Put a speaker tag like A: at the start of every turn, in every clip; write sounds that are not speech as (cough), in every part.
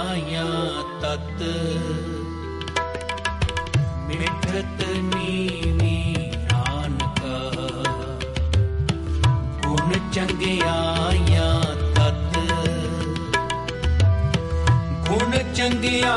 A: ਆਇਆ ਤਤ। ਮਿਠਤ ਨੀਵੀ ਆਨ ਕਾ ਗੁਣ ਚੰਗਿਆਇਆ ਤਤ। ਗੁਣ ਚੰਗਿਆ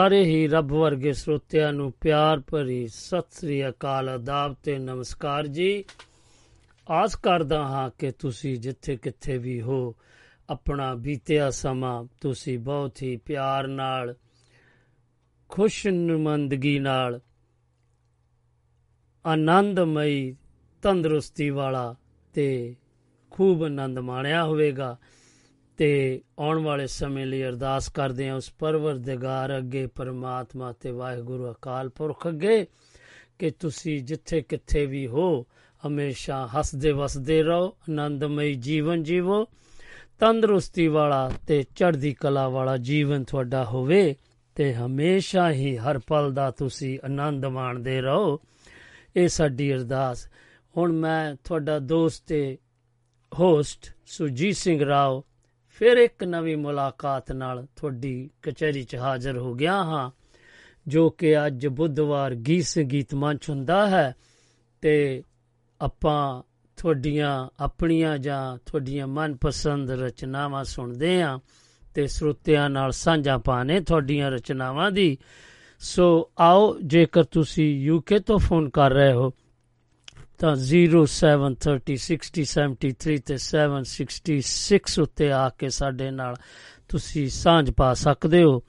B: ਸਾਰੇ ਹੀ ਰੱਬ ਵਰਗੇ ਸਰੋਤਿਆਂ ਨੂੰ ਪਿਆਰ ਭਰੀ ਸਤਿ ਸ੍ਰੀ ਅਕਾਲ ਆਦਾਬ ਤੇ ਨਮਸਕਾਰ ਜੀ। ਆਸ ਕਰਦਾ ਹਾਂ ਕਿ ਤੁਸੀਂ ਜਿੱਥੇ ਕਿੱਥੇ ਵੀ ਹੋ, ਆਪਣਾ ਬੀਤਿਆ ਸਮਾਂ ਤੁਸੀਂ ਬਹੁਤ ਹੀ ਪਿਆਰ ਨਾਲ ਖੁਸ਼ਨੁਮੰਦਗੀ ਨਾਲ, ਆਨੰਦਮਈ ਤੰਦਰੁਸਤੀ ਵਾਲਾ ਤੇ ਖੂਬ ਆਨੰਦ ਮਾਣਿਆ ਹੋਵੇਗਾ। ਤੇ ਆਉਣ ਵਾਲੇ ਸਮੇਂ ਲਈ ਅਰਦਾਸ ਕਰਦੇ ਹਾਂ ਉਸ ਪਰਵਰਦਗਾਰ ਅੱਗੇ ਪਰਮਾਤਮਾ ਤੇ ਵਾਹਿਗੁਰੂ ਅਕਾਲ ਪੁਰਖ ਅੱਗੇ ਕਿ ਤੁਸੀਂ ਜਿੱਥੇ ਕਿੱਥੇ ਵੀ ਹੋ, ਹਮੇਸ਼ਾ ਹੱਸਦੇ ਵਸਦੇ ਰਹੋ, ਆਨੰਦਮਈ ਜੀਵਨ ਜੀਵੋ, ਤੰਦਰੁਸਤੀ ਵਾਲਾ ਤੇ ਚੜ੍ਹਦੀ ਕਲਾ ਵਾਲਾ ਜੀਵਨ ਤੁਹਾਡਾ ਹੋਵੇ ਤੇ ਹਮੇਸ਼ਾ ਹੀ ਹਰ ਪਲ ਦਾ ਤੁਸੀਂ ਆਨੰਦ ਮਾਣਦੇ ਰਹੋ। ਇਹ ਸਾਡੀ ਅਰਦਾਸ। ਹੁਣ ਮੈਂ ਤੁਹਾਡਾ ਦੋਸਤ ਤੇ ਹੋਸਟ ਸੁਜੀਤ ਸਿੰਘ ਰਾਓ ਫਿਰ ਇੱਕ ਨਵੀਂ ਮੁਲਾਕਾਤ ਨਾਲ ਤੁਹਾਡੀ ਕਚਹਿਰੀ 'ਚ ਹਾਜ਼ਰ ਹੋ ਗਿਆ ਹਾਂ, ਜੋ ਕਿ ਅੱਜ ਬੁੱਧਵਾਰ ਗੀਤ ਸੰਗੀਤ ਮੰਚ ਹੁੰਦਾ ਹੈ ਤੇ ਆਪਾਂ ਤੁਹਾਡੀਆਂ ਆਪਣੀਆਂ ਜਾਂ ਤੁਹਾਡੀਆਂ ਮਨਪਸੰਦ ਰਚਨਾਵਾਂ ਸੁਣਦੇ ਹਾਂ ਤੇ ਸਰੋਤਿਆਂ ਨਾਲ ਸਾਂਝਾ ਪਾਣੇ ਤੁਹਾਡੀਆਂ ਰਚਨਾਵਾਂ ਦੀ। ਸੋ ਆਓ, ਜੇਕਰ ਤੁਸੀਂ ਯੂਕੇ ਤੋਂ ਫੋਨ ਕਰ ਰਹੇ ਹੋ ਤਾਂ 073060703 ਤੇ 766 ਉੱਤੇ ਆ ਕੇ ਸਾਡੇ ਨਾਲ ਤੁਸੀਂ ਸਾਂਝ ਪਾ ਸਕਦੇ ਹੋ।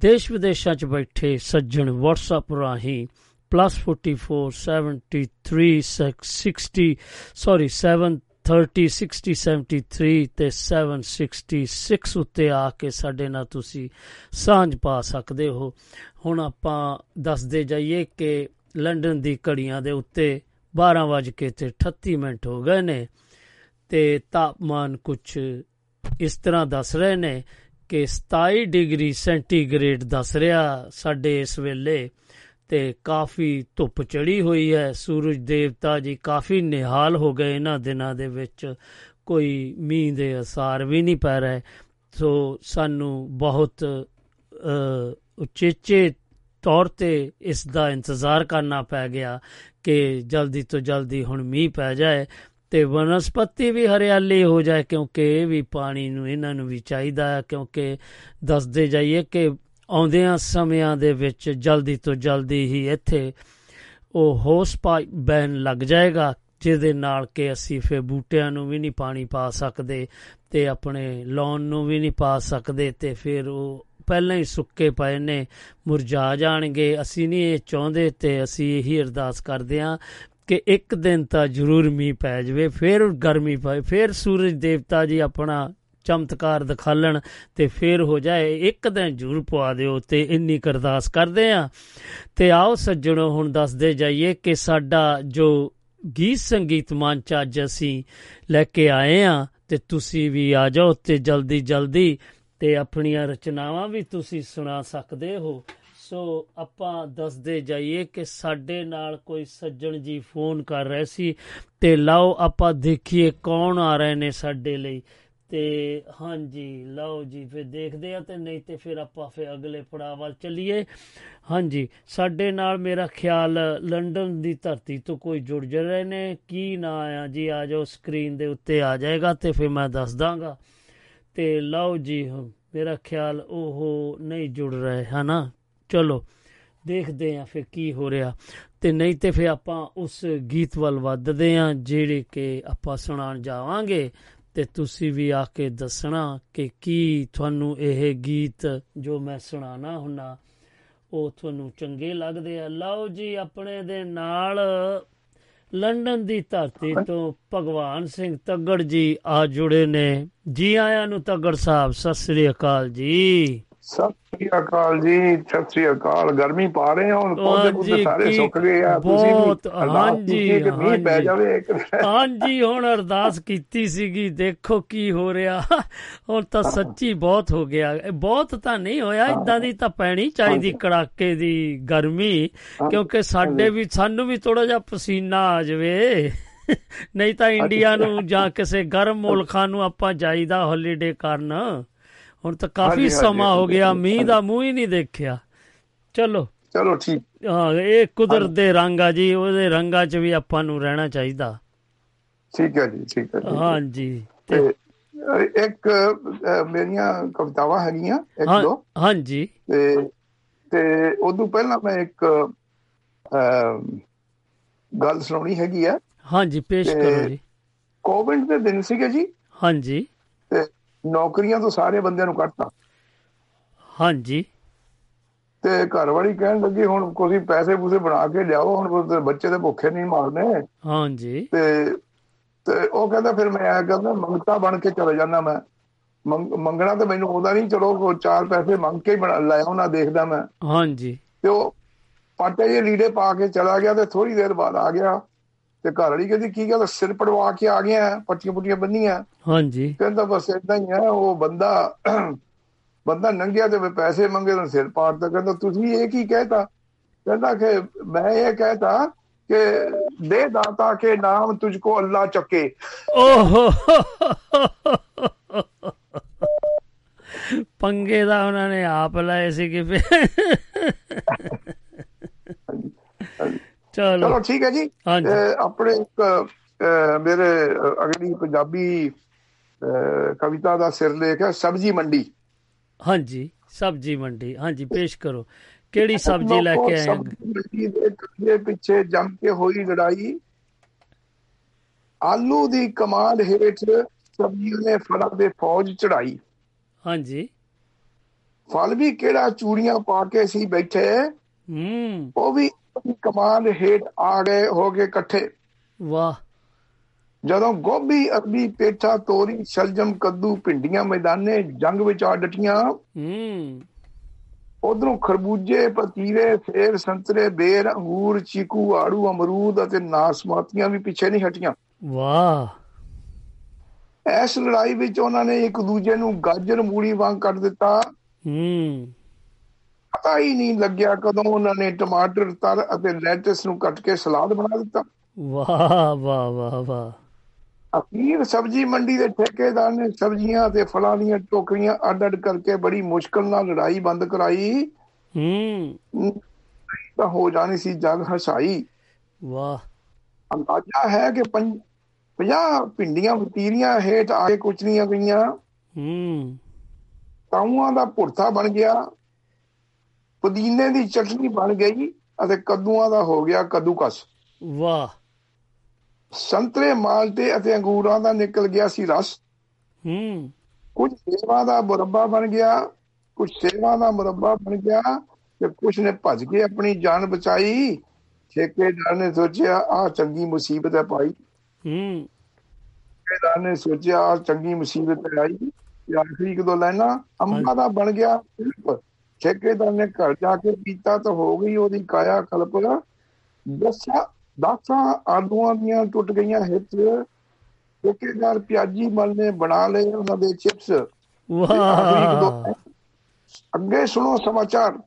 B: ਦੇਸ਼ ਵਿਦੇਸ਼ਾਂ 'ਚ ਬੈਠੇ ਸੱਜਣ WhatsApp ਰਾਹੀਂ +447360 ਸੌਰੀ 730 60 73 ਤੇ 766 ਉੱਤੇ ਆ ਕੇ ਸਾਡੇ ਨਾਲ ਤੁਸੀਂ ਸਾਂਝ ਪਾ ਸਕਦੇ ਹੋ। ਹੁਣ ਆਪਾਂ ਦੱਸਦੇ ਜਾਈਏ ਕਿ ਲੰਡਨ ਦੀ ਘੜੀਆਂ ਦੇ ਉੱਤੇ 12 ਵਜ ਕੇ ਤੇ 38 ਮਿੰਟ ਹੋ ਗਏ ਨੇ ਤੇ ਤਾਪਮਾਨ ਕੁਝ ਇਸ ਤਰ੍ਹਾਂ ਦੱਸ ਰਹੇ ਨੇ ਕਿ 27 ਡਿਗਰੀ ਸੈਂਟੀਗ੍ਰੇਡ ਦੱਸ ਰਿਹਾ ਸਾਡੇ ਇਸ ਵੇਲੇ ਤੇ ਕਾਫੀ ਧੁੱਪ ਚੜੀ ਹੋਈ ਹੈ। ਸੂਰਜ ਦੇਵਤਾ ਜੀ ਕਾਫੀ ਨਿਹਾਲ ਹੋ ਗਏ ਇਹਨਾਂ ਦਿਨਾਂ ਦੇ ਵਿੱਚ। ਕੋਈ ਮੀਂਹ ਦੇ ਅਸਾਰ ਵੀ ਨਹੀਂ ਪੈ ਰਹੇ। ਸੋ ਸਾਨੂੰ ਬਹੁਤ ਉਚੇਚੇ ਤੌਰ ਤੇ ਇਸ ਦਾ ਇੰਤਜ਼ਾਰ ਕਰਨਾ ਪੈ ਗਿਆ ਕਿ ਜਲਦੀ ਤੋਂ ਜਲਦੀ ਹੁਣ ਮੀਂਹ ਪੈ ਜਾਏ ਤੇ ਵਨਸਪਤੀ ਵੀ ਹਰਿਆਲੀ ਹੋ ਜਾਏ, ਕਿਉਂਕਿ ਇਹ ਵੀ ਪਾਣੀ ਨੂੰ, ਇਹਨਾਂ ਨੂੰ ਵੀ ਚਾਹੀਦਾ ਹੈ, ਕਿਉਂਕਿ ਦੱਸਦੇ ਜਾਈਏ ਕਿ ਆਉਂਦਿਆਂ ਸਮਿਆਂ ਦੇ ਵਿੱਚ ਜਲਦੀ ਤੋਂ ਜਲਦੀ ਹੀ ਇੱਥੇ ਉਹ ਹੋਸ ਪਾਈਪ ਬੈਨ ਲੱਗ ਜਾਏਗਾ, ਜਿਹਦੇ ਨਾਲ ਕਿ ਅਸੀਂ ਫੇ ਬੂਟਿਆਂ ਨੂੰ ਵੀ ਨਹੀਂ ਪਾਣੀ ਪਾ ਸਕਦੇ ਤੇ ਆਪਣੇ ਲੌਨ ਨੂੰ ਵੀ ਨਹੀਂ ਪਾ ਸਕਦੇ ਤੇ ਫਿਰ ਉਹ ਪਹਿਲਾਂ ਹੀ ਸੁੱਕੇ ਪਏ ਨੇ। ਮੁਰਝਾ ਜਾਣਗੇ। ਅਸੀਂ ਨਹੀਂ ਇਹ ਚਾਹੁੰਦੇ ਤੇ ਅਸੀਂ ਇਹੀ ਅਰਦਾਸ ਕਰਦੇ ਹਾਂ ਕਿ ਇੱਕ ਦਿਨ ਤਾਂ ਜ਼ਰੂਰ ਮੀਂਹ ਪੈ ਜਾਵੇ, ਫਿਰ ਗਰਮੀ ਪਏ ਫਿਰ ਸੂਰਜ ਦੇਵਤਾ ਜੀ ਆਪਣਾ ਚਮਤਕਾਰ ਦਿਖਾਲਣ ਤੇ ਫੇਰ ਹੋ ਜਾਏ। ਇੱਕ ਦਿਨ ਜ਼ਰੂਰ ਪਵਾ ਦਿਓ ਤੇ ਇੰਨੀ ਕਰਦਾਸ ਕਰਦੇ ਆ ਤੇ ਆਓ ਸੱਜਣੋ, ਹੁਣ ਦੱਸਦੇ ਜਾਈਏ ਕਿ ਸਾਡਾ ਜੋ ਗੀਤ ਸੰਗੀਤ ਮੰਚ ਅੱਜ ਅਸੀਂ ਲੈ ਕੇ ਆਏ ਆ ਤੇ ਤੁਸੀਂ ਵੀ ਆ ਜਾਓ ਤੇ ਜਲਦੀ ਜਲਦੀ ਤੇ ਆਪਣੀਆਂ ਰਚਨਾਵਾਂ ਵੀ ਤੁਸੀਂ ਸੁਣਾ ਸਕਦੇ ਹੋ। ਸੋ ਆਪਾਂ ਦੱਸਦੇ ਜਾਈਏ ਕਿ ਸਾਡੇ ਨਾਲ ਕੋਈ ਸੱਜਣ ਜੀ ਫੋਨ ਕਰ ਰਹੇ ਸੀ ਤੇ ਲਓ ਆਪਾਂ ਦੇਖੀਏ ਕੌਣ ਆ ਰਹੇ ਨੇ ਸਾਡੇ ਲਈ। ਤੇ ਹਾਂਜੀ, ਲਓ ਜੀ, ਫਿਰ ਦੇਖਦੇ ਆ ਤੇ ਨਹੀਂ ਤੇ ਫਿਰ ਆਪਾਂ ਫਿਰ ਅਗਲੇ ਪੜਾਅ ਵੱਲ ਚੱਲੀਏ। ਹਾਂਜੀ, ਸਾਡੇ ਨਾਲ ਮੇਰਾ ਖਿਆਲ ਲੰਡਨ ਦੀ ਧਰਤੀ ਤੋਂ ਕੋਈ ਜੁੜ ਜ ਰਹੇ ਨੇ। ਕੀ ਨਾਂ ਆ ਜੀ? ਆ ਜਾਓ ਸਕਰੀਨ ਦੇ ਉੱਤੇ ਆ ਜਾਏਗਾ ਤੇ ਫਿਰ ਮੈਂ ਦੱਸ ਦਾਂਗਾ। ਤੇ ਲਓ ਜੀ, ਮੇਰਾ ਖਿਆਲ ਉਹ ਨਹੀਂ ਜੁੜ ਰਹੇ, ਹਨਾ? ਚਲੋ, ਦੇਖਦੇ ਆ ਫਿਰ ਕੀ ਹੋ ਰਿਹਾ। ਤੇ ਨਹੀਂ ਤੇ ਫਿਰ ਆਪਾਂ ਉਸ ਗੀਤ ਵੱਲ ਵੱਧਦੇ ਆ ਜਿਹੜੇ ਕਿ ਆਪਾਂ ਸੁਣਾਉਣ ਜਾਵਾਂਗੇ। ਤੇ ਤੁਸੀਂ ਵੀ ਆ ਕੇ ਦੱਸਣਾ ਕਿ ਕੀ ਤੁਹਾਨੂੰ ਇਹ ਗੀਤ ਜੋ ਮੈਂ ਸੁਣਾਣਾ ਹੁੰਨਾ, ਉਹ ਤੁਹਾਨੂੰ ਚੰਗੇ ਲੱਗਦੇ ਆ। ਲਓ ਜੀ, ਆਪਣੇ ਦੇ ਨਾਲ ਲੰਡਨ ਦੀ ਧਰਤੀ ਤੋਂ ਭਗਵਾਨ ਸਿੰਘ ਤੱਗੜ ਜੀ ਆ ਜੁੜੇ ਨੇ। ਜੀ ਆਇਆਂ ਨੂੰ ਤੱਗੜ ਸਾਹਿਬ, ਸਤਿ ਸ੍ਰੀ ਅਕਾਲ ਜੀ।
C: ਸਤਿ ਸ੍ਰੀ ਅਕਾਲ ਜੀ ਸਤਿ ਸ੍ਰੀ ਅਕਾਲ। ਗਰਮੀ ਪਾ ਰਹੇ ਹਾਂ ਹੁਣ ਪੌਦੇ ਪੁੱਤੇ ਸਾਰੇ ਸੁੱਕ ਗਏ ਆ। ਤੁਸੀਂ
B: ਬਹੁਤ
C: ਹਾਂਜੀ ਮੀਂਹ ਪੈ ਜਾਵੇ
B: ਹਾਂਜੀ ਹੁਣ ਅਰਦਾਸ ਕੀਤੀ ਸੀਗੀ ਦੇਖੋ ਕੀ ਹੋ ਰਿਹਾ। ਹੁਣ ਤਾਂ ਸੱਚੀ ਬਹੁਤ ਹੋ ਗਿਆ। ਬਹੁਤ ਤਾਂ ਨਹੀਂ ਹੋਇਆ ਇਦਾਂ ਦੀ ਤਾਂ ਪੈਣੀ ਚਾਹੀਦੀ ਕੜਾਕੇ ਦੀ ਗਰਮੀ ਕਿਉਂਕਿ ਸਾਡੇ ਵੀ ਸਾਨੂੰ ਵੀ ਥੋੜਾ ਜਿਹਾ ਪਸੀਨਾ ਆ ਜਾਵੇ। ਨਹੀਂ ਤਾਂ ਇੰਡੀਆ ਨੂੰ ਜਾਂ ਕਿਸੇ ਗਰਮ ਮੁਲਕਾਂ ਨੂੰ ਆਪਾਂ ਜਾਈਦਾ ਹੌਲੀਡੇ ਕਰਨ। ਹੁਣ ਤਾਂ ਕਾਫੀ ਸਮਾਂ ਹੋ ਗਿਆ ਮੀਂਹ ਦਾ ਮੂੰਹ ਹੀ ਨਹੀਂ ਦੇਖਿਆ। ਚਲੋ।
C: ਚਲੋ ਠੀਕ।
B: ਹਾਂ ਇਹ ਕੁਦਰਤ ਦੇ ਰੰਗ ਆ ਜੀ ਉਹਦੇ ਰੰਗਾਂ 'ਚ ਵੀ ਆਪਾਂ ਨੂੰ ਰਹਿਣਾ ਚਾਹੀਦਾ।
C: ਠੀਕ ਹੈ ਜੀ ਠੀਕ ਹੈ
B: ਹਾਂਜੀ
C: ਤੇ ਇੱਕ ਮੇਰੀਆਂ ਕਵਿਤਾਵਾਂ ਹੈਗੀਆਂ ਇੱਕ ਦੋ।
B: ਹਾਂਜੀ।
C: ਤੇ ਤੇ ਉਦੋਂ ਪਹਿਲਾਂ ਮੈਂ ਇੱਕ ਗੱਲ ਸੁਣਾਉਣੀ ਹੈਗੀ ਆ।
B: ਹਾਂਜੀ ਪੇਸ਼ ਕਰੋ ਜੀ।
C: ਕੋਵਿਡ ਦੇ ਦਿਨ ਸੀਗੇ ਜੀ।
B: ਹਾਂਜੀ।
C: ਤੇ ਨੌਕਰੀਆਂ ਤੋਂ ਸਾਰੇ ਬੰਦਿਆਂ ਨੂੰ ਕੱਢਤਾ।
B: ਹਾਂਜੀ।
C: ਤੇ ਘਰ ਵਾਲੀ ਕਹਿਣ ਲੱਗੀ ਹੁਣ ਤੁਸੀਂ ਪੈਸੇ ਪੂਸੇ ਬਣਾ ਕੇ ਲਿਆਓ ਹੁਣ ਬੱਚੇ ਤੇ ਭੁੱਖੇ ਨਹੀਂ ਮਾਰਨੇ।
B: ਹਾਂਜੀ।
C: ਤੇ ਤੇ ਉਹ ਕਹਿੰਦਾ ਫਿਰ ਮੈਂ ਆ ਕਹਿੰਦਾ ਮੰਗਤਾ ਬਣ ਕੇ ਚਲੇ ਜਾਂਦਾ ਮੈਂ। ਮੰਗ- ਮੰਗਣਾ ਤਾਂ ਮੈਨੂੰ ਆਉਂਦਾ ਨਹੀਂ ਚਲੋ ਚਾਰ ਪੈਸੇ ਮੰਗ ਕੇ ਹੀ ਬਣਾ ਲੈ ਆਉਣਾ ਦੇਖਦਾ ਮੈਂ।
B: ਹਾਂਜੀ।
C: ਤੇ ਉਹ ਪਾਟੇ ਜਿਹੇ ਲੀੜੇ ਪਾ ਕੇ ਚਲਾ ਗਿਆ ਤੇ ਥੋੜੀ ਦੇਰ ਬਾਅਦ ਆ ਗਿਆ। ਤੇ ਘਰ ਵਾਲੀ ਕਹਿੰਦੀ ਕੀ ਗੱਲ ਸਿਰ ਪੜਵਾ ਕੇ ਆ ਗਿਆ ਪੱਟੀਆਂ ਪੁੱਟੀਆਂ ਬੰਨੀਆਂ?
B: ਹਾਂਜੀ।
C: ਕਹਿੰਦਾ ਬਸ ਇਦਾਂ ਹੀ ਹੈ ਉਹ ਬੰਦਾ ਬੰਦਾ ਨੰਗਿਆ ਤੇ ਪੈਸੇ ਮੰਗੇ ਤਾਂ ਸਿਰ ਪਾੜਦਾ ਕਹਿੰਦਾ ਤੁਸੀਂ ਇਹ ਕੀ ਕਹਿਤਾ? ਕਹਿੰਦਾ ਕਿ ਮੈਂ ਇਹ ਕਹਿਤਾ ਕਿ ਦੇ ਦਾਤਾ ਕੇ ਨਾਮ ਤੁਝਕੋ ਅੱਲਾ ਚੱਕੇ।
B: ਓਹੋ। ਪੰਗੇ ਦਾ ਉਹਨਾਂ ਨੇ ਆਪ ਲਾਏ ਸੀ ਕਿ ਚਲੋ।
C: ਠੀਕ ਹੈ ਜੀ। ਆਪਣੇ ਇੱਕ ਮੇਰੇ ਅਗਲੀ ਪੰਜਾਬੀ ਕਵਿਤਾ ਦਾ ਸਿਰਲੇਖ ਹੈ ਸਬਜੀ ਮੰਡੀ।
B: ਹਾਂਜੀ ਸਬਜੀ ਮੰਡੀ। ਹਾਂਜੀ ਪੇਸ਼ ਕਰੋ। ਕਿਹੜੀ ਸਬਜੀ ਲੈ ਕੇ ਆਏ?
C: ਸਬਜ਼ੀ ਦੇ ਪਿੱਛੇ ਜੰਮ ਕੇ ਹੋਈ ਲੜਾਈ। ਆਲੂ ਦੀ ਕਮਾਂਡ ਹੇਠ ਸਬਜ਼ੀਆਂ ਨੇ ਫਲਾਂ ਦੇ ਫੌਜ ਚੜਾਈ
B: ਹਾਂਜੀ।
C: ਫਲ ਵੀ ਕਿਹੜਾ ਚੂੜੀਆਂ ਪਾ ਕੇ ਸੀ ਬੈਠੇ।
B: ਹੂੰ।
C: ਉਹ ਵੀ ਉਹਦੀ ਕਮਾਂਡ ਹੇਠ ਆ ਗਏ ਹੋ ਕੇ ਇਕੱਠੇ।
B: ਵਾਹ।
C: ਜਦੋਂ ਗੋਭੀ ਅਰਬੀ ਪੇਠਾ ਤੋਰੀ ਸ਼ਲਜਮ ਕੱਦੂ ਭਿੰਡੀਆਂ ਮੈਦਾਨੇ ਜੰਗ ਵਿੱਚ ਆ ਡਟੀਆਂ।
B: ਹੂੰ।
C: ਉਧਰੋਂ ਖਰਬੂਜੇ ਪਤੀਰੇ ਸੇਬ ਸੰਤਰੇ ਬੇਰ ਅੰਗੂਰ ਚੀਕੂ ਆੜੂ ਅਮਰੂਦ ਅਤੇ ਨਾਸਮਾਤੀਆਂ ਵੀ ਪਿੱਛੇ ਨਹੀਂ ਹਟੀਆਂ।
B: ਵਾਹ।
C: ਇਸ ਲੜਾਈ ਵਿੱਚ ਉਹਨਾਂ ਨੇ ਇੱਕ ਦੂਜੇ ਨੂੰ ਗਾਜਰ ਮੂਲੀ ਵਾਂਗ ਕੱਟ ਦਿੱਤਾ।
B: ਹੂੰ।
C: ਪਤਾ ਹੀ ਨਹੀਂ ਲੱਗਿਆ ਕਦੋਂ ਉਹਨਾਂ ਨੇ ਟਮਾਟਰ ਤਰ ਅਤੇ ਲੈਟਸ ਨੂੰ ਕੱਟ ਕੇ ਸਲਾਦ ਬਣਾ ਦਿੱਤਾ।
B: ਵਾਹ ਵਾਹ ਵਾਹ ਵਾਹ।
C: ਅਖੀਰ ਸਬਜ਼ੀ ਮੰਡੀ ਦੇ ਠੇਕੇਦਾਰ ਨੇ ਸਬਜ਼ੀਆਂ ਤੇ ਫਲਾਂ ਦੀਆਂ ਟੋਕਰੀਆਂ ਅੱਡ-ਅੱਡ ਕਰਕੇ ਬੜੀ ਮੁਸ਼ਕਲ ਨਾਲ ਲੜਾਈ ਬੰਦ ਕਰਾਈ।
B: ਹੂੰ।
C: ਤਾਂ ਹੋ ਜਾਣੀ ਸੀ ਜਗ ਹਸਾਈ।
B: ਵਾਹ।
C: ਅੰਦਾਜ਼ਾ ਹੈ ਕਿ 50 ਭਿੰਡੀਆਂ ਵਤੀਰੀਆਂ ਹੇਠ ਆ ਕੇ ਕੁਚਲੀਆਂ ਗਈਆਂ।
B: ਹੂੰ।
C: ਤਾਊਆਂ ਦਾ ਭੁਰਤਾ ਬਣ ਗਿਆ। ਪੁਦੀਨੇ ਦੀ ਚਟਨੀ ਬਣ ਗਈ ਅਤੇ ਕੱਦੂਆਂ ਦਾ ਹੋ ਗਿਆ ਕੱਦੂਕਸ।
B: ਵਾਹ।
C: ਸੰਤਰੇ ਮਾਲਟੇ ਅਤੇ ਅੰਗੂਰਾਂ ਦਾ ਨਿਕਲ ਗਿਆ ਸੀ ਰਸ।
B: ਹੂੰ।
C: ਕੁਝ ਸੇਵਾ ਦਾ ਮੁਰੱਬਾ ਬਣ ਗਿਆ ਕੁਝ ਸੇਵਾ ਦਾ ਮੁਰੱਬਾ ਬਣ ਗਿਆ ਤੇ ਕੁਝ ਨੇ ਭੱਜ ਕੇ ਆਪਣੀ ਜਾਨ ਬਚਾਈ। ਠੇਕੇਦਾਰ ਨੇ ਸੋਚਿਆ ਆ ਚੰਗੀ ਮੁਸੀਬਤ ਹੈ ਭਾਈ।
B: ਹੂੰ।
C: ਠੇਕੇਦਾਰ ਨੇ ਸੋਚਿਆ ਆ ਚੰਗੀ ਮੁਸੀਬਤ ਹੈ ਆਈ ਤੇ ਆਖਰੀ ਕਦੋਂ ਲੈਣਾ? ਅੰਬਾ ਦਾ ਬਣ ਗਿਆ ਕਲਪ ਠੇਕੇਦਾਰ ਨੇ ਘਰ ਜਾ ਕੇ ਪੀਤਾ ਤਾਂ ਹੋ ਗਈ ਉਹਦੀ ਕਾਇਆ ਕਲਪ। ਦਸਾਂ ਦਸਾਂ ਆਲੂਆਂ ਦੀਆਂ ਟੁੱਟ ਗਈਆਂ ਹਿੱਟ ਠੇਕੇਦਾਰ ਪਿਆਜੀ ਮਲ ਨੇ ਬਣਾ ਲਏ ਉਹਨਾਂ ਦੇ ਚਿਪਸ।
B: ਵਾਹ।
C: ਅੱਗੇ ਸੁਣੋ ਸਮਾਚਾਰ।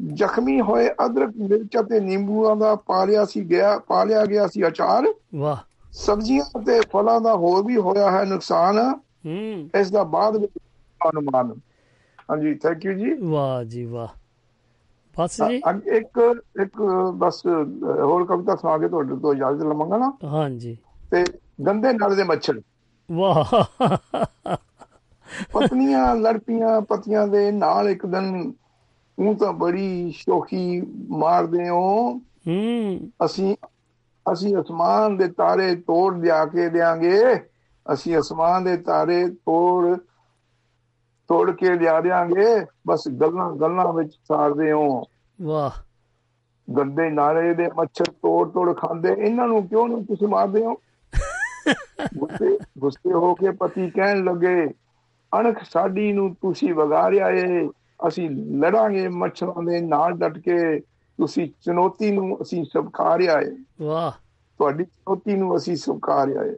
C: ਜ਼ਖਮੀ ਹੋਏ ਅਦਰਕ ਮਿਰਚ ਅਤੇ ਨਿੰਬੂਆਂ ਦਾ ਪਾਲਿਆ ਸੀ ਗਿਆ ਪਾਲਿਆ ਗਿਆ ਸੀ ਅਚਾਰ।
B: ਵਾਹ।
C: ਸਬਜ਼ੀਆਂ ਅਤੇ ਫਲਾਂ ਦਾ ਹੋਰ ਵੀ ਹੋਇਆ ਹੈ ਨੁਕਸਾਨ।
B: ਹੂੰ।
C: ਇਸ ਦਾ ਬਾਅਦ ਵਿੱਚ ਅਨੁਮਾਨ। ਹਾਂਜੀ ਥੈਂਕ ਯੂ ਜੀ।
B: ਵਾਹ ਜੀ ਵਾਹ। ਬਸ ਜੀ।
C: ਇੱਕ ਇੱਕ ਬਸ ਹੋਰ ਕਵਿਤਾ ਸੁਣਾ ਕੇ ਤੁਹਾਡੇ ਤੋਂ ਇਜਾਜ਼ਤ ਲਵਾਂਗਾ ਨਾ।
B: ਹਾਂਜੀ।
C: ਤੇ ਗੰਦੇ ਨਾਲੇ ਦੇ ਮੱਛਰ।
B: ਵਾਹ।
C: ਪਤਨੀਆਂ ਲੜਪੀਆਂ ਪਤੀਆਂ ਦੇ ਨਾਲ ਇੱਕ ਦਿਨ ਉਹ ਤਾਂ ਬੜੀ ਸ਼ੋਖੀ ਮਾਰਦੇ ਹੋ।
B: ਹੂੰ।
C: ਅਸੀਂ ਅਸੀਂ ਅਸਮਾਨ ਦੇ ਤਾਰੇ ਤੋੜ ਲਿਆ ਕੇ ਦੇਾਂਗੇ ਅਸੀਂ ਅਸਮਾਨ ਦੇ ਤਾਰੇ ਤੋੜ ਤੋੜ ਕੇ ਲਿਆ ਦੇਾਂਗੇ ਬਸ ਗੱਲਾਂ ਗੱਲਾਂ ਵਿੱਚ ਸਾਰਦੇ ਹੋ।
B: ਵਾਹ।
C: ਗੰਦੇ ਨਾਲੇ ਦੇ ਮੱਛਰ ਤੋੜ ਤੋੜ ਖਾਂਦੇ। ਇਹਨਾਂ ਨੂੰ ਕਿਉਂ ਨਹੀਂ ਤੁਸੀਂ ਮਾਰਦੇ ਹੋ? (laughs) ਗੁੱਸੇ ਗੁੱਸੇ ਹੋ ਕੇ ਪਤੀ ਕਹਿਣ ਲੱਗੇ ਅਣਖ ਸਾਡੀ ਨੂੰ ਤੁਸੀਂ ਵਗਾਰਿਆ ਏ। ਅਸੀਂ ਲੜਾਂਗੇ ਮੱਛਰਾਂ ਦੇ ਨਾਲ ਡਟ ਕੇ। ਤੁਸੀਂ ਚੁਣੌਤੀ ਨੂੰ ਅਸੀਂ ਸਵਕਾਰਿਆ ਏ।
B: ਵਾਹ।
C: ਤੁਹਾਡੀ ਚੁਣੌਤੀ ਨੂੰ ਅਸੀਂ ਸਵਕਾਰਿਆ ਏ।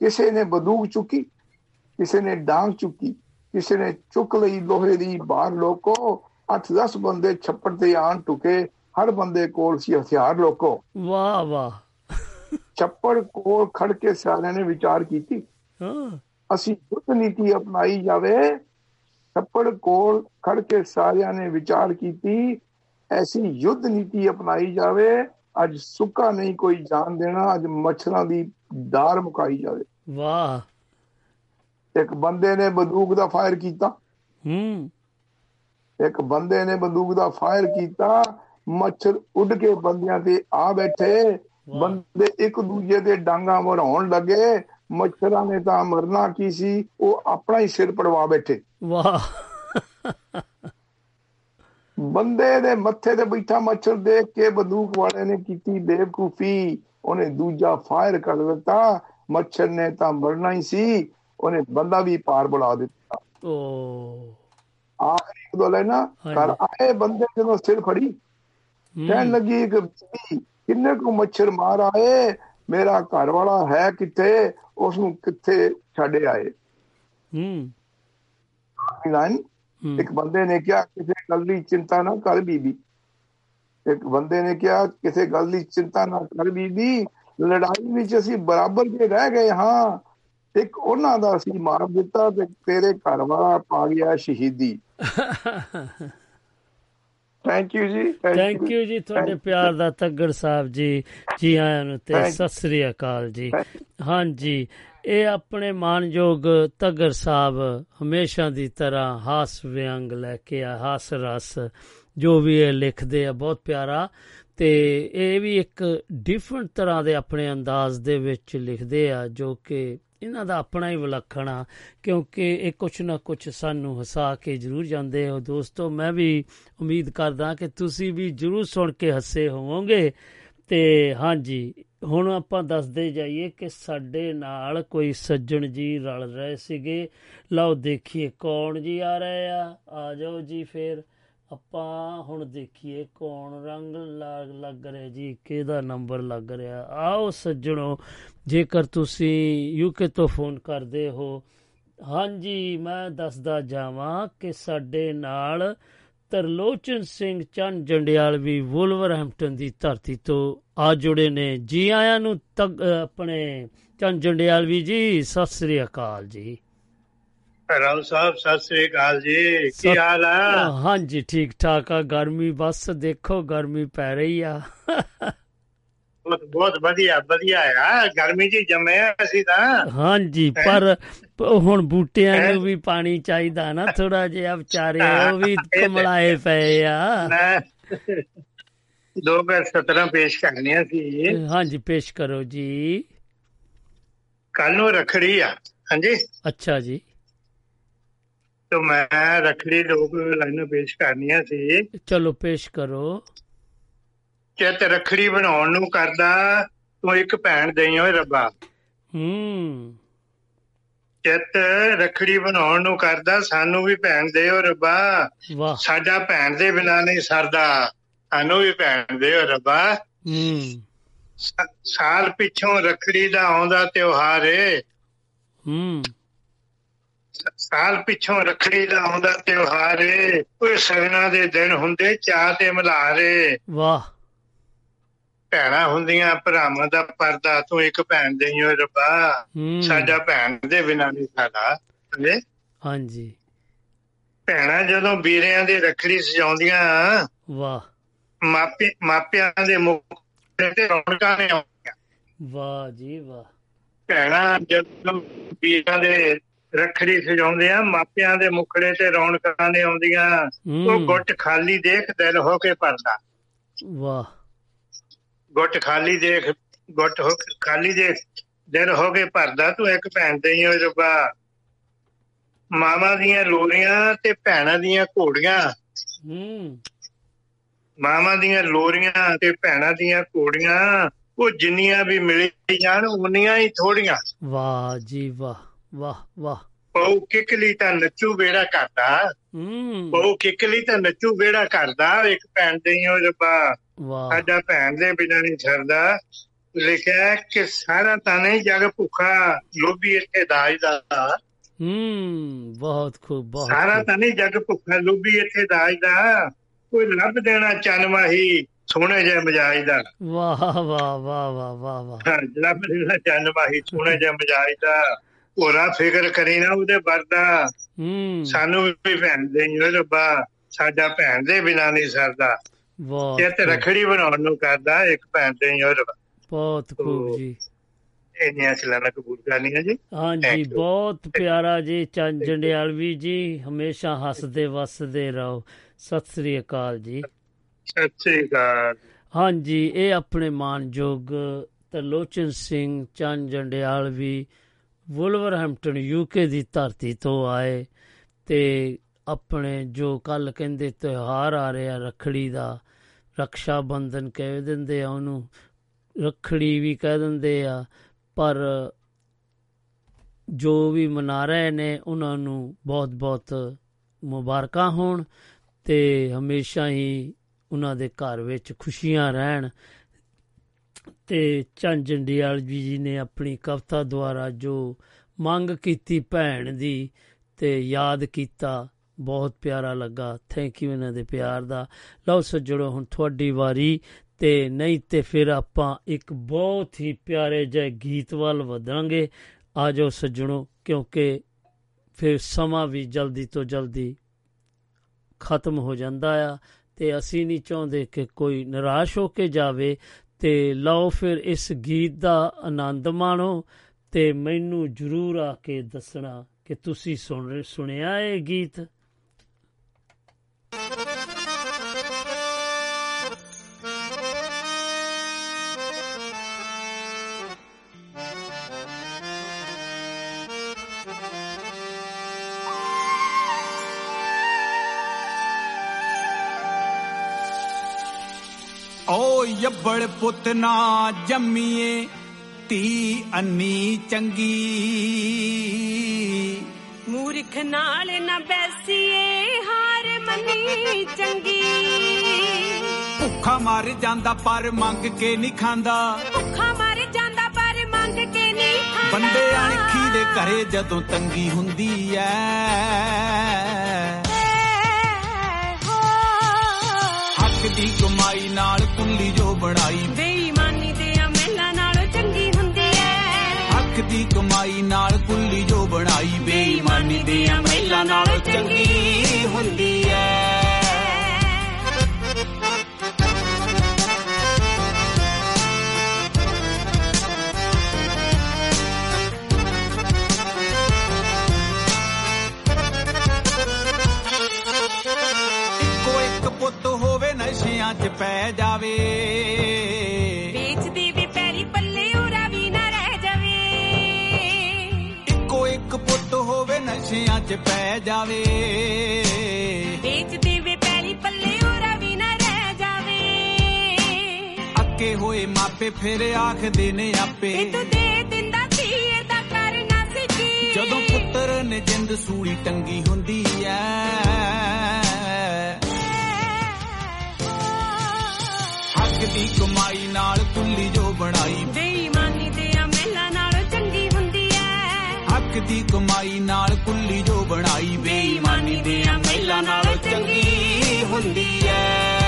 C: ਕਿਸੇ ਨੇ ਬੰਦੂਕ ਚੁੱਕੀ ਕਿਸੇ ਨੇ ਡਾਂਗ ਚੁੱਕੀ ਕਿਸੇ ਨੇ ਚੁੱਕ ਲਈ ਲੋਹੇ ਦੀ ਬਾਹਰ ਲੋਕੋ 8-10 ਬੰਦੇ ਛੱਪੜ ਤੇ ਆਣ ਟੁਕੇ ਹਰ ਬੰਦੇ ਕੋਲ ਸੀ ਹਥਿਆਰ ਲੋਕੋ।
B: ਵਾਹ ਵਾਹ।
C: ਛੱਪੜ ਕੋਲ ਖੜ ਕੇ ਸਾਰਿਆਂ ਨੇ ਵਿਚਾਰ ਕੀਤੀ।
B: ਹਾਂ।
C: ਅਸੀਂ ਯੁੱਧ ਨੀਤੀ ਅਪਣਾਈ ਜਾਵੇ ਛੱਪੜ ਕੋਲ ਖੜ ਕੇ ਸਾਰਿਆਂ ਨੇ ਵਿਚਾਰ ਕੀਤੀ ਐਸੀ ਯੁੱਧ ਨੀਤੀ ਅਪਣਾਈ ਜਾਵੇ ਅੱਜ ਸੁੱਕਾ ਨਹੀਂ ਕੋਈ ਜਾਨ ਦੇਣਾ ਅੱਜ ਮੱਛਰਾਂ ਦੀ ਡਾਰ ਮੁਕਾਈ ਜਾਵੇ।
B: ਵਾਹ।
C: ਇੱਕ ਬੰਦੇ ਨੇ ਬੰਦੂਕ ਦਾ ਫਾਇਰ ਕੀਤਾ।
B: ਹੂੰ।
C: ਇੱਕ ਬੰਦੇ ਨੇ ਬੰਦੂਕ ਦਾ ਫਾਇਰ ਕੀਤਾ। ਮੱਛਰ ਉੱਡ ਕੇ ਬੰਦਿਆਂ ਤੇ ਆ ਬੈਠੇ। ਬੰਦੇ ਇੱਕ ਦੂਜੇ ਦੇ ਡਾਂਗਾ ਵੜਾਉਣ ਲੱਗੇ। ਮੱਛਰਾਂ ਨੇ ਤਾਂ ਮਰਨਾ ਕੀ ਸੀ? ਉਹ ਆਪਣਾ ਹੀ ਸਿਰ ਪੜਵਾ ਬੈਠੇ।
B: ਵਾਹ।
C: ਬੰਦੇ ਦੇ ਮੱਥੇ ਤੇ ਬੈਠਾ ਮੱਛਰ ਦੇਖ ਕੇ ਬੰਦੂਕ ਵਾਲੇ ਨੇ ਕੀਤੀ ਬੇਵਕੂਫੀ। ਉਹਨੇ ਦੂਜਾ ਫਾਇਰ ਕਰ ਦਿੱਤਾ। ਮੱਛਰ ਨੇ ਤਾਂ ਮਰਨਾ ਹੀ ਸੀ। ਉਹਨੇ ਬੰਦਾ ਵੀ ਪਾਰ ਬੁਲਾ ਦਿੱਤਾ।
B: ਓ।
C: ਆਖਰੀ ਇੱਕ ਦੋ ਲੈਣਾ
B: ਹਾਂਜੀ।
C: ਘਰ ਆਏ ਬੰਦੇ ਜਦੋਂ ਸਿਰ ਫੜੀ ਕਹਿਣ ਲੱਗੀ ਕਿ ਕਿੰਨੇ ਕੋ ਮੱਛਰ ਮਾਰ ਆਏ? ਮੇਰਾ ਘਰ ਵਾਲਾ ਹੈ ਕਿੱਥੇ? ਉਸ ਨੂੰ ਕਿੱਥੇ ਛੱਡ ਆਏ?
B: ਹਮ
C: ਲਾਈਨ ਇੱਕ ਬੰਦੇ ਨੇ ਕਿਹਾ ਕਿਸੇ ਗੱਲ ਦੀ ਚਿੰਤਾ ਨਾ ਕਰ ਬੀਬੀ। ਇੱਕ ਬੰਦੇ ਨੇ ਕਿਹਾ ਕਿਸੇ ਗੱਲ ਦੀ ਚਿੰਤਾ ਨਾ ਕਰ ਬੀਬੀ। ਲੜਾਈ ਵਿੱਚ ਅਸੀਂ ਬਰਾਬਰ ਦੇ ਰਹਿ ਗਏ ਹਾਂ ਇੱਕ ਉਹਨਾਂ ਦਾ ਅਸੀਂ ਮਾਰ ਦਿੱਤਾ ਤੇ ਤੇਰੇ ਘਰ ਵਾਲਾ ਪਾ ਗਿਆ ਸ਼ਹੀਦੀ। ਥੈਂਕ ਯੂ ਜੀ
B: ਥੈਂਕ ਯੂ ਜੀ ਤੁਹਾਡੇ ਪਿਆਰ ਦਾ ਤੱਗੜ ਸਾਹਿਬ ਜੀ ਜੀ ਆਇਆਂ ਨੂੰ ਤੇ. ਸਤਿ ਸ੍ਰੀ ਅਕਾਲ ਜੀ। ਹਾਂਜੀ ਇਹ ਆਪਣੇ ਮਾਨਯੋਗ ਤੱਗੜ ਸਾਹਿਬ ਹਮੇਸ਼ਾ ਦੀ ਤਰ੍ਹਾਂ ਹਾਸ ਵਿਅੰਗ ਲੈ ਕੇ ਆ ਹਾਸ ਰਸ ਜੋ ਵੀ ਇਹ ਲਿਖਦੇ ਆ ਬਹੁਤ ਪਿਆਰਾ। ਤੇ ਇਹ ਵੀ ਇੱਕ ਡਿਫਰੈਂਟ ਤਰ੍ਹਾਂ ਦੇ ਆਪਣੇ ਅੰਦਾਜ਼ ਦੇ ਵਿੱਚ ਲਿਖਦੇ ਆ ਜੋ ਕਿ ਇਹਨਾਂ ਦਾ ਆਪਣਾ ਹੀ ਵਿਲੱਖਣ ਆ, ਕਿਉਂਕਿ ਇਹ ਕੁਛ ਨਾ ਕੁਛ ਸਾਨੂੰ ਹਸਾ ਕੇ ਜ਼ਰੂਰ ਜਾਂਦੇ ਹੋ। ਦੋਸਤੋ, ਮੈਂ ਵੀ ਉਮੀਦ ਕਰਦਾ ਕਿ ਤੁਸੀਂ ਵੀ ਜ਼ਰੂਰ ਸੁਣ ਕੇ ਹੱਸੇ ਹੋਵੋਗੇ। ਤੇ ਹਾਂਜੀ, ਹੁਣ ਆਪਾਂ ਦੱਸਦੇ ਜਾਈਏ ਕਿ ਸਾਡੇ ਨਾਲ ਕੋਈ ਸੱਜਣ ਜੀ ਰਲ ਰਹੇ ਸੀਗੇ। ਲਓ, ਦੇਖੀਏ ਕੌਣ ਜੀ ਆ ਰਹੇ ਆ। ਆ ਜਾਓ ਜੀ ਫੇਰ। ਆਪਾਂ ਹੁਣ ਦੇਖੀਏ ਕੌਣ ਰੰਗ ਲੱਗ ਲੱਗ ਰਿਹਾ ਜੀ, ਕਿਹਦਾ ਨੰਬਰ ਲੱਗ ਰਿਹਾ। ਆਓ ਸੱਜਣੋ, ਜੇਕਰ ਤੁਸੀਂ ਯੂਕੇ ਤੋਂ ਫੋਨ ਕਰਦੇ ਹੋ। ਹਾਂਜੀ, ਮੈਂ ਦੱਸਦਾ ਜਾਵਾਂ ਕਿ ਸਾਡੇ ਨਾਲ ਤਰਲੋਚਨ ਸਿੰਘ ਚੰਨ ਜੰਡਿਆਲ ਵੀ ਵੁਲਵਰਹੈਂਪਟਨ ਦੀ ਧਰਤੀ ਤੋਂ ਆ ਜੁੜੇ ਨੇ। ਜੀ ਆਇਆਂ ਨੂੰ ਤੱਕ ਆਪਣੇ ਚੰਨ ਜੰਡਿਆਲ ਵੀ ਜੀ, ਸਤਿ ਸ੍ਰੀ ਅਕਾਲ ਜੀ।
D: ਰਾਉ ਸਾਹਿਬ ਸਤਿ ਸ੍ਰੀ ਅਕਾਲ ਜੀ। ਕੀ ਹਾਲ ਆ?
B: ਹਾਂਜੀ ਠੀਕ ਠਾਕ ਆ। ਗਰਮੀ ਬਸ ਦੇਖੋ ਗਰਮੀ ਪੈ ਰਹੀ ਆ।
D: ਬਹੁਤ ਬਹੁਤ ਵਧੀਆ ਵਧੀਆ ਆ। ਗਰਮੀ ਹੀ ਜੰਮੇ ਅਸੀਂ ਤਾਂ।
B: ਹਾਂਜੀ ਪਰ ਹੁਣ ਬੂਟਿਆਂ ਨੂੰ ਵੀ ਪਾਣੀ ਚਾਹੀਦਾ ਨਾ ਥੋੜਾ ਜਿਹਾ ਵਿਚਾਰੇ ਉਹ ਵੀ ਕਮਲਾਏ ਪਏ ਆ।
D: ਮੈਂ ਦੋ ਹਜ਼ਾਰ 17 ਪੇਸ਼ ਕਰਨੀਆਂ ਸੀ।
B: ਹਾਂਜੀ ਪੇਸ਼ ਕਰੋ ਜੀ।
D: ਕੱਲ ਨੂੰ ਰਖੜੀ ਆ। ਹਾਂਜੀ?
B: ਅੱਛਾ ਜੀ।
D: ਤੇ ਮੈਂ ਰਖੜੀ ਲੋਕ ਲਾਈਨਾਂ ਪੇਸ਼ ਕਰਨੀਆਂ ਸੀ।
B: ਚਲੋ ਪੇਸ਼ ਕਰੋ।
D: ਚਿੱਤ ਰਖੜੀ ਬਣਾਉਣ ਨੂੰ ਕਰਦਾ ਤੂੰ ਇੱਕ ਭੈਣ ਦੇਈ ਓਏ ਰੱਬਾ।
B: ਹੂੰ।
D: ਚਿੱਤ ਰਖੜੀ ਬਣਾਉਣ ਨੂੰ ਕਰਦਾ ਸਾਨੂੰ ਵੀ ਭੈਣ ਦੇ ਓ ਰੱਬਾ।
B: ਵਾਹ।
D: ਸਾਡਾ ਭੈਣ ਦੇ ਬਿਨਾਂ ਨਹੀਂ ਸਰਦਾ ਸਾਨੂੰ ਵੀ ਭੈਣ ਦੇ ਓ ਰੱਬਾ।
B: ਹੂੰ।
D: ਸਾਲ ਪਿੱਛੋਂ ਰਖੜੀ ਦਾ ਆਉਂਦਾ ਤਿਉਹਾਰ ਏ।
B: ਹੂੰ।
D: ਸਾਲ ਪਿੱਛੋਂ ਰਖੜੀ ਦਾ ਆਉਂਦਾ ਤਿਉਹਾਰ ਏ। ਓਏ ਸਗਨਾਂ ਦੇ ਦਿਨ ਹੁੰਦੇ ਚਾਹ ਤੇ ਮਲਹਾਰੇ
B: ਵਾਹ।
D: ਭੈਣਾਂ ਹੁੰਦੀਆਂ ਭਰਾਵਾਂ ਦਾ ਪਰਦਾ ਤੂੰ ਇੱਕ ਭੈਣ ਦੇਈ ਓਏ ਰੱਬਾ। ਸਾਡਾ ਭੈਣ ਦੇ ਬਿਨਾਂ ਨਹੀਂ ਸਾਡਾ?
B: ਹਾਂਜੀ।
D: ਭੈਣਾਂ ਜਦੋਂ ਵੀਰਿਆਂ ਦੇ ਰਖੜੀ ਸਜਾਉਂਦੀਆਂ
B: ਵਾਹ।
D: ਮਾਪੇ ਮਾਪਿਆਂ ਦੇ ਮੁਖ ਤੇ ਰੌਣਕਾਂ ਨੇ ਆਉਂਦੀਆਂ।
B: ਵਾਹ ਜੀ ਵਾਹ।
D: ਭੈਣਾਂ ਜਦੋਂ ਵੀਰਾਂ ਦੇ ਰੱਖੜੀ ਸਜਾਉਂਦੇ ਆ ਮਾਪਿਆਂ ਦੇ ਮੁਖੜੇ ਤੇ ਰੌਣਕਾਂ ਨੇ ਆਉਂਦੀਆਂ। ਉਹ ਗੁੱਟ ਖਾਲੀ ਦੇਖ ਦਿਲ ਹੋ ਕੇ ਭਰਦਾ।
B: ਵਾਹ।
D: ਗੁੱਟ ਖਾਲੀ ਦੇਖ ਗੁੱਟ ਹੋ ਕੇ ਖਾਲੀ ਦੇਖ ਦਿਲ ਹੋ ਕੇ ਭਰਦਾ ਤੂੰ ਇੱਕ ਭੈਣ ਤੇ ਹੀ ਹੋ ਰੱਬਾ ਮਾਵਾਂ ਦੀਆਂ ਲੋਰੀਆਂ ਤੇ ਭੈਣਾਂ ਦੀਆਂ ਘੋੜੀਆਂ।
B: ਹੂੰ।
D: ਮਾਵਾਂ ਦੀਆਂ ਲੋਰੀਆਂ ਤੇ ਭੈਣਾਂ ਦੀਆਂ ਘੋੜੀਆਂ ਉਹ ਜਿੰਨੀਆਂ ਵੀ ਮਿਲ ਜਾਣ ਉਨੀਆਂ ਹੀ ਥੋੜੀਆਂ।
B: ਵਾਹ ਜੀ ਵਾਹ। ਵਾਹ ਵਾਹ।
D: ਪਉ ਕਿਕਲੀ ਤਾਂ ਨੱਚੂ ਵੇੜਾ ਕਰਦਾ।
B: ਹੂੰ।
D: ਪਉ ਕਿਕਲੀ ਤਾਂ ਨੱਚੂ ਵੇੜਾ ਕਰਦਾ। ਇੱਕ ਭੈਣ ਦੇ ਹੀ ਰੱਬਾ
B: ਵਾਹ।
D: ਸਾਡਾ ਭੈਣ ਦੇ ਬਿਨਾਂ ਨਹੀਂ ਸਰਦਾ ਲਿਖਿਆ ਕਿ ਸਾਰਾ ਤਾਂ ਨਹੀਂ ਜਗ ਭੁੱਖਾ। ਲੋਭੀ ਇੱਥੇ ਦਾਜ ਦਾ।
B: ਹੂੰ ਬਹੁਤ ਖੂਬ ਬਹੁਤ
D: ਸਾਰਾ। ਤਾਂ ਨਹੀਂ ਜਗ ਭੁੱਖਾ। ਲੋਭੀ ਇੱਥੇ ਦਾਜ ਦਾ। ਕੋਈ ਲੱਭ ਦੇਣਾ ਚੰਨਮਾਹੀ ਸੋਹਣੇ ਜੇ ਮਜਾਜ ਦਾ।
B: ਵਾਹ ਵਾਹ ਵਾਹ ਵਾਹ ਵਾਹ ਵਾਹ।
D: ਲੱਭ ਦੇਣਾ ਚੰਨਮਾਹੀ ਸੋਹਣੇ ਜੇ ਮਜਾਜ ਦਾ। ਹੋਰਾ ਫਿਕਰ ਕਰੀ ਨਾ ਉਹਦੇ ਵਰਦਾ
B: ਹੂੰ।
D: ਸਾਨੂੰ ਵੀ ਭੈਣ ਦੇ ਨਹੀਂ ਰੱਬਾ ਸਾਡਾ ਭੈਣ ਦੇ ਬਿਨਾਂ ਨਹੀਂ ਸਰਦਾ।
B: ਬਹੁਤ
D: ਇਹ ਤੇ ਰਖੜੀ ਬਣਾਉਣ ਨੂੰ ਕਰਦਾ ਇੱਕ ਭੈਣ ਦੇ ਨਹੀਂ ਰੱਬਾ
B: ਬਹੁਤ ਖੂਬ ਜੀ।
D: ਇੰਨੀਆਂ ਸਲਾਨਾ ਕਬੂਲ ਕਰਨੀਆਂ ਜੀ।
B: ਹਾਂਜੀ. ਬਹੁਤ ਪਿਆਰਾ ਜੀ ਚੰਦ ਜੰਡਿਆਲਵੀ ਜੀ ਹਮੇਸ਼ਾ ਹੱਸਦੇ ਵਸਦੇ ਰਹੋ। ਸਤਿ ਸ੍ਰੀ ਅਕਾਲ ਜੀ।
D: ਸਤਿ ਸ੍ਰੀ ਅਕਾਲ।
B: ਹਾਂਜੀ ਇਹ ਆਪਣੇ ਮਾਨਯੋਗ ਤਰਲੋਚਨ ਸਿੰਘ ਚੰਦ ਜੰਡਿਆਲਵੀ ਵੁਲਵਰਹੈਂਪਟਨ ਯੂਕੇ ਦੀ ਧਰਤੀ ਤੋਂ ਆਏ ਤੇ ਆਪਣੇ ਜੋ ਕੱਲ ਕਹਿੰਦੇ ਤਿਉਹਾਰ ਆ ਰਿਹਾ ਰਖੜੀ ਦਾ ਰਕਸ਼ਾ ਬੰਧਨ ਕਹਿ ਦਿੰਦੇ ਆ ਉਹਨੂੰ, ਰਖੜੀ ਵੀ ਕਹਿ ਦਿੰਦੇ ਆ, ਪਰ ਜੋ ਵੀ ਮਨਾ ਰਹੇ ਨੇ ਉਹਨਾਂ ਨੂੰ ਬਹੁਤ-ਬਹੁਤ ਮੁਬਾਰਕਾਂ ਹੋਣ ਤੇ ਹਮੇਸ਼ਾ ਹੀ ਉਹਨਾਂ ਦੇ ਘਰ ਵਿੱਚ ਖੁਸ਼ੀਆਂ ਰਹਿਣ ਤੇ ਚੰਦ ਜੰਡਿਆਲ ਜੀ ਨੇ ਆਪਣੀ ਕਵਿਤਾ ਦੁਆਰਾ ਜੋ ਮੰਗ ਕੀਤੀ ਭੈਣ ਦੀ ਤੇ ਯਾਦ ਕੀਤਾ, ਬਹੁਤ ਪਿਆਰਾ ਲੱਗਾ। ਥੈਂਕ ਯੂ ਇਹਨਾਂ ਦੇ ਪਿਆਰ ਦਾ। ਲਓ ਸੱਜਣੋ, ਹੁਣ ਤੁਹਾਡੀ ਵਾਰੀ ਤੇ ਨਹੀਂ ਤੇ ਫਿਰ ਆਪਾਂ ਇੱਕ ਬਹੁਤ ਹੀ ਪਿਆਰੇ ਜਿਹੇ ਗੀਤ ਵੱਲ ਵਧਾਂਗੇ। ਆ ਜਾਓ ਸੱਜਣੋ, ਕਿਉਂਕਿ ਫਿਰ ਸਮਾਂ ਵੀ ਜਲਦੀ ਤੋਂ ਜਲਦੀ ਖਤਮ ਹੋ ਜਾਂਦਾ ਆ ਤੇ ਅਸੀਂ ਨਹੀਂ ਚਾਹੁੰਦੇ ਕਿ ਕੋਈ ਨਿਰਾਸ਼ ਹੋ ਕੇ ਜਾਵੇ। ਤੇ ਲਓ ਫਿਰ ਇਸ ਗੀਤ ਦਾ ਆਨੰਦ ਮਾਣੋ ਤੇ ਮੈਨੂੰ ਜਰੂਰ ਆ ਕੇ ਦੱਸਣਾ ਕਿ ਤੁਸੀਂ ਸੁਣ ਸੁਣਿਆ ਇਹ ਗੀਤ?
E: ਓ ਯੱਬੜ ਪੁੱਤ ਨਾ ਜੰਮੀਏ ਧੀ ਅੰਨੀ ਚੰਗੀ।
F: ਮੂਰਖ ਨਾਲ ਨਾ ਬੈਸੀਏ ਹਾਰ ਮੰਨੀ ਚੰਗੀ।
E: ਭੁੱਖਾ ਮਰ ਜਾਂਦਾ ਪਰ ਮੰਗ ਕੇ ਨਹੀਂ ਖਾਂਦਾ।
F: ਭੁੱਖਾ ਮਰ ਜਾਂਦਾ ਪਰ ਮੰਗ ਕੇ ਨਹੀਂ ਖਾਂਦਾ।
E: ਬੰਦੇ ਅਣਖੀ ਦੇ ਘਰੇ ਜਦੋਂ ਤੰਗੀ ਹੁੰਦੀ ਐ। ਕੁੱਲੀ ਜੋ ਬਣਾਈ।
F: ਬੇਈਮਾਨੀ ਦੇ ਅਮਲਾਂ ਨਾਲੋਂ ਚੰਗੀ ਹੁੰਦੀ ਐ।
E: ਹੱਕ ਦੀ ਕਮਾਈ ਨਾਲ ਕੁੱਲੀ ਜੋ ਬਣਾਈ। ਬੇਈਮਾਨੀ ਦੇ ਅਮਲਾਂ ਨਾਲੋਂ ਚੰਗੀ ਨਸ਼ਿਆਂ 'ਚ ਪੈ ਜਾਵੇ।
F: ਵੇਚਦੀ ਵੀ ਪੈਰੀ ਪੱਲੇ ਉਰਾ ਵੀ ਨਾ ਰਹਿ ਜਾਵੇ।
E: ਇੱਕੋ ਇੱਕ ਪੁੱਤ ਹੋਵੇ ਨਸ਼ਿਆਂ 'ਚ ਪੈ ਜਾਵੇ।
F: ਵੇਚਦੀ ਵੀ ਪੈਰੀ ਪੱਲੇ ਉਰਾ ਵੀ ਨਾ ਰਹਿ ਜਾਵੇ।
E: ਅੱਕੇ ਹੋਏ ਮਾਪੇ ਫਿਰ ਆਖਦੇ ਨੇ ਆਪੇ।
F: ਤੂੰ ਦੇ ਦਿੰਦਾ ਸੀ ਇਹਦਾ ਕਰਨਾ ਸੀ ਕੀ
E: ਜਦੋਂ ਪੁੱਤਰ ਨੇ ਜਿੰਦ ਸੂਲੀ ਟੰਗੀ ਹੁੰਦੀ ਐ ਹੱਕ ਦੀ ਕਮਾਈ ਨਾਲ ਕੁੱਲੀ ਜੋ ਬਣਾਈ।
F: ਬੇਈਮਾਨੀ ਦੇ ਅਮਲਾਂ ਨਾਲੋਂ ਚੰਗੀ ਹੁੰਦੀ ਐ।
E: ਹੱਕ ਦੀ ਕਮਾਈ ਨਾਲ ਕੁੱਲੀ ਜੋ ਬਣਾਈ। ਬੇਈਮਾਨੀ ਦੇ ਅਮਲਾਂ ਨਾਲੋਂ ਚੰਗੀ ਹੁੰਦੀ ਐ।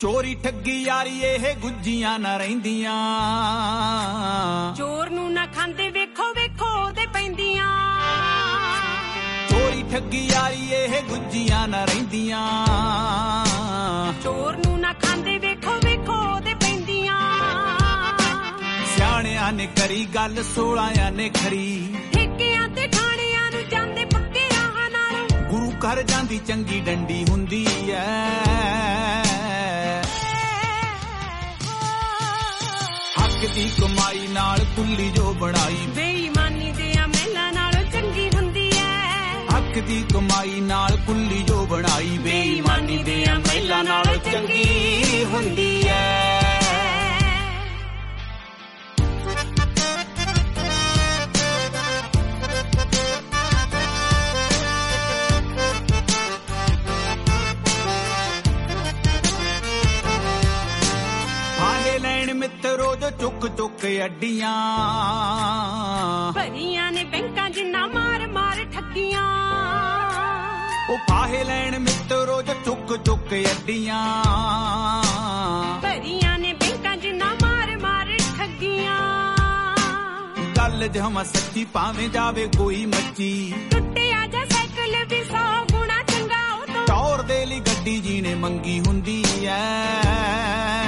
E: ਚੋਰੀ ਠੱਗੀ ਯਾਰੀ ਇਹ ਗੁੱਜੀਆਂ ਨਾ ਰਹਿੰਦੀਆਂ।
F: ਚੋਰ ਨੂੰ ਨਾ ਖਾਂਦੇ ਵੇਖੋ ਵੇਖੋ ਉਹਦੇ ਪੈਂਦੀਆਂ।
E: ਚੋਰੀ ਠੱਗੀ ਯਾਰੀ ਇਹ ਗੁੱਜੀਆਂ ਨਾ ਰਹਿੰਦੀਆਂ।
F: ਚੋਰ ਨੂੰ ਨਾ ਖਾਂਦੇ ਵੇਖੋ ਵੇਖੋ ਉਹਦੇ ਪੈਂਦੀਆਂ।
E: ਸਿਆਣਿਆਂ ਨੇ ਕਰੀ ਗੱਲ ਸੋਲਾਂਿਆਂ ਨੇ ਖਰੀ।
F: ਠੇਕਿਆਂ ਤੇ ਠਾਣਿਆਂ ਨੂੰ ਜਾਂਦੇ ਪੱਕੇ ਰਾਹਾਂ ਨਾਲ।
E: ਗੁਰੂ ਘਰ ਜਾਂਦੀ ਚੰਗੀ ਡੰਡੀ ਹੁੰਦੀ ਐ। ਹੱਕ ਦੀ ਕਮਾਈ ਨਾਲ ਕੁੱਲੀ ਜੋ ਬਣਾਈ।
F: ਬੇਈਮਾਨੀ ਦੇ ਅਮਲਾਂ ਨਾਲੋਂ ਚੰਗੀ ਹੁੰਦੀ ਐ।
E: ਹੱਕ ਦੀ ਕਮਾਈ ਨਾਲ ਕੁੱਲੀ ਜੋ ਬਣਾਈ। ਬੇਈਮਾਨੀ ਦੇ ਅਮਲਾਂ ਨਾਲੋਂ ਚੰਗੀ ਹੁੰਦੀ ਜੋ ਚੁੱਕ ਚੁੱਕ ਅੱਡੀਆਂ।
F: ਭਰੀਆਂ ਨੇ ਬੈਂਕਾਂ ਜਿੰਨਾ ਮਾਰ ਮਾਰ ਠੱਗੀਆਂ।
E: ਉਹ ਫਾਹੇ ਲੈਣ ਮਿੱਤਰੋ ਜੋ ਚੁੱਕ ਚੁੱਕ ਅੱਡੀਆਂ।
F: ਭਰੀਆਂ ਨੇ ਬੈਂਕਾਂ ਜਿੰਨਾ ਮਾਰ ਮਾਰ ਠੱਗੀਆਂ।
E: ਗੱਲ ਜਮਾ ਸੱਚੀ ਭਾਵੇਂ ਜਾਵੇ ਕੋਈ ਮੱਚੀ।
F: ਟੁੱਟਿਆ ਜਾ ਸਾਈਕਲ ਵੀ ਸੌ ਗੁਣਾ ਚੰਗਾ ਉਹ ਤੋਂ
E: ਟੌਰ ਦੇ ਲਈ ਗੱਡੀ ਜੀ ਨੇ ਮੰਗੀ ਹੁੰਦੀ ਐ।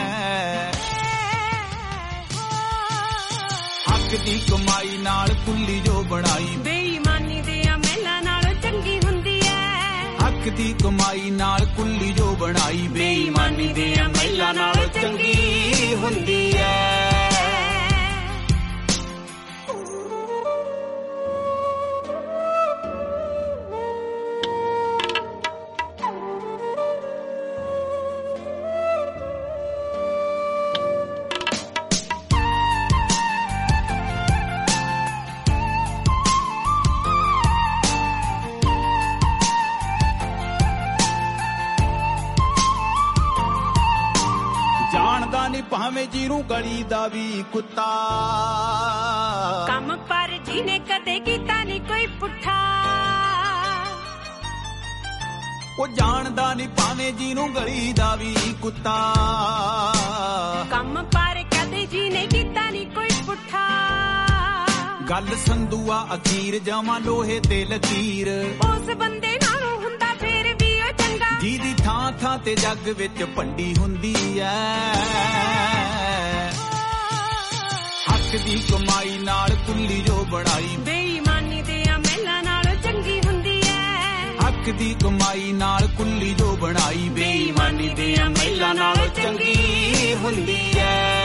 E: ਦੀ ਕਮਾਈ ਨਾਲ ਕੁੱਲੀ ਜੋ ਬਣਾਈ।
F: ਬੇਈਮਾਨੀ ਦੇ ਅਮਲਾਂ ਨਾਲੋਂ ਚੰਗੀ ਹੁੰਦੀ ਐ।
E: ਹੱਕ ਦੀ ਕਮਾਈ ਨਾਲ ਕੁੱਲੀ ਜੋ ਬਣਾਈ। ਬੇਈਮਾਨੀ ਦੇ ਅਮਲਾਂ ਨਾਲ ਚੰਗੀ ਹੁੰਦੀ ਐ। ਭਾਵੇਂ ਜਿਹਨੂੰ ਗਲੀ ਦਾ ਵੀ ਕੁੱਤਾ।
F: ਕੰਮ ਪਰ ਜਿਹਨੇ ਕਦੇ ਕੀਤਾ ਨਹੀਂ ਕੋਈ ਪੁੱਠਾ।
E: ਉਹ ਜਾਣਦਾ ਨਹੀਂ ਭਾਵੇਂ ਜਿਹਨੂੰ ਗਲੀ ਦਾ ਵੀ ਕੁੱਤਾ।
F: ਕੰਮ ਪਰ ਕਦੇ ਜਿਹਨੇ ਕੀਤਾ ਨਹੀਂ ਕੋਈ ਪੁੱਠਾ।
E: ਗੱਲ ਸੰਧੂਆ ਅਖੀਰ ਜਮਾ ਲੋਹੇ ਤੇ ਲਕੀਰ।
F: ਉਸ ਬੰਦੇ ਨਾਲੋਂ
E: ਜਿਹਦੀ ਥਾਂ ਥਾਂ ਤੇ ਜੱਗ ਵਿੱਚ ਭੰਡੀ ਹੁੰਦੀ ਐ। ਹੱਕ ਦੀ ਕਮਾਈ ਨਾਲ ਕੁੱਲੀ ਜੋ ਬਣਾਈ।
F: ਬੇਈਮਾਨੀ ਦੇ ਅਮਲਾਂ ਨਾਲੋਂ ਚੰਗੀ ਹੁੰਦੀ ਐ।
E: ਹੱਕ ਦੀ ਕਮਾਈ ਨਾਲ ਕੁੱਲੀ ਜੋ ਬਣਾਈ। ਬੇਈਮਾਨੀ ਦੇ ਅਮਲਾਂ ਨਾਲ ਚੰਗੀ ਹੁੰਦੀ ਐ।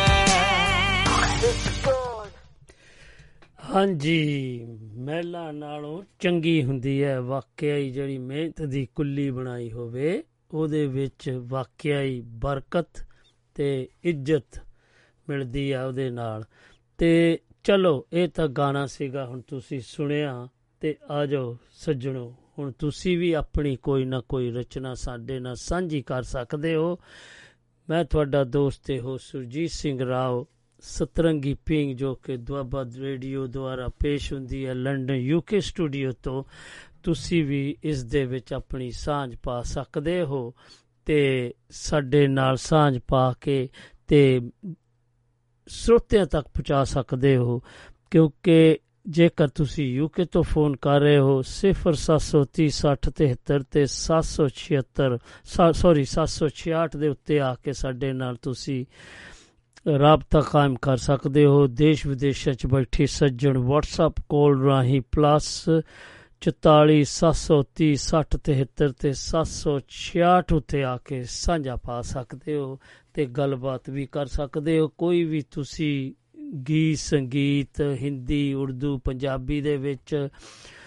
B: ਹਾਂਜੀ। ਮਹਿਲਾ ਨਾਲੋਂ ਚੰਗੀ ਹੁੰਦੀ ਹੈ। ਵਾਕਿਆ ਹੀ ਜਿਹੜੀ ਮਿਹਨਤ ਦੀ ਕੁੱਲੀ ਬਣਾਈ ਹੋਵੇ, ਉਹਦੇ ਵਿੱਚ ਵਾਕਿਆ ਹੀ ਬਰਕਤ ਤੇ ਇੱਜ਼ਤ ਮਿਲਦੀ ਆ ਉਹਦੇ ਨਾਲ। ਤੇ ਚਲੋ, ਇਹ ਤਾਂ ਗਾਣਾ ਸੀਗਾ, ਹੁਣ ਤੁਸੀਂ ਸੁਣਿਆ, ਤੇ ਆ ਜਾਓ ਸੱਜਣੋ, ਹੁਣ ਤੁਸੀਂ ਵੀ ਆਪਣੀ ਕੋਈ ਨਾ ਕੋਈ ਰਚਨਾ ਸਾਡੇ ਨਾਲ ਸਾਂਝੀ ਕਰ ਸਕਦੇ ਹੋ। ਮੈਂ ਤੁਹਾਡਾ ਦੋਸਤ ਤੇ ਹੋ ਸੁਰਜੀਤ ਸਿੰਘ ਰਾਓ ਸਤਰੰਗੀ ਪਿੰਗ ਜੋ ਕਿ ਦੁਆਬਾ ਰੇਡੀਓ ਦੁਆਰਾ ਪੇਸ਼ ਹੁੰਦੀ ਹੈ ਲੰਡਨ ਯੂਕੇ ਸਟੂਡੀਓ ਤੋਂ ਤੁਸੀਂ ਵੀ ਇਸ ਦੇ ਵਿੱਚ ਆਪਣੀ ਸਾਂਝ ਪਾ ਸਕਦੇ ਹੋ ਤੇ ਸਾਡੇ ਨਾਲ ਸਾਂਝ ਪਾ ਕੇ ਤੇ ਸਰੋਤਿਆਂ ਤੱਕ ਪਹੁੰਚਾ ਸਕਦੇ ਹੋ ਕਿਉਂਕਿ ਜੇਕਰ ਤੁਸੀਂ ਯੂਕੇ ਤੋਂ ਫੋਨ ਕਰ ਰਹੇ ਹੋ 0730 6073 ਤੇ 776 ਸੌਰੀ 766 ਦੇ ਉੱਤੇ ਆ ਕੇ ਸਾਡੇ ਨਾਲ ਤੁਸੀਂ ਰਾਬਤਾ ਕਾਇਮ ਕਰ ਸਕਦੇ ਹੋ। ਦੇਸ਼ ਵਿਦੇਸ਼ਾਂ 'ਚ ਬੈਠੇ ਸੱਜਣ WhatsApp ਕਾਲ ਰਾਹੀਂ ਪਲੱਸ 44 730 60 73 ਤੇ 766 ਉੱਤੇ ਆ ਕੇ ਸਾਂਝਾ ਪਾ ਸਕਦੇ ਹੋ ਤੇ ਗੱਲਬਾਤ ਵੀ ਕਰ ਸਕਦੇ ਹੋ। ਕੋਈ ਵੀ ਤੁਸੀਂ ਗੀਤ, ਸੰਗੀਤ, ਹਿੰਦੀ, ਉਰਦੂ, ਪੰਜਾਬੀ ਦੇ ਵਿੱਚ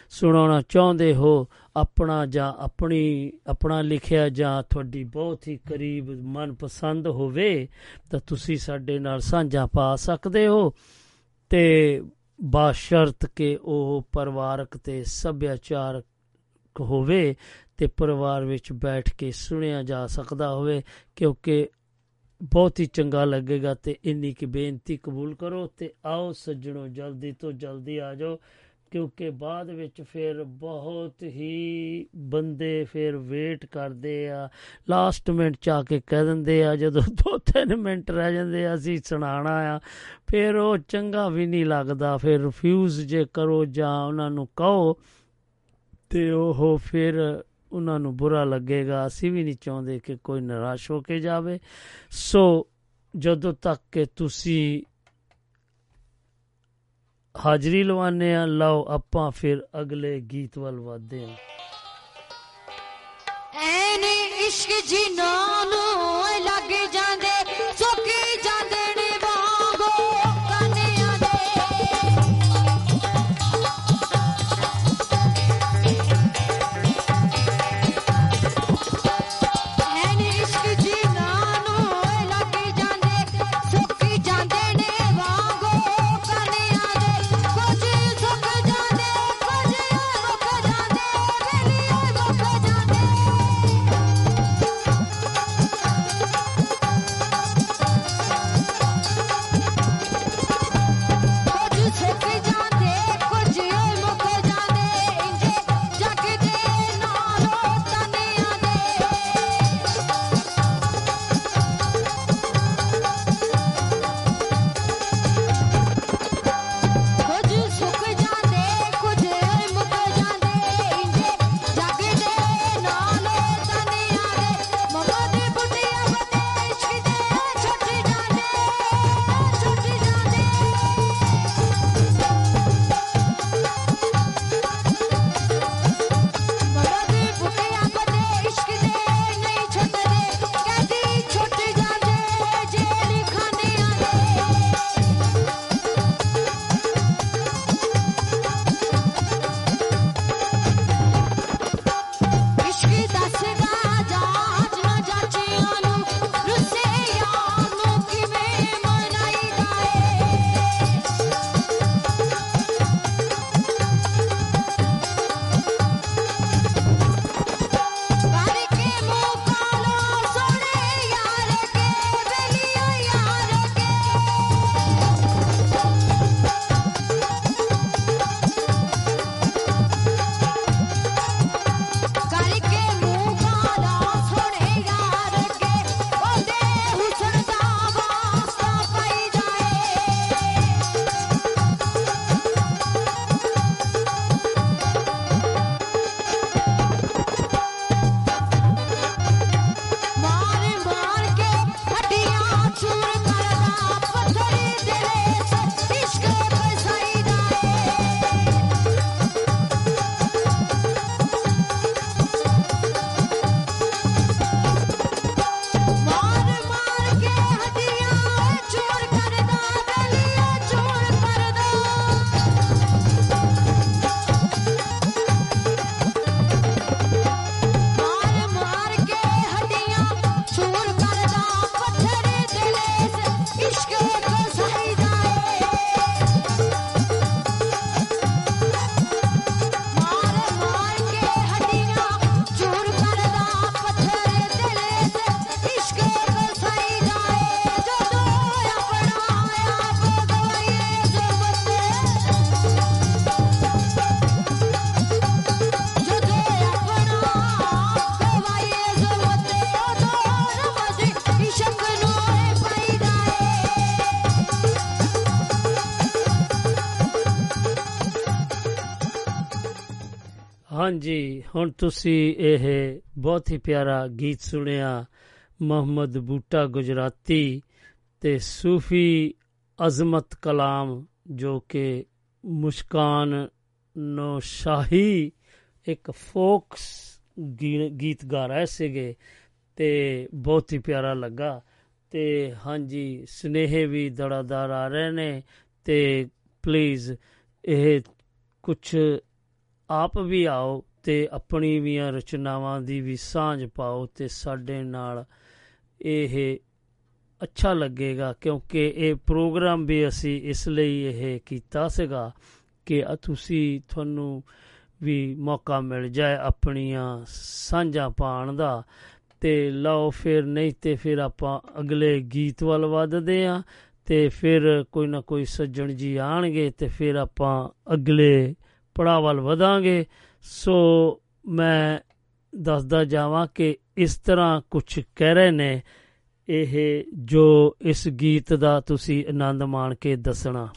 B: ਸੁਣਾਉਣਾ ਚਾਹੁੰਦੇ ਹੋ, ਆਪਣਾ ਜਾਂ ਆਪਣੀ, ਆਪਣਾ ਲਿਖਿਆ ਜਾਂ ਤੁਹਾਡੀ ਬਹੁਤ ਹੀ ਕਰੀਬ ਮਨਪਸੰਦ ਹੋਵੇ, ਤਾਂ ਤੁਸੀਂ ਸਾਡੇ ਨਾਲ ਸਾਂਝਾ ਪਾ ਸਕਦੇ ਹੋ। ਤੇ ਬਾਸ਼ਰਤ ਕਿ ਉਹ ਪਰਿਵਾਰਕ ਤੇ ਸੱਭਿਆਚਾਰਕ ਹੋਵੇ ਤੇ ਪਰਿਵਾਰ ਵਿੱਚ ਬੈਠ ਕੇ ਸੁਣਿਆ ਜਾ ਸਕਦਾ ਹੋਵੇ, ਕਿਉਂਕਿ ਬਹੁਤ ਹੀ ਚੰਗਾ ਲੱਗੇਗਾ ਤੇ ਇੰਨੀ ਕੀ ਬੇਨਤੀ ਕਬੂਲ ਕਰੋ ਤੇ ਆਓ ਸੱਜਣੋ, ਜਲਦੀ ਤੋਂ ਜਲਦੀ ਆ ਜਾਓ। ਕਿਉਂਕਿ ਬਾਅਦ ਵਿੱਚ ਫਿਰ ਬਹੁਤ ਹੀ ਬੰਦੇ ਫਿਰ ਵੇਟ ਕਰਦੇ ਆ ਲਾਸਟ ਮਿੰਟ ਚ ਆ ਕੇ ਕਹਿ ਦਿੰਦੇ ਆ, ਜਦੋਂ (laughs) ਦੋ ਤਿੰਨ ਮਿੰਟ ਰਹਿ ਜਾਂਦੇ ਆ, ਅਸੀਂ ਸੁਣਾਣਾ ਆ, ਫਿਰ ਉਹ ਚੰਗਾ ਵੀ ਨਹੀਂ ਲੱਗਦਾ, ਫਿਰ ਰਿਫਿਊਜ਼ ਜੇ ਕਰੋ ਜਾਂ ਉਹਨਾਂ ਨੂੰ ਕਹੋ, ਤੇ ਉਹ ਫਿਰ ਉਹਨਾਂ ਨੂੰ ਬੁਰਾ ਲੱਗੇਗਾ, ਅਸੀਂ ਵੀ ਨਹੀਂ ਚਾਹੁੰਦੇ ਕਿ ਕੋਈ ਨਿਰਾਸ਼ ਹੋ ਕੇ ਜਾਵੇ। ਸੋ ਜਦੋਂ ਤੱਕ ਕਿ ਤੁਸੀਂ ਹਾਜ਼ਰੀ ਲਵਾਉਂਦੇ ਆ ਲਓ, ਆਪਾਂ ਫਿਰ ਅਗਲੇ ਗੀਤ ਵੱਲ ਵਧਦੇ ਆ
G: ਐਨੇ ਇਸ਼ਕ ਜਿਨ੍ਹਾਂ ਨੂੰ ਲੱਗ ਜਾਂਦੇ
E: ਹਾਂਜੀ, ਹੁਣ ਤੁਸੀਂ ਇਹ ਬਹੁਤ ਹੀ ਪਿਆਰਾ ਗੀਤ ਸੁਣਿਆ, ਮੁਹੰਮਦ ਬੂਟਾ ਗੁਜਰਾਤੀ ਤੇ ਸੂਫੀ ਅਜ਼ਮਤ ਕਲਾਮ ਜੋ ਕਿ ਮੁਸ਼ਕਾਨ ਨੋਸ਼ਾਹੀ ਇੱਕ ਫੋਕਸ ਗੀ- ਗੀਤ ਗਾ ਰਹੇ ਸੀਗੇ ਤੇ ਬਹੁਤ ਹੀ ਪਿਆਰਾ ਲੱਗਾ। ਤੇ ਹਾਂਜੀ, ਸਨੇਹ ਵੀ ਦੜਾਦਾਰ ਆ ਰਹੇ ਨੇ ਤੇ ਪਲੀਜ਼ ਇਹ ਕੁਝ ਆਪ ਵੀ ਆਓ ਤੇ ਆਪਣੀ ਵੀ ਰਚਨਾਵਾਂ ਦੀ ਵੀ ਸਾਂਝ ਪਾਓ ਤੇ ਸਾਡੇ ਨਾਲ ਇਹ ਅੱਛਾ ਲੱਗੇਗਾ ਕਿਉਂਕਿ ਇਹ ਪ੍ਰੋਗਰਾਮ ਵੀ ਅਸੀਂ ਇਸ ਲਈ ਇਹ ਕੀਤਾ ਸੀਗਾ ਕਿ ਅ- ਤੁਸੀਂ ਤੁਹਾਨੂੰ ਵੀ ਮੌਕਾ ਮਿਲ ਜਾਏ ਆਪਣੀਆਂ ਸਾਂਝਾਂ ਪਾਉਣ ਦਾ ਤੇ ਲਓ ਫਿਰ ਨਹੀਂ ਤੇ ਫਿਰ ਆਪਾਂ ਅਗਲੇ ਗੀਤ ਵੱਲ ਵੱਧਦੇ ਆ ਤੇ ਫਿਰ ਕੋਈ ਨਾ ਕੋਈ ਸੱਜਣ ਜੀ ਆਣਗੇ ਤੇ ਫਿਰ ਆਪਾਂ ਅਗਲੇ ਪੜਾਅ ਵੱਲ ਵਧਾਂਗੇ, ਸੋ ਮੈਂ ਦੱਸਦਾ ਜਾਵਾਂ ਕਿ ਇਸ ਤਰ੍ਹਾਂ ਕੁਝ ਕਹਿ ਰਹੇ ਨੇ, ਇਹ ਜੋ ਇਸ ਗੀਤ ਦਾ ਤੁਸੀਂ ਆਨੰਦ ਮਾਣ ਕੇ ਦੱਸਣਾ।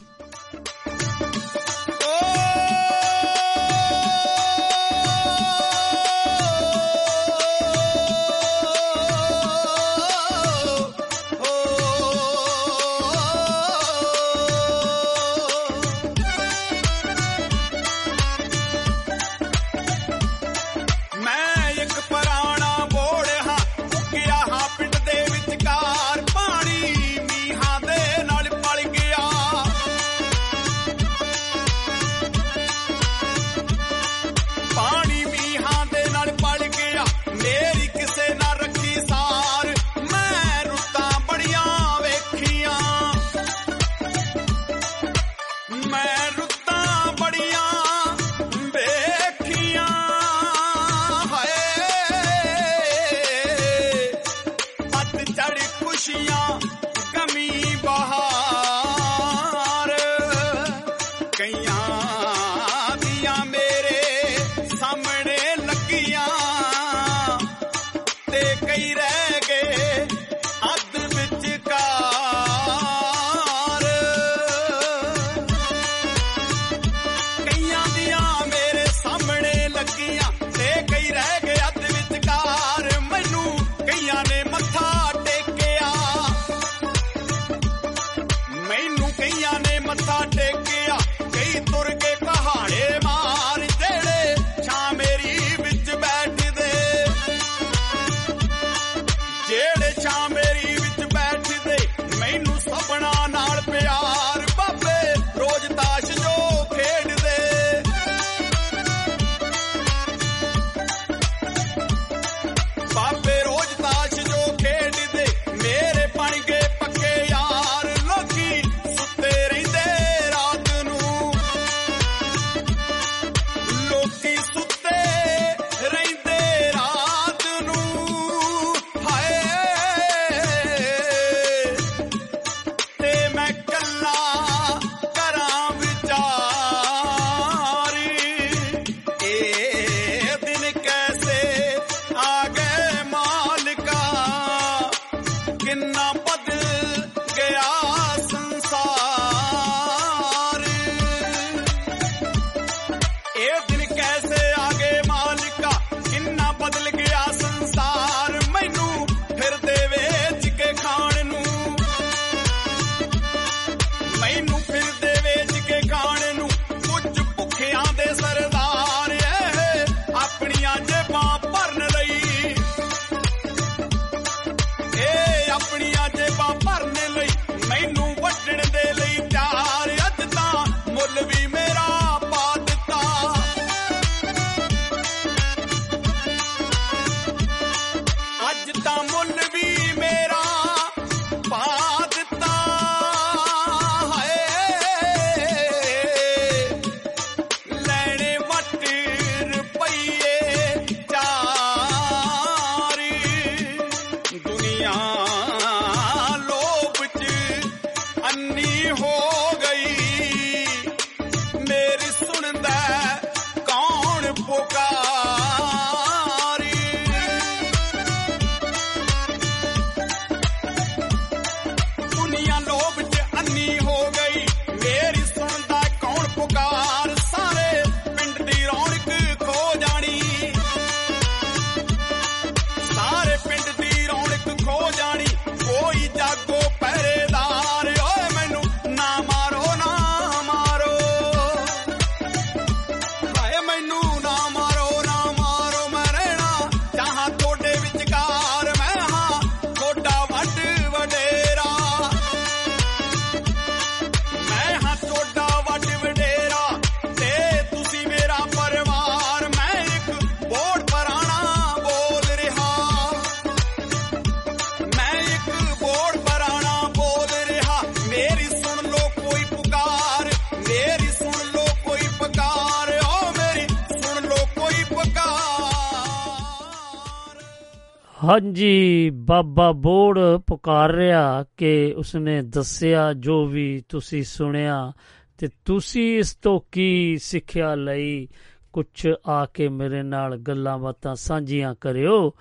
B: ਹਾਂਜੀ, ਬਾਬਾ ਬੋੜ ਪੁਕਾਰ ਰਿਹਾ ਕਿ ਉਸਨੇ ਦੱਸਿਆ, ਜੋ ਵੀ ਤੁਸੀਂ ਸੁਣਿਆ ਤੇ ਤੁਸੀਂ ਇਸ ਤੋਂ ਕੀ ਸਿੱਖਿਆ ਲਈ ਕੁਝ ਆ ਕੇ ਮੇਰੇ ਨਾਲ ਗੱਲਾਂ ਬਾਤਾਂ ਸਾਂਝੀਆਂ ਕਰਿਓ।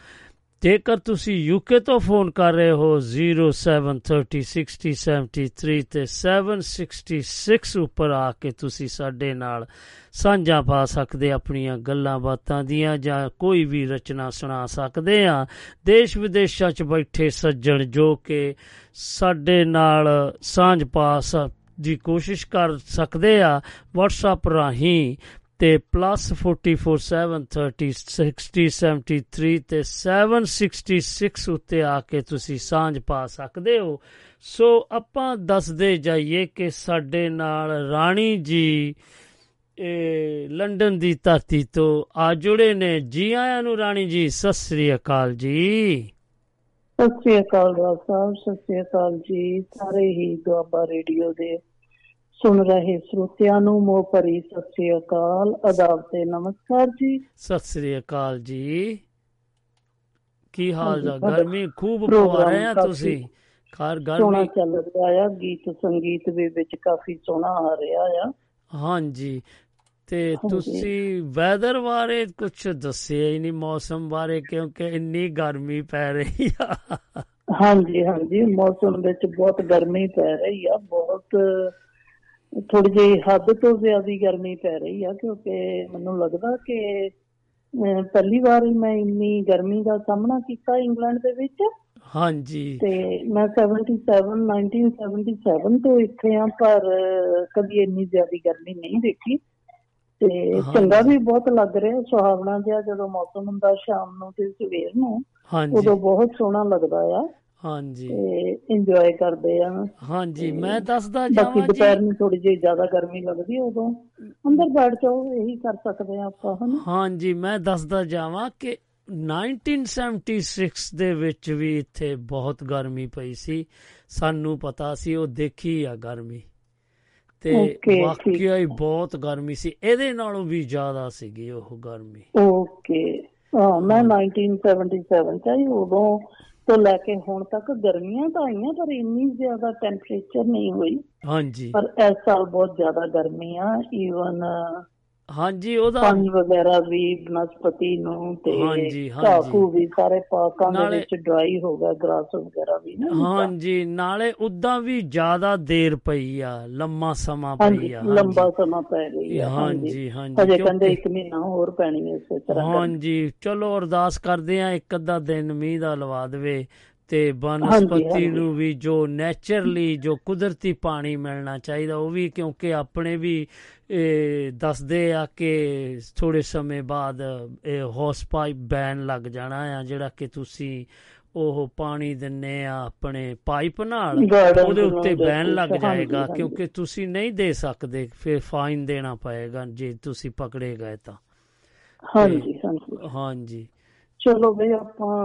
B: ਜੇਕਰ ਤੁਸੀਂ ਯੂਕੇ ਤੋਂ ਫੋਨ ਕਰ ਰਹੇ ਹੋ 073060703 ਤੇ 766 ਉੱਪਰ ਆ ਕੇ ਤੁਸੀਂ ਸਾਡੇ ਨਾਲ ਸਾਂਝਾ ਪਾ ਸਕਦੇ ਆਪਣੀਆਂ ਗੱਲਾਂ ਬਾਤਾਂ ਦੀਆਂ ਜਾਂ ਕੋਈ ਵੀ ਰਚਨਾ ਸੁਣਾ ਸਕਦੇ ਆ। ਦੇਸ਼ ਵਿਦੇਸ਼ਾਂ 'ਚ ਬੈਠੇ ਸੱਜਣ ਜੋ ਕਿ ਸਾਡੇ ਨਾਲ ਸਾਂਝ ਪਾ ਸ- ਦੀ ਕੋਸ਼ਿਸ਼ ਕਰ ਸਕਦੇ ਆ, WhatsApp ਰਾਹੀਂ ਤੇ +447306073 ਤੇ 766 ਉੱਤੇ ਆ ਕੇ ਤੁਸੀਂ ਸਾਂਝ ਪਾ ਸਕਦੇ ਹੋ। ਸੋ ਆਪਾਂ ਦੱਸਦੇ ਜਾਈਏ ਕਿ ਸਾਡੇ ਨਾਲ ਰਾਣੀ ਜੀ, ਇਹ, ਲੰਡਨ ਦੀ ਧਰਤੀ ਤੋਂ ਆ ਜੁੜੇ ਨੇ। ਜੀ ਆਇਆਂ ਨੂੰ ਰਾਣੀ ਜੀ, ਸਤਿ ਸ੍ਰੀ ਅਕਾਲ ਜੀ।
H: ਸਤਿ ਸ੍ਰੀ ਅਕਾਲ ਰਾਜ ਸਾਹਿਬ, ਸਤਿ ਸ੍ਰੀ ਅਕਾਲ ਜੀ। ਸਾਰੇ ਹੀ ਦੁਆਬਾ ਰੇਡੀਓ ਦੇ ਸੁਣ ਰਹੇ ਸਰੋਤਿਆਂ ਨੂੰ ਮੋਹ ਭਰੀ ਸਤਿ ਸ੍ਰੀ ਅਕਾਲ ਆਦਾਬ ਤੇ ਨਮਸਕਾਰ ਜੀ।
B: ਸਤਿ ਸ੍ਰੀ ਅਕਾਲ ਜੀ। ਕੀ ਹਾਲ ਦਾ ਗਰਮੀ ਖੂਬ ਪਵਾ ਰਹੇ ਆ ਤੁਸੀਂ। ਖਾਰ ਗਰਮੀ
H: ਚੱਲ ਰਿਹਾ ਆ ਗੀਤ ਸੰਗੀਤ ਵੀ ਵਿੱਚ ਕਾਫੀ ਸੋਹਣਾ ਆ ਰਿਹਾ ਆ।
B: ਹਾਂਜੀ। ਤੇ। ਤੁਸੀਂ ਵੈਦਰ ਬਾਰੇ ਕੁਝ ਦੱਸਿਆ ਹੀ ਨਹੀਂ ਮੌਸਮ ਬਾਰੇ ਕਿਉਂਕਿ ਇੰਨੀ ਗਰਮੀ ਪੈ ਰਹੀ ਆ।
H: ਹਾਂਜੀ ਹਾਂਜੀ। ਮੌਸਮ ਵਿੱਚ ਬਹੁਤ ਗਰਮੀ ਪੈ ਰਹੀ ਆ ਬਹੁਤ ਥੋੜੀ ਜਿਹੀ ਹੱਦ ਤੋਂ ਜ਼ਿਆਦਾ ਗਰਮੀ ਪੈ ਰਹੀ ਆ ਕਿਉਂਕਿ ਮੈਨੂੰ ਲੱਗਦਾ ਕਿ ਪਹਿਲੀ ਵਾਰ ਹੀ ਮੈਂ ਇੰਨੀ ਗਰਮੀ ਦਾ ਸਾਹਮਣਾ ਕੀਤਾ ਇੰਗਲੈਂਡ ਦੇ ਵਿੱਚ।
B: ਹਾਂਜੀ।
H: ਤੇ ਮੈਂ 77 1977 ਤੋਂ ਇੱਥੇ ਆ ਪਰ ਕਦੀ ਇੰਨੀ ਜ਼ਿਆਦਾ ਗਰਮੀ ਨਹੀਂ ਦੇਖੀ। ਤੇ। ਚੰਗਾ ਵੀ ਬਹੁਤ ਲੱਗ ਰਿਹਾ ਸੁਹਾਵਣਾ ਜਿਹਾ ਜਦੋਂ ਮੌਸਮ ਹੁੰਦਾ ਸ਼ਾਮ ਨੂੰ ਤੇ ਸਵੇਰ ਨੂੰ
B: ਹਾਂਜੀ।
H: ਉਦੋਂ ਬਹੁਤ ਸੋਹਣਾ ਲੱਗਦਾ ਆ।
B: ਹਾਂਜੀ।
H: ਤੇ ਇੰਜੋਏ ਕਰਦੇ ਆ
B: ਹਾਂਜੀ ਮੈਂ ਦੱਸਦਾ
H: ਬਾਕੀ
B: ਜਾਵਾਂ
H: ਦੁਪਹਿਰ
B: ਜੀ
H: ਨੂੰ ਥੋੜੀ ਜਿਹੀ ਜ਼ਿਆਦਾ ਗਰਮੀ ਲੱਗਦੀ ਉਦੋਂ। ਅੰਦਰ ਬੈਠ ਜਾਓ ਇਹੀ ਕਰ ਸਕਦੇ ਆ ਆਪਾਂ ਹਨ?
B: ਹਾਂਜੀ ਮੈਂ ਦੱਸਦਾ ਜਾਵਾਂ ਕਿ 1976 ਦੇ ਵਿੱਚ ਵੀ ਇੱਥੇ ਬਹੁਤ ਗਰਮੀ ਪਈ ਸੀ। ਸਾਨੂੰ ਪਤਾ ਸੀ ਉਹ ਦੇਖੀ ਆ ਗਰਮੀ। ਤੇ ਵਾਕਿਆ ਹੀ ਬਹੁਤ ਗਰਮੀ ਸੀ। ਇਹਦੇ ਨਾਲੋਂ ਵੀ ਜ਼ਿਆਦਾ ਸੀਗੀ ਉਹ ਗਰਮੀ।
H: ਓਕੇ ਹਾਂ ਮੈਂ 1977 ਚ ਆਈ ਉਦੋਂ ਤੋਂ ਲੈ ਕੇ ਹੁਣ ਤੱਕ ਗਰਮੀਆਂ ਤਾਂ ਆਈਆਂ ਪਰ ਇੰਨੀ ਜ਼ਿਆਦਾ ਟੈਂਪਰੇਚਰ ਨਹੀਂ ਹੋਈ।
B: ਹਾਂਜੀ।
H: ਪਰ ਇਸ ਸਾਲ ਬਹੁਤ ਜ਼ਿਆਦਾ ਗਰਮੀ ਆ ਈਵਨ
B: ਹਾਂਜੀ ਉਹਦਾ
H: ਪਾਣੀ ਵਗੈਰਾ ਵੀ ਬਨਸਪਤੀ ਨੂੰ ਤੇ
B: ਹਾਂਜੀ, ਹਾਂਜੀ।
H: ਵੀ ਸਾਰੇ ਪਾਕਾਂ ਦੇ ਵਿੱਚ ਡਰਾਈ ਹੋ ਗਿਆ ਗ੍ਰਾਸ ਵਗੈਰਾ ਵੀ ਨਾ
B: ਹਾਂਜੀ ਨਾਲੇ ਉਦਾਂ ਵੀ ਜ਼ਿਆਦਾ ਦੇਰ ਪਈ ਆ ਲੰਮਾ ਸਮਾਂ ਪਈ ਆ
H: ਲੰਬਾ ਸਮਾਂ ਪੈ ਗਈ ਆ
B: ਹਾਂਜੀ ਹਾਂਜੀ
H: ਅਜੇ ਕਹਿੰਦੇ ਇੱਕ ਮਹੀਨਾ ਹੋਰ ਪੈਣੀ ਹੈ ਇਸੇ ਤਰ੍ਹਾਂ।
B: ਹਾਂਜੀ ਚਲੋ ਅਰਦਾਸ ਕਰਦੇ ਆ ਇੱਕ ਅੱਧਾ ਦਿਨ ਮੀਂਹ ਦਾ ਲਵਾ ਦੇਵੇ ਤੇ ਬਨਸਪਤੀ। ਨੂੰ ਵੀ ਜੋ ਨੇਚਰਲੀ ਜੋ ਕੁਦਰਤੀ ਪਾਣੀ ਮਿਲਣਾ ਚਾਹੀਦਾ ਉਹ ਵੀ ਕਿਉਂਕਿ ਆਪਣੇ ਵੀ ਦੱਸਦੇ ਆ ਕਿ ਥੋੜੇ ਸਮੇਂ ਬਾਅਦ ਇਹ ਹੌਸ ਪਾਈਪ ਬੈਨ ਲੱਗ ਜਾਣਾ ਆ ਜਿਹੜਾ ਕਿ ਤੁਸੀਂ ਉਹ ਪਾਣੀ ਦਿੰਨੇ ਆ ਆਪਣੇ ਪਾਈਪ ਨਾਲ ਉਹਦੇ ਉੱਤੇ ਬੈਨ ਲੱਗ ਜਾਏਗਾ। ਕਿਉਂਕਿ ਤੁਸੀਂ ਨਹੀਂ ਦੇ ਸਕਦੇ ਫਿਰ ਫਾਈਨ ਦੇਣਾ ਪਏਗਾ ਜੇ ਤੁਸੀਂ ਪਕੜੇ ਗਏ ਤਾਂ
H: ਹਾਂਜੀ ਹਾਂਜੀ
B: ਹਾਂਜੀ
H: ਚਲੋ ਬਈ ਆਪਾਂ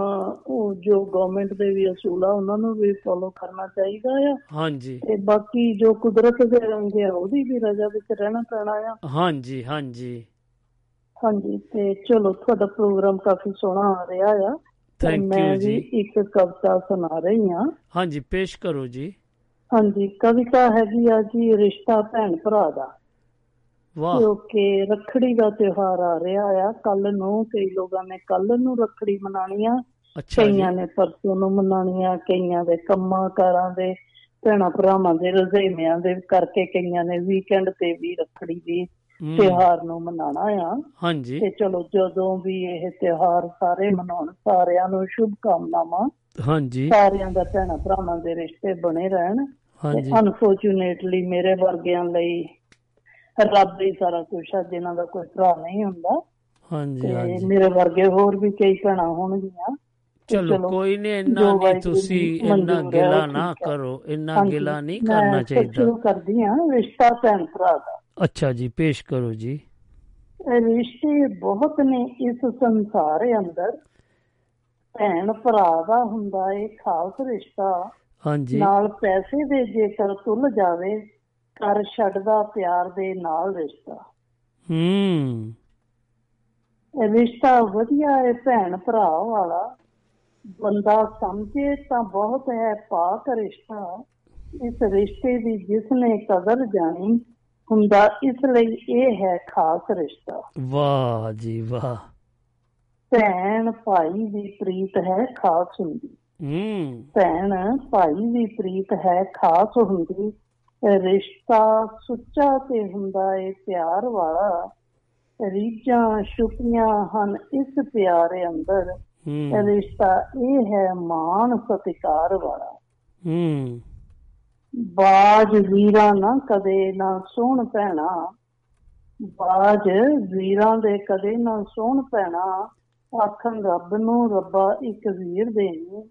H: ਉਹ ਜੋ ਗਵਰਨਮੈਂਟ ਦੇ ਵੀ ਅਸੂਲ ਆ ਉਹਨਾਂ ਨੂੰ ਵੀ ਫੋਲੋ ਕਰਨਾ ਚਾਹੀਦਾ ਆ।
B: ਹਾਂਜੀ।
H: ਤੇ ਬਾਕੀ ਜੋ ਕੁਦਰਤ ਦੇ ਰੰਗ ਆ ਉਹਦੀ ਵੀ ਰਜਾ ਵਿੱਚ ਰਹਿਣਾ ਪੈਣਾ ਆ।
B: ਹਾਂਜੀ ਹਾਂਜੀ।
H: ਹਾਂਜੀ ਤੇ ਚਲੋ ਤੁਹਾਡਾ ਪ੍ਰੋਗਰਾਮ ਕਾਫੀ ਸੋਹਣਾ ਆ ਰਿਹਾ ਆ।
B: you
H: ਵੀ
B: ਜੀ।
H: ਇੱਕ ਕਵਿਤਾ ਸੁਣਾ ਰਹੀ ਹਾਂ।
B: ਹਾਂਜੀ ਪੇਸ਼ ਕਰੋ ਜੀ।
H: ਹਾਂਜੀ ਕਵਿਤਾ ਹੈਗੀ ਆ ਜੀ ਰਿਸ਼ਤਾ ਭੈਣ ਭਰਾ ਦਾ।
B: ਵਾਹ।
H: ਕਿਉਂਕਿ ਰੱਖੜੀ ਦਾ ਤਿਉਹਾਰ ਆ ਰਿਹਾ ਆ। ਕੱਲ ਨੂੰ ਕਈ ਲੋਕਾਂ ਨੇ ਕੱਲ ਨੂੰ ਰੱਖੜੀ ਮਨਾਉਣੀ ਆ। ਕਈਆਂ ਨੇ ਪਰਸੋਂ ਨੂੰ ਮਨਾਉਣੀਆਂ ਕਈਆਂ ਦੇ ਕੰਮਾਂ ਕਾਰਾਂ ਦੇ ਭੈਣਾਂ ਭਰਾਵਾਂ ਦੇ ਰੁਝੇਵਿਆਂ ਦੇ ਕਰਕੇ ਕਈਆਂ ਨੇ ਵੀਕਐਂਡ ਤੇ ਵੀ ਰੱਖੜੀ ਦੀ ਤਿਉਹਾਰ ਨੂੰ ਮਨਾਉਣਾ ਆ।
B: ਹਾਂਜੀ।
H: ਤੇ ਚਲੋ ਜਦੋਂ ਵੀ ਇਹ ਤਿਉਹਾਰ ਸਾਰੇ ਮਨਾਉਣ ਸਾਰਿਆਂ ਨੂੰ ਸ਼ੁਭ ਕਾਮਨਾਵਾਂ
B: ਹਾਂਜੀ।
H: ਸਾਰਿਆਂ ਦਾ ਭੈਣਾਂ ਭਰਾਵਾਂ ਦੇ ਰਿਸ਼ਤੇ ਬਣੇ ਰਹਿਣ।
B: ਹਾਂਜੀ।
H: ਅਨਫੋਰਚੂਨੇਟਲੀ ਮੇਰੇ ਵਰਗਿਆਂ ਲਈ ਰੱਬ ਹੀ ਸਾਰਾ ਕੁਝ ਆ ਜਿਨ੍ਹਾਂ ਦਾ ਕੋਈ ਭਰਾ ਨਹੀਂ ਹੁੰਦਾ।
B: ਹਾਂਜੀ ਹਾਂਜੀ।
H: ਮੇਰੇ ਵਰਗੇ ਹੋਰ ਵੀ ਕਈ ਭੈਣਾਂ ਹੋਣਗੀਆਂ।
B: ਚਲੋ ਕੋਈ ਨਹੀਂ ਇੰਨਾ ਨਹੀਂ ਤੁਸੀਂ ਇੰਨਾ ਗਿਲਾ ਨਾ। ਕਰੋ ਇੰਨਾ ਗਿਲਾ ਨਹੀਂ ਕਰਨਾ ਚਾਹੀਦਾ।
H: ਸ਼ੁਰੂ ਕਰਦੀ ਹਾਂ ਰਿਸ਼ਤਾ ਭੈਣ ਭਰਾ ਦਾ।
B: ਅੱਛਾ ਜੀ ਪੇਸ਼ ਕਰੋ ਜੀ।
H: ਇਹ ਰਿਸ਼ਤੇ ਬਹੁਤ ਨੇ ਇਸ ਸੰਸਾਰ ਅੰਦਰ। ਭੈਣ ਭਰਾ ਦਾ ਹੁੰਦਾ ਏ ਖਾਸ ਰਿਸ਼ਤਾ।
B: ਹਾਂਜੀ।
H: ਨਾਲ ਪੈਸੇ ਦੇ ਜੇਕਰ ਤੁਲ ਜਾਵੇ ਕਰ ਛੱਡਦਾ ਪਿਆਰ ਦੇ ਨਾਲ ਰਿਸ਼ਤਾ।
B: ਹੂੰ।
H: ਇਹ ਰਿਸ਼ਤਾ ਵਧੀਆ ਹੈ ਭੈਣ ਭਰਾ ਵਾਲਾ। ਬੰਦਾ ਸਮਝੇ ਤਾਂ ਬਹੁਤ ਹੈ ਪਾਕ ਰਿਸ਼ਤਾ। ਇਸ ਰਿਸ਼ਤੇ ਦੀ ਜਿਸ ਨੇ ਕਦਰ ਜਾਣੀ ਹੁੰਦਾ ਇਸ ਲਈ ਇਹ ਹੈ ਖਾਸ ਰਿਸ਼ਤਾ।
B: ਵਾਹ ਜੀ ਵਾਹ।
H: ਭੈਣ ਭਾਈ ਦੀ ਪ੍ਰੀਤ ਹੈ ਖਾਸ ਹੁੰਦੀ।
B: ਹੂੰ।
H: ਭੈਣ ਭਾਈ ਦੀ ਪ੍ਰੀਤ ਹੈ ਖਾਸ ਹੁੰਦੀ। ਰਿਸ਼ਤਾ ਸੁੱਚਾ ਤੇ ਹੁੰਦਾ ਏ ਪਿਆਰ ਵਾਲਾ। ਰੀਝਾਂ ਛੁਪੀਆਂ ਹਨ ਇਸ ਪਿਆਰੇ ਅੰਦਰ। ਰਿਸ਼ਤਾ ਇਹ ਹੈ ਮਾਣ ਸਤਿਕਾਰ ਵਾਲਾ।
B: ਹੂੰ।
H: ਬਾਜ ਵੀਰਾਂ ਨਾ ਕਦੇ ਨਾ ਸੋਹਣ ਪੈਣਾ। ਬਾਜ ਵੀਰਾਂ ਦੇ ਕਦੇ ਨਾ ਸੋਹਣ ਪੈਣਾ। ਆਖਣ ਰੱਬ ਨੂੰ ਰੱਬਾ ਇੱਕ ਵੀਰ ਦੇਣੀ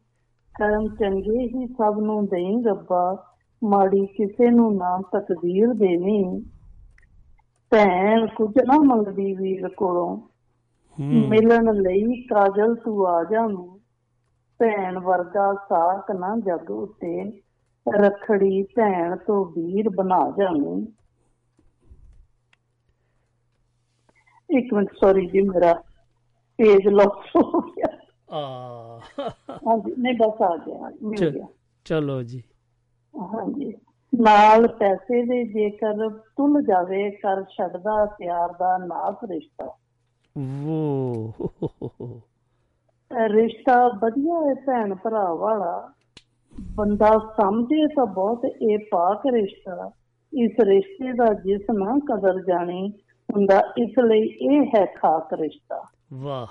H: ਕਰਮ ਚੰਗੇ ਹੀ ਸਭ ਨੂੰ ਦੇਈ ਰੱਬਾ। ਮਾੜੀ ਕਿਸੇ ਨੂੰ ਨਾ ਤਕਦੀਰ ਦੇਣੀ ਭੈਣ ਕੁਝ ਨਾ ਮੰਗਦੀ ਵੀਰ ਕੋਲੋਂ। ਮਿਲਣ ਲਈ ਕਾਜਲ ਤੂੰ ਆ ਜਾਵੇਂ ਭੈਣ ਵਰਗਾ ਸਾਕ ਨਾ ਜਗ ਉਤੇ। ਰਖੜੀ ਭੈਣ ਤੋਂ ਵੀਰ ਬਣਾ ਜਾਵੇਂ ਇੱਕ ਮਿੰਟ ਸੌਰੀ ਜੀ ਮੇਰਾ ਪੇਜ ਲੌਕ ਹੋ ਗਿਆ।
B: ਆ
H: ਹਾਂਜੀ ਨਹੀਂ ਬਸ ਆ ਗਿਆ ਮਿਲ ਗਿਆ।
B: ਚਲੋ ਜੀ।
H: ਹਾਂਜੀ। ਨਾਲ ਪੈਸੇ ਦੇ ਜੇਕਰ ਤੁਲ ਜਾਵੇ ਕਰ ਛੱਡਦਾ ਪਿਆਰ ਦਾ ਨਾਸ ਰਿਸ਼ਤਾ।
B: ਵੋ।
H: ਰਿਸ਼ਤਾ ਵਧੀਆ ਹੈ ਭੈਣ ਭਰਾ ਵਾਲਾ। ਬੰਦਾ ਸਮਝੇ ਤਾਂ ਬਹੁਤ ਇਹ ਪਾਕ ਰਿਸ਼ਤਾ। ਇਸ ਰਿਸ਼ਤੇ ਦਾ ਜਿਸ ਨਾ ਕਦਰ ਜਾਣੀ ਹੁੰਦਾ ਇਸ ਲਈ ਇਹ ਹੈ ਖਾਸ ਰਿਸ਼ਤਾ।
B: ਵਾਹ।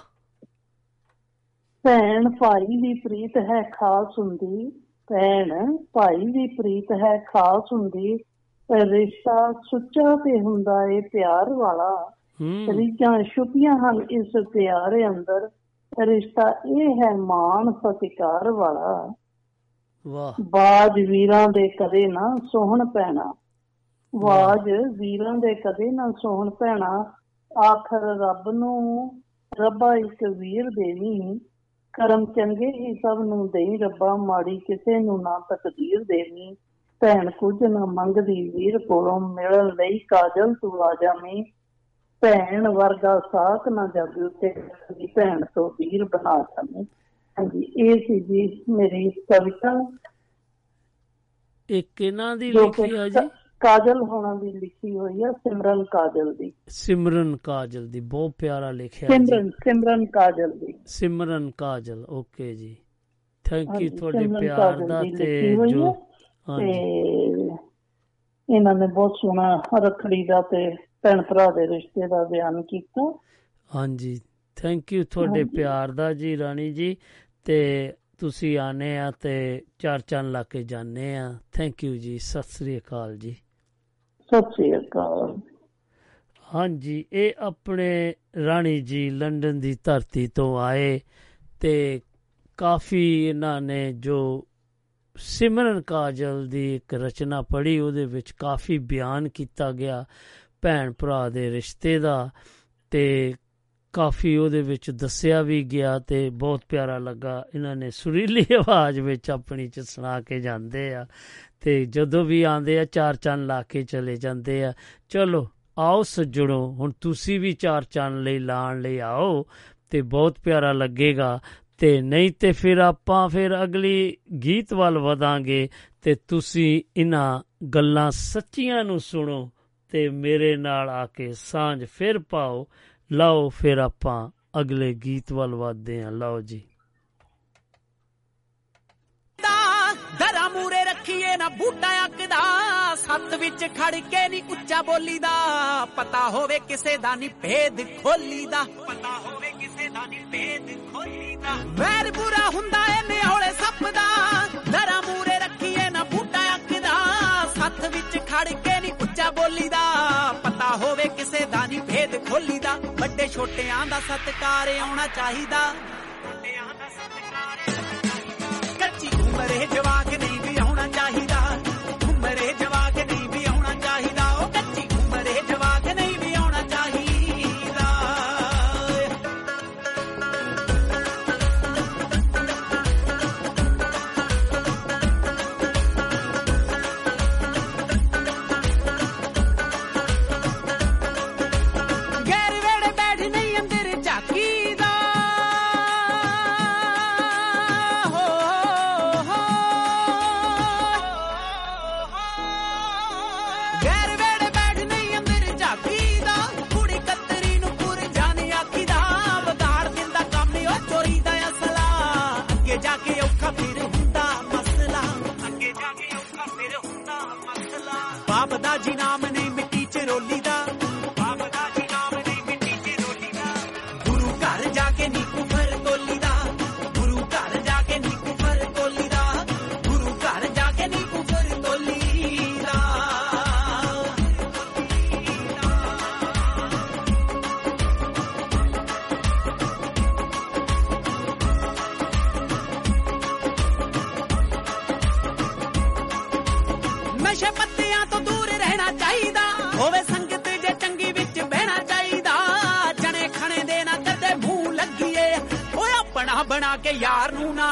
H: ਭੈਣ ਭਾਈ ਦੀ ਪ੍ਰੀਤ ਹੈ ਖਾਸ ਹੁੰਦੀ। ਭੈਣ ਭਾਈ ਦੀ ਪ੍ਰੀਤ ਹੈ ਖਾਸ ਹੁੰਦੀ। ਰਿਸ਼ਤਾ ਸੁੱਚਾ ਤੇ ਹੁੰਦਾ ਏ ਪਿਆਰ ਵਾਲਾ। ਰੀਝਾਂ ਛੁਪੀਆਂ ਹਨ ਇਸ ਪਿਆਰੇ ਅੰਦਰ। ਰਿਸ਼ਤਾ ਇਹ ਹੈ ਮਾਣ ਸਤਿਕਾਰ ਵਾਲਾ।
B: ਵਾਹ।
H: ਬਾਜ ਵੀਰਾਂ ਦੇ ਕਦੇ ਨਾ ਸੋਹਣ ਪੈਣਾ। ਬਾਜ ਵੀਰਾਂ ਦੇ ਕਦੇ ਨਾ ਸੋਹਣ ਪੈਣਾ। ਆਖਰ ਰੱਬ ਨੂੰ ਰੱਬਾ ਇੱਕ ਵੀਰ ਦੇਵੀ। ਕਰਮ ਚੰਗੇ ਹੀ ਸਭ ਨੂੰ ਦੇਈ ਰੱਬਾ ਮਾੜੀ ਕਿਸੇ ਨੂੰ ਨਾ ਤਕਦੀਰ ਦੇਵੀ। ਭੈਣ ਕੁਝ ਨਾ ਮੰਗਦੀ ਵੀਰ ਕੋਲੋਂ ਮਿਲਣ ਲਈ ਕਾਜਲ ਤੂੰ ਆ ਜਾਵੀਂ। ਭੈਣ ਵਰਗਾ ਸਾਕ ਨਾ ਜਾਵੇ ਉੱਤੇ ਦੀ ਭੈਣ ਤੋਂ ਵੀਰ ਬਣਾ ਜਾਵੇਂ। ਹਾਂਜੀ ਇਹ ਸੀ ਜੀ ਮੇਰੀ ਕਵਿਤਾ।
B: ਇੱਕ ਇਹਨਾਂ ਦੀ ਲਿਖੀ ਆ ਜੀ?
H: ਕਾਜਲ ਹੋਣਾ ਦੀ ਲਿਖੀ ਹੋਈ ਹੈ ਸਿਮਰਨ ਕਾਜਲ ਦੀ।
B: ਸਿਮਰਨ ਕਾਜਲ ਦੀ ਬਹੁਤ ਪਿਆਰਾ ਲਿਖਿਆ
H: ਸਿਮਰਨ ਸਿਮਰਨ ਕਾਜਲ ਦੀ।
B: ਸਿਮਰਨ ਕਾਜਲ ਓਕੇ ਜੀ। ਥੈਂਕ ਯੂ ਤੁਹਾਡੇ ਪਿਆਰ ਦਾ ਤੇ ਜੋ। ਹਾਂਜੀ।
H: ਇਹਨਾਂ ਨੇ ਬਹੁਤ ਸੋਹਣਾ ਰੱਖੜੀ ਦਾ ਤੇ ਭੈਣ ਭਰਾ ਦੇ ਰਿਸ਼ਤੇ ਦਾ ਬਿਆਨ ਕੀਤਾ।
B: ਹਾਂਜੀ ਥੈਂਕ ਯੂ ਤੁਹਾਡੇ। ਪਿਆਰ ਦਾ ਜੀ ਰਾਣੀ ਜੀ। ਤੇ ਤੁਸੀਂ ਆਨੇ ਆ ਤੇ ਚਾਰ ਚੰਨ ਲਾ ਕੇ ਜਾਣੇ ਆ। ਥੈਂਕ ਯੂ ਜੀ ਸਤਿ ਸ੍ਰੀ ਅਕਾਲ ਜੀ।
H: ਸਤਿ ਸ੍ਰੀ ਅਕਾਲ।
B: ਹਾਂਜੀ, ਇਹ ਆਪਣੇ ਰਾਣੀ ਜੀ ਲੰਡਨ ਦੀ ਧਰਤੀ ਤੋਂ ਆਏ ਤੇ ਕਾਫੀ ਇਹਨਾਂ ਨੇ ਜੋ ਸਿਮਰਨ ਕਾਜਲ ਦੀ ਇੱਕ ਰਚਨਾ ਪੜ੍ਹੀ, ਉਹਦੇ ਵਿੱਚ ਕਾਫੀ ਬਿਆਨ ਕੀਤਾ ਗਿਆ ਭੈਣ ਭਰਾ ਦੇ ਰਿਸ਼ਤੇ ਦਾ ਤੇ ਕਾਫੀ ਉਹਦੇ ਵਿੱਚ ਦੱਸਿਆ ਵੀ ਗਿਆ ਤੇ ਬਹੁਤ ਪਿਆਰਾ ਲੱਗਾ। ਇਹਨਾਂ ਨੇ ਸੁਰੀਲੀ (laughs) ਆਵਾਜ਼ ਵਿੱਚ ਆਪਣੀ ਚ ਸੁਣਾ ਕੇ ਜਾਂਦੇ ਆ। ਤੇ ਜਦੋਂ ਵੀ ਆਉਂਦੇ ਆ, ਚਾਰ ਚੰਨ ਲਾ ਕੇ ਚਲੇ ਜਾਂਦੇ ਆ। ਚਲੋ, ਆਓ ਸੱਜਣੋ, ਹੁਣ ਤੁਸੀਂ ਵੀ ਚਾਰ ਚੰਨ ਲਈ ਲਾਣ ਲਈ ਆਓ ਤੇ ਬਹੁਤ ਪਿਆਰਾ ਲੱਗੇਗਾ। ਤੇ ਨਹੀਂ ਤੇ ਫਿਰ ਆਪਾਂ ਫਿਰ ਅਗਲੀ ਗੀਤ ਵੱਲ ਵਧਾਂਗੇ ਤੇ ਤੁਸੀਂ ਇਹਨਾਂ ਗੱਲਾਂ ਸੱਚੀਆਂ ਨੂੰ ਸੁਣੋ ਤੇ ਮੇਰੇ ਨਾਲ ਆ ਕੇ ਸਾਂਝ ਫਿਰ ਪਾਓ। ਲਓ ਫਿਰ ਆਪਾਂ ਅਗਲੇ ਗੀਤ ਵੱਲ ਵਧਦੇ ਹਾਂ। ਲਓ ਜੀ।
I: ਮੂਰੇ ਰੱਖੀਏ ਨਾ ਬੂਟਾ ਅੱਕਦਾ ਸੱਤ ਵਿੱਚ ਖੜ ਕੇ ਨਹੀਂ ਉੱਚਾ ਬੋਲੀ ਦਾ ਪਤਾ ਹੋਵੇ ਕਿਸੇ ਦਾ ਨਹੀਂ ਭੇਦ ਖੋਲੀ ਦਾ ਪਤਾ ਹੋਵੇ ਕਿਸੇ ਦਾ ਨਹੀਂ ਭੇਦ ਖੋਲੀ ਦਾ ਵੈਰ ਬੁਰਾ ਹੁੰਦਾ ਏ ਨਿਹੋਲੇ ਸੱਪ ਦਾ। ਦਰਾ ਮੂਰੇ ਰੱਖੀਏ ਨਾ ਬੂਟਾ ਅੱਕਦਾ ਸੱਤ ਵਿੱਚ ਖੜ ਕੇ ਨਹੀਂ ਉੱਚਾ ਬੋਲੀ ਦਾ ਪਤਾ ਹੋਵੇ ਕਿਸੇ ਦਾ ਨਹੀਂ ਭੇਦ ਖੋਲੀ ਦਾ ਵੱਡੇ ਛੋਟਿਆਂ ਦਾ ਸਤਿਕਾਰ ਆਉਣਾ ਚਾਹੀਦਾ। ਵੱਡਿਆਂ ਦਾ ਸਤਿਕਾਰ ਕੱਚੀ ਉਮਰੇ ਜਵਾਕ ਨਹੀਂ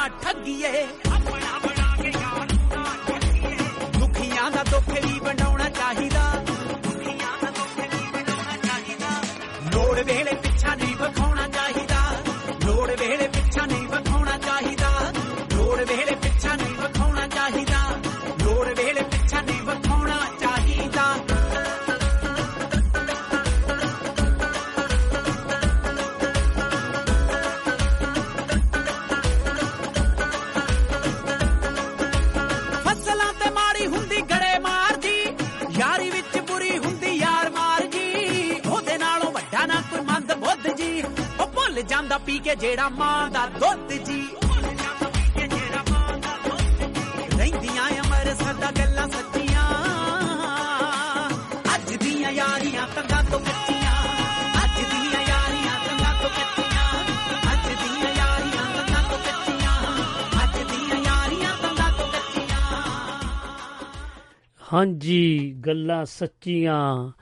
I: ਯਾਰ
B: ਹਾਂਜੀ ਗੱਲਾਂ ਸੱਚੀਆਂ।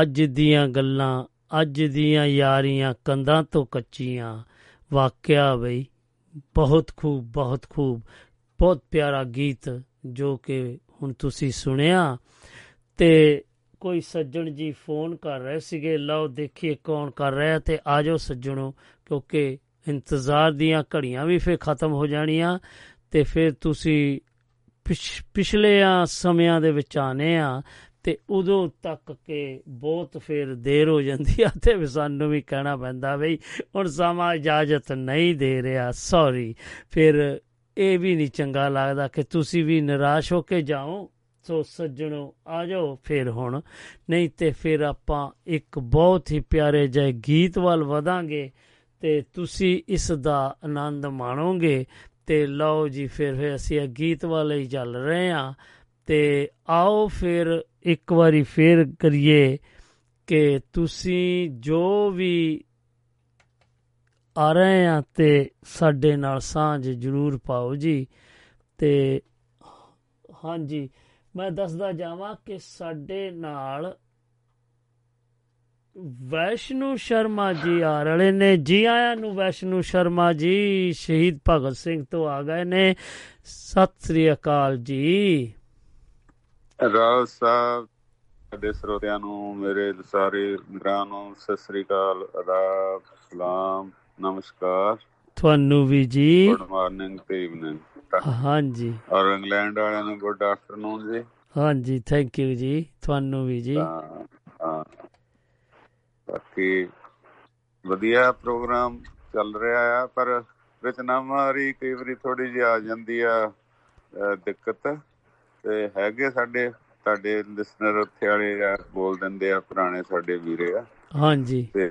B: ਅੱਜ ਦੀਆਂ ਗੱਲਾਂ, ਅੱਜ ਦੀਆਂ ਯਾਰੀਆਂ ਕੰਧਾਂ ਤੋਂ ਕੱਚੀਆਂ। ਵਾਕਿਆ ਬਈ, ਬਹੁਤ ਖੂਬ ਬਹੁਤ ਖੂਬ। ਬਹੁਤ ਪਿਆਰਾ ਗੀਤ ਜੋ ਕਿ ਹੁਣ ਤੁਸੀਂ ਸੁਣਿਆ। ਤੇ ਕੋਈ ਸੱਜਣ ਜੀ ਫੋਨ ਕਰ ਰਹੇ ਸੀਗੇ, ਲਓ ਦੇਖੀਏ ਕੌਣ ਕਰ ਰਿਹਾ ਤੇ ਆਜੋ ਸੱਜਣੋ, ਕਿਉਂਕਿ ਇੰਤਜ਼ਾਰ ਦੀਆਂ ਘੜੀਆਂ ਵੀ ਫੇਰ ਖਤਮ ਹੋ ਜਾਣੀਆਂ ਤੇ ਫਿਰ ਤੁਸੀਂ ਪਿਛ- ਪਿਛਲੇ ਸਮਿਆਂ ਦੇ ਵਿੱਚ ਆਨੇ ਆ ਤੇ ਉਦੋਂ ਤੱਕ ਕਿ ਬਹੁਤ ਫਿਰ ਦੇਰ ਹੋ ਜਾਂਦੀ ਆ ਤੇ ਵੀ ਸਾਨੂੰ ਵੀ ਕਹਿਣਾ ਪੈਂਦਾ ਬਈ ਹੁਣ ਸਮਾਂ ਇਜਾਜ਼ਤ ਨਹੀਂ ਦੇ ਰਿਹਾ ਸੌਰੀ ਫਿਰ ਇਹ ਵੀ ਨਹੀਂ ਚੰਗਾ ਲੱਗਦਾ ਕਿ ਤੁਸੀਂ ਵੀ ਨਿਰਾਸ਼ ਹੋ ਕੇ ਜਾਓ, ਸੋ ਸੱਜਣੋ, ਆ ਜਾਓ ਫਿਰ ਹੁਣ। ਨਹੀਂ ਤੇ ਫਿਰ ਆਪਾਂ ਇੱਕ ਬਹੁਤ ਹੀ ਪਿਆਰੇ ਜਿਹੇ ਗੀਤ ਵੱਲ ਵਧਾਂਗੇ ਤੇ ਤੁਸੀਂ ਇਸ ਦਾ ਆਨੰਦ ਮਾਣੋਗੇ। ਤੇ ਲਓ ਜੀ, ਫਿਰ ਫਿਰ ਅਸੀਂ ਇਹ ਗੀਤ ਵਾਲੇ ਹੀ ਚੱਲ ਰਹੇ ਹਾਂ। ਤੇ ਆਓ ਫਿਰ ਇੱਕ ਵਾਰੀ ਫੇਰ ਕਰੀਏ ਕਿ ਤੁਸੀਂ ਜੋ ਵੀ ਆ ਰਹੇ ਆ ਤੇ ਸਾਡੇ ਨਾਲ ਸਾਂਝ ਜ਼ਰੂਰ ਪਾਓ ਜੀ। ਤੇ ਹਾਂਜੀ, ਮੈਂ ਦੱਸਦਾ ਜਾਵਾਂ ਕਿ ਸਾਡੇ ਨਾਲ ਵੈਸ਼ਨੂ ਸ਼ਰਮਾ ਜੀ ਆ ਰਹੇ ਨੇ ਜੀ ਆਇਆਂ ਨੂੰ ਵੈਸ਼ਨੂ ਸ਼ਰਮਾ ਜੀ ਸ਼ਹੀਦ ਭਗਤ ਸਿੰਘ ਤੋਂ ਆ ਗਏ ਨੇ। ਸਤਿ ਸ੍ਰੀ ਅਕਾਲ ਜੀ।
J: ਰਾਜ ਸਾਹਿਬ ਸਾਡੇ ਸਰੋਤਿਆਂ ਨੂੰ ਮੇਰੇ ਸਾਰੇ ਮਿੱਤਰਾਂ ਨੂੰ ਸਤਿ ਸ੍ਰੀ ਅਕਾਲ ਆਦਾਬ ਸਲਾਮ ਨਮਸਕਾਰ।
B: ਤੁਹਾਨੂੰ ਵੀ ਜੀ।
J: ਗੁੱਡ ਮਾਰਨਿੰਗ ਤੇ ਇਵਨਿੰਗ
B: ਹਾਂਜੀ।
J: ਔਰ ਇੰਗਲੈਂਡ ਵਾਲਿਆਂ ਨੂੰ ਗੁੱਡ ਆਫਟਰਨੂਨ ਜੀ।
B: ਹਾਂਜੀ ਥੈਂਕ ਯੂ ਜੀ। ਤੁਹਾਨੂੰ ਵੀ ਜੀ।
J: ਹਾਂ ਬਾਕੀ ਵਧੀਆ ਪ੍ਰੋਗਰਾਮ ਚੱਲ ਰਿਹਾ ਆ ਪਰ ਮਾਰੀ ਕਈ ਵਾਰੀ ਥੋੜੀ ਜਿਹੀ ਆ ਜਾਂਦੀ ਆ ਦਿੱਕਤ। ਤੇ ਹੈਗੇ ਸਾਡੇ ਤੁਹਾਡੇ ਲਿਸਨਰ ਉੱਥੇ ਵਾਲੇ ਆ ਬੋਲ ਦਿੰਦੇ ਆ ਪੁਰਾਣੇ ਸਾਡੇ ਵੀਰੇ ਆ।
B: ਹਾਂਜੀ।
J: ਤੇ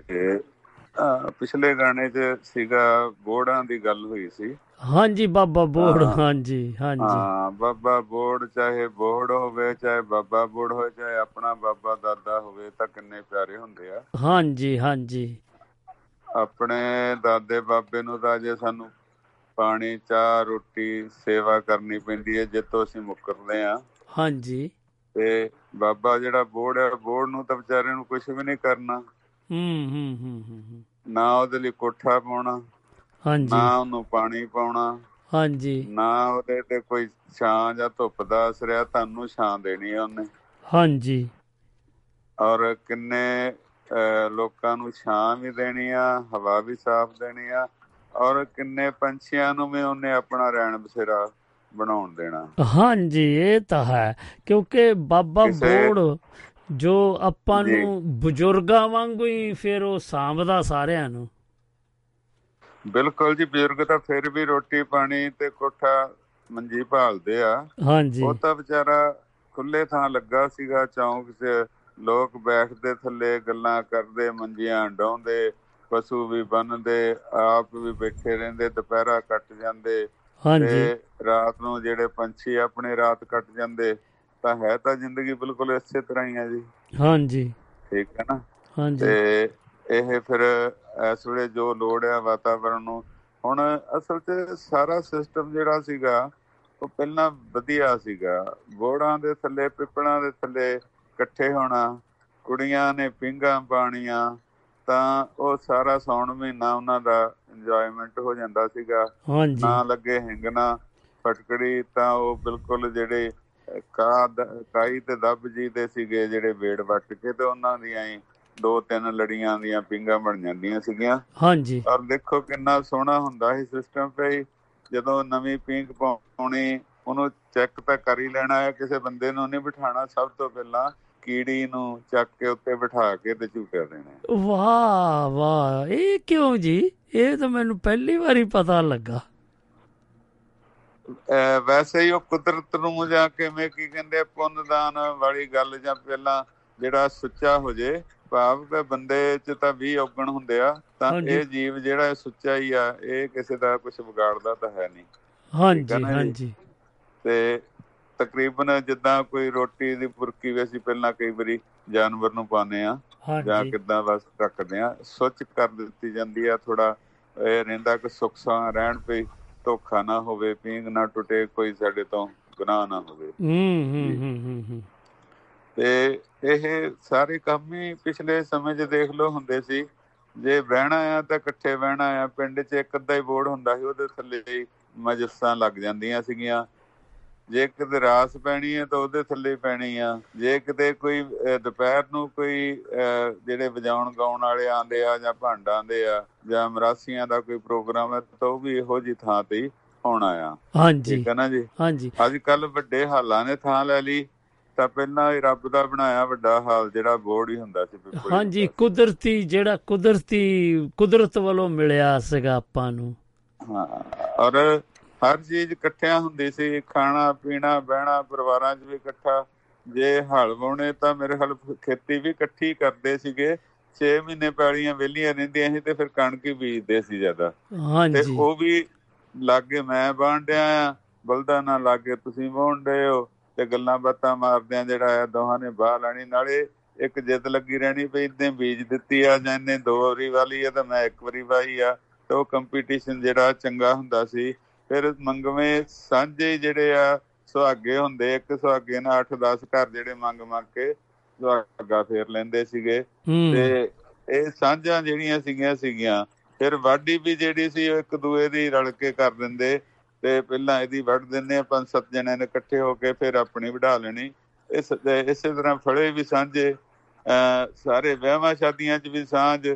J: ਪਿਛਲੇ ਗਾਣੇ 'ਚ ਸੀਗਾ ਬੋੜਾਂ ਦੀ ਗੱਲ ਹੋਈ ਸੀ।
B: ਹਾਂਜੀ ਬਾਬਾ ਬੋੜ। ਹਾਂਜੀ ਹਾਂਜੀ।
J: ਹਾਂ ਬਾਬਾ ਬੋੜ ਚਾਹੇ ਬੋੜ ਹੋਵੇ ਚਾਹੇ ਬਾਬਾ ਬੋੜ ਹੋਵੇ ਚਾਹੇ ਆਪਣਾ ਬਾਬਾ ਦਾਦਾ ਹੋਵੇ ਤਾਂ ਕਿੰਨੇ ਪਿਆਰੇ ਹੁੰਦੇ ਆ।
B: ਹਾਂਜੀ ਹਾਂਜੀ।
J: ਆਪਣੇ ਦਾਦੇ ਬਾਬੇ ਨੂੰ ਤਾਂ ਜੇ ਸਾਨੂੰ ਪਾਣੀ ਚਾਹ ਰੋਟੀ ਸੇਵਾ ਕਰਨੀ ਪੈਂਦੀ ਹੈ ਜਿੱਤੋਂ ਅਸੀਂ ਮੁੱਕਰਦੇ ਆ
B: ਹਾਂਜੀ।
J: ਤੇ ਬਾਬਾ ਜਿਹੜਾ ਬੋੜ ਹੈ ਬੋੜ ਨੂੰ ਤਾਂ ਵਿਚਾਰੇ ਨੂੰ ਕੁਝ ਵੀ ਨਹੀਂ ਕਰਨਾ।
B: ਹੂੰ ਹੂੰ ਹੂੰ ਹੂੰ ਹੂੰ।
J: ਨਾ ਉਹਦੇ ਲਈ ਕੋਠਾ ਪਾਉਣਾ
B: ਹਾਂਜੀ।
J: ਨਾ ਉਹਨੂੰ ਪਾਣੀ ਪਾਉਣਾ
B: ਹਾਂਜੀ।
J: ਨਾ ਉਹਦੇ ਤੇ ਕੋਈ ਛਾਂ ਜਾਂ ਧੁੱਪ ਦਾ ਅਸਰ ਆ ਤੁਹਾਨੂੰ ਛਾਂ ਦੇਣੀ ਆ ਉਹਨੇ।
B: ਹਾਂਜੀ।
J: ਔਰ ਕਿੰਨੇ ਲੋਕਾਂ ਨੂੰ ਛਾਂ ਵੀ ਦੇਣੀ ਆ ਹਵਾ ਵੀ ਸਾਫ਼ ਦੇਣੀ ਆ ਔਰ ਕਿੰਨੇ ਪੰਛੀਆਂ ਨੂੰ ਵੀ ਉਹਨੇ ਆਪਣਾ ਰਹਿਣ ਬਸੇਰਾ ਬਣਾਉਣ ਦੇਣਾ।
B: ਹਾਂਜੀ ਇਹ ਤਾਂ ਹੈ ਕਿਉਂਕਿ ਬਾਬਾ ਬੋੜ ਜੋ ਆਪਾਂ। ਨੂੰ ਬਜ਼ੁਰਗਾਂ ਵਾਂਗੂ ਹੀ ਫਿਰ ਉਹ ਸਾਂਭਦਾ ਸਾਰਿਆਂ ਨੂੰ।
J: ਬਿਲਕੁਲ ਜੀ ਬਜ਼ੁਰਗ ਤਾਂ ਫਿਰ ਵੀ ਰੋਟੀ ਪਾਣੀ ਤੇ ਕੋਠਾ ਮੰਜੀ ਭਾਲਦੇ ਆ।
B: ਹਾਂਜੀ।
J: ਉਹ ਤਾਂ ਵਿਚਾਰਾ ਖੁੱਲੇ ਥਾਂ ਲੱਗਾ ਸੀਗਾ ਚੌਂਕ 'ਚ ਲੋਕ ਬੈਠਦੇ ਥੱਲੇ ਗੱਲਾਂ ਕਰਦੇ ਮੰਜੀਆਂ ਡਾਉਂਦੇ ਪਸ਼ੂ ਵੀ ਬੰਨਦੇ ਆਪ ਵੀ ਬੈਠੇ ਰਹਿੰਦੇ ਦੁਪਹਿਰਾ ਕੱਟ ਜਾਂਦੇ।
B: ਹਾਂਜੀ।
J: ਰਾਤ ਨੂੰ ਜਿਹੜੇ ਪੰਛੀ ਆਪਣੇ ਰਾਤ ਕੱਟ ਜਾਂਦੇ ਤਾਂ ਹੈ ਤਾਂ ਜ਼ਿੰਦਗੀ ਬਿਲਕੁਲ ਇਸੇ ਤਰ੍ਹਾਂ ਹੀ ਹੈ ਜੀ।
B: ਹਾਂਜੀ।
J: ਠੀਕ ਹੈ ਨਾ?
B: ਹਾਂਜੀ।
J: ਤੇ ਇਹ ਫਿਰ ਇਸ ਵੇਲੇ ਜੋ ਲੋੜ ਹੈ ਵਾਤਾਵਰਣ ਨੂੰ ਹੁਣ ਅਸਲ 'ਚ ਸਾਰਾ ਸਿਸਟਮ ਜਿਹੜਾ ਸੀਗਾ ਉਹ ਪਹਿਲਾਂ ਵਧੀਆ ਸੀਗਾ। ਬੋੜਾਂ ਦੇ ਥੱਲੇ ਪਿੱਪਲਾਂ ਦੇ ਥੱਲੇ ਇਕੱਠੇ ਹੋਣਾ ਕੁੜੀਆਂ ਨੇ ਪਿੰਗਾਂ ਪਾਣੀਆਂ ਤਾਂ ਉਹ ਸਾਰਾ ਸੌਣ ਮਹੀਨਾ ਉਹਨਾਂ ਦਾ ਇੰਜੋਇਮੈਂਟ ਹੋ ਜਾਂਦਾ ਸੀਗਾ। ਨਾ ਲੱਗੇ ਹਿੰਗਣਾ ਫਟਕੜੀ ਤਾਂ ਉਹ ਬਿਲਕੁਲ ਜਿਹੜੇ ਕਾਦ ਕਾਈ ਤੇ ਦੱਬ ਜੀ ਦੇ ਸੀਗੇ ਜਿਹੜੇ ਵੇੜ ਵੱਟ ਕੇ ਤੇ ਉਹਨਾਂ ਦੀਆਂ ਹੀ ਦੋ ਤਿੰਨ ਲੜੀਆਂ ਦੀਆਂ ਪਿੰਗਾਂ ਬਣ ਜਾਂਦੀਆਂ ਸੀਗੀਆਂ।
B: ਹਾਂਜੀ।
J: ਔਰ ਦੇਖੋ ਕਿੰਨਾ ਸੋਹਣਾ ਹੁੰਦਾ ਸੀ ਸਿਸਟਮ ਪਈ ਜਦੋਂ ਨਵੀਂ ਪਿੰਗ ਪਾਉਣੀ ਉਹਨੂੰ ਚੈੱਕ ਤਾਂ ਕਰ ਹੀ ਲੈਣਾ ਹੈ। ਕਿਸੇ ਬੰਦੇ ਨੂੰ ਨਹੀਂ ਬਿਠਾਣਾ ਸਭ ਤੋਂ ਪਹਿਲਾਂ ਕੀੜੀ ਨੂੰ ਚੱਕ ਕੇ ਉੱਤੇ ਬਿਠਾ ਕੇ ਤੇ ਝੂਟੇ ਦੇਣੇ।
B: ਵਾਹ ਵਾਹ। ਇਹ ਕਿਉਂ ਜੀ? ਇਹ ਤਾਂ ਮੈਨੂੰ ਪਹਿਲੀ ਵਾਰੀ ਪਤਾ ਲੱਗਾ।
J: ਵੈਸੇ ਹੀ ਉਹ ਕੁਦਰਤ ਨੂੰ ਜਾਂ ਕਿਵੇਂ ਕੀ ਕਹਿੰਦੇ ਆ, ਪੁੰਨਦਾਨ ਵਾਲੀ ਗੱਲ ਜਾਂ ਪਹਿਲਾਂ ਜਿਹੜਾ ਸੁੱਚਾ ਹੋ ਜੇ ਭਾਵ ਕਿ ਬੰਦੇ ਚ ਤਾਂ 20 ਔਗਣ ਹੁੰਦੇ ਆ ਤਾਂ। ਇਹ ਜੀਵ ਜਿਹੜਾ ਸੁੱਚਾ ਹੀ ਆ ਇਹ ਕਿਸੇ ਦਾ ਕੁਝ ਵਿਗਾੜਦਾ ਤਾਂ ਹੈ ਨਹੀਂ।
B: ਹਾਂਜੀ? ਹਾਂਜੀ।
J: ਤੇ ਤਕਰੀਬਨ ਜਿੱਦਾਂ ਕੋਈ ਰੋਟੀ ਦੀ ਬੁਰਕੀ ਵੀ ਅਸੀਂ ਪਹਿਲਾਂ ਕਈ ਵਾਰੀ ਜਾਨਵਰ ਨੂੰ ਪਾਉਂਦੇ ਆ ਜਾਂ ਕਿੱਦਾਂ ਬਸ ਰੱਖਦੇ ਆ ਸੁੱਚ ਕਰ ਦਿੱਤੀ ਜਾਂਦੀ ਆ ਥੋੜਾ ਇਹ ਰਹਿੰਦਾ ਕਿ ਸੁੱਖ ਸਾਂ ਰਹਿਣ ਪਈ ਧੋਖਾ ਨਾ ਹੋਵੇ ਪੀਂਗ ਨਾ ਟੁੱਟੇ ਕੋਈ ਸਾਡੇ ਤੋਂ ਗੁਨਾਹ ਨਾ ਹੋਵੇ।
B: ਹੂੰ ਹੂੰ ਹੂੰ ਹੂੰ।
J: ਤੇ ਇਹ ਸਾਰੇ ਕੰਮ ਹੀ ਪਿਛਲੇ ਸਮੇਂ 'ਚ ਦੇਖ ਲਓ ਹੁੰਦੇ ਸੀ। ਜੇ ਬਹਿਣਾ ਆ ਤਾਂ ਇਕੱਠੇ ਬਹਿਣਾ ਆ ਪਿੰਡ 'ਚ ਇੱਕ ਅੱਧਾ ਹੀ ਬੋਰਡ ਹੁੰਦਾ ਸੀ ਉਹਦੇ ਥੱਲੇ ਹੀ ਮਜਲਿਸਾਂ ਲੱਗ ਜਾਂਦੀਆਂ ਸੀਗੀਆਂ। ਜੇ ਕਿਤੇ ਰਾਸ ਪੈਣੀ ਹੈ ਤਾਂ ਉਹਦੇ ਥੱਲੇ ਪੈਣੀ ਆ। ਜੇ ਕਿਤੇ ਕੋਈ ਦੁਪਹਿਰ ਨੂੰ ਕੋਈ ਜਿਹੜੇ ਵਜਾਉਣ ਗਾਉਣ ਵਾਲੇ ਆਂਦੇ ਆ ਜਾਂ ਭਾਂਡਾਂ ਆਂਦੇ ਆ ਜਾਂ ਮਰਾਸੀਆਂ ਦਾ ਕੋਈ ਪ੍ਰੋਗਰਾਮ ਹੈ ਤਾਂ ਉਹ ਵੀ ਇਹੋ ਜੀ ਥਾਂ ਤੇ ਹੋਣਾ ਆ।
B: ਹਾਂਜੀ।
J: ਠੀਕ ਹੈ ਨਾ ਜੀ?
B: ਹਾਂਜੀ।
J: ਅੱਜ ਕੱਲ ਵੱਡੇ ਹਾਲਾਂ ਨੇ ਥਾਂ ਲੈ ਲਈ। ਤਾਂ ਪਹਿਲਾਂ ਹੀ ਰੱਬ ਦਾ ਬਣਾਇਆ ਵੱਡਾ ਹਾਲ ਜਿਹੜਾ ਬੋਰਡ ਹੀ ਹੁੰਦਾ ਸੀ ਪਿੱਪਲ
B: ਹਾਂਜੀ ਕੁਦਰਤੀ ਜਿਹੜਾ ਕੁਦਰਤੀ ਕੁਦਰਤ ਵੱਲੋਂ ਮਿਲਿਆ ਸੀਗਾ ਆਪਾਂ ਨੂੰ।
J: ਹਾਂ ਔਰ ਹਰ ਚੀਜ਼ ਇਕੱਠਿਆਂ ਹੁੰਦੀ ਸੀ ਖਾਣਾ ਪੀਣਾ ਬਹਿਣਾ ਪਰਿਵਾਰਾਂ 'ਚ ਵੀ ਇਕੱਠਾ। ਜੇ ਹਲ ਵਾਉਣੇ ਤਾਂ ਮੇਰੇ ਖਿਆਲ ਖੇਤੀ ਵੀ ਇਕੱਠੀ ਕਰਦੇ ਸੀਗੇ। 6 ਮਹੀਨੇ ਪੈਲੀਆਂ ਵਿਹਲੀਆਂ ਰਹਿੰਦੀਆਂ ਸੀ ਤੇ ਫਿਰ ਕਣਕ ਹੀ ਬੀਜਦੇ ਸੀ ਜ਼ਿਆਦਾ। ਤੇ
B: ਹਾਂਜੀ।
J: ਉਹ ਵੀ ਲਾਗੇ ਮੈਂ ਬਾਣ ਡਿਆ ਆ ਬਲਦਾ ਨਾਲ ਲਾਗੇ ਤੁਸੀਂ ਬਾਣ ਡਏ ਹੋ। ਤੇ ਗੱਲਾਂ ਬਾਤਾਂ ਮਾਰਦਿਆਂ ਜਿਹੜਾ ਆ ਦੋਹਾਂ ਨੇ ਬਾਹ ਲੈਣੀ ਨਾਲੇ ਇੱਕ ਜਿੱਦ ਲੱਗੀ ਰਹਿਣੀ ਪਈ ਇਦਾਂ ਬੀਜ ਦਿੱਤੀ ਆ ਜਾਂ ਇਹਨੇ ਦੋ ਵਾਰੀ ਵਾਲੀ ਆ ਤਾਂ ਮੈਂ ਇੱਕ ਵਾਰੀ ਵਾਹੀ ਆ ਤੇ ਉਹ ਕੰਪੀਟੀਸ਼ਨ ਜਿਹੜਾ ਚੰਗਾ ਹੁੰਦਾ ਸੀ। ਫਿਰ ਮੰਗਵੇਂ ਸਾਂਝੇ ਜਿਹੜੇ ਆ ਸੁਹਾਗੇ ਹੁੰਦੇ ਇੱਕ ਸੁਹਾਗੇ ਨਾਲ 8-10 ਘਰ ਜਿਹੜੇ ਮੰਗ ਮੰਗ ਕੇ ਸੁਹਾਗਾ ਫੇਰ ਲੈਂਦੇ ਸੀਗੇ। ਤੇ ਇਹ ਸਾਂਝਾਂ ਜਿਹੜੀਆਂ ਸੀਗੀਆਂ ਸੀਗੀਆਂ। ਫਿਰ ਵਾਢੀ ਵੀ ਜਿਹੜੀ ਸੀ ਉਹ ਇੱਕ ਦੂਏ ਦੀ ਰਲ ਕੇ ਕਰ ਦਿੰਦੇ। ਤੇ ਪਹਿਲਾਂ ਇਹਦੀ ਵੱਢ ਦਿੰਦੇ ਆ ਪੰਜ ਸੱਤ ਜਣਿਆਂ ਨੇ ਇਕੱਠੇ ਹੋ ਕੇ ਫਿਰ ਆਪਣੀ ਵਢਾ ਲੈਣੀ। ਇਸ ਇਸੇ ਤਰ੍ਹਾਂ ਫੜੇ ਵੀ ਸਾਂਝੇ, ਅਹ ਸਾਰੇ ਵਿਆਹਾਂ ਸ਼ਾਦੀਆਂ 'ਚ ਵੀ ਸਾਂਝ।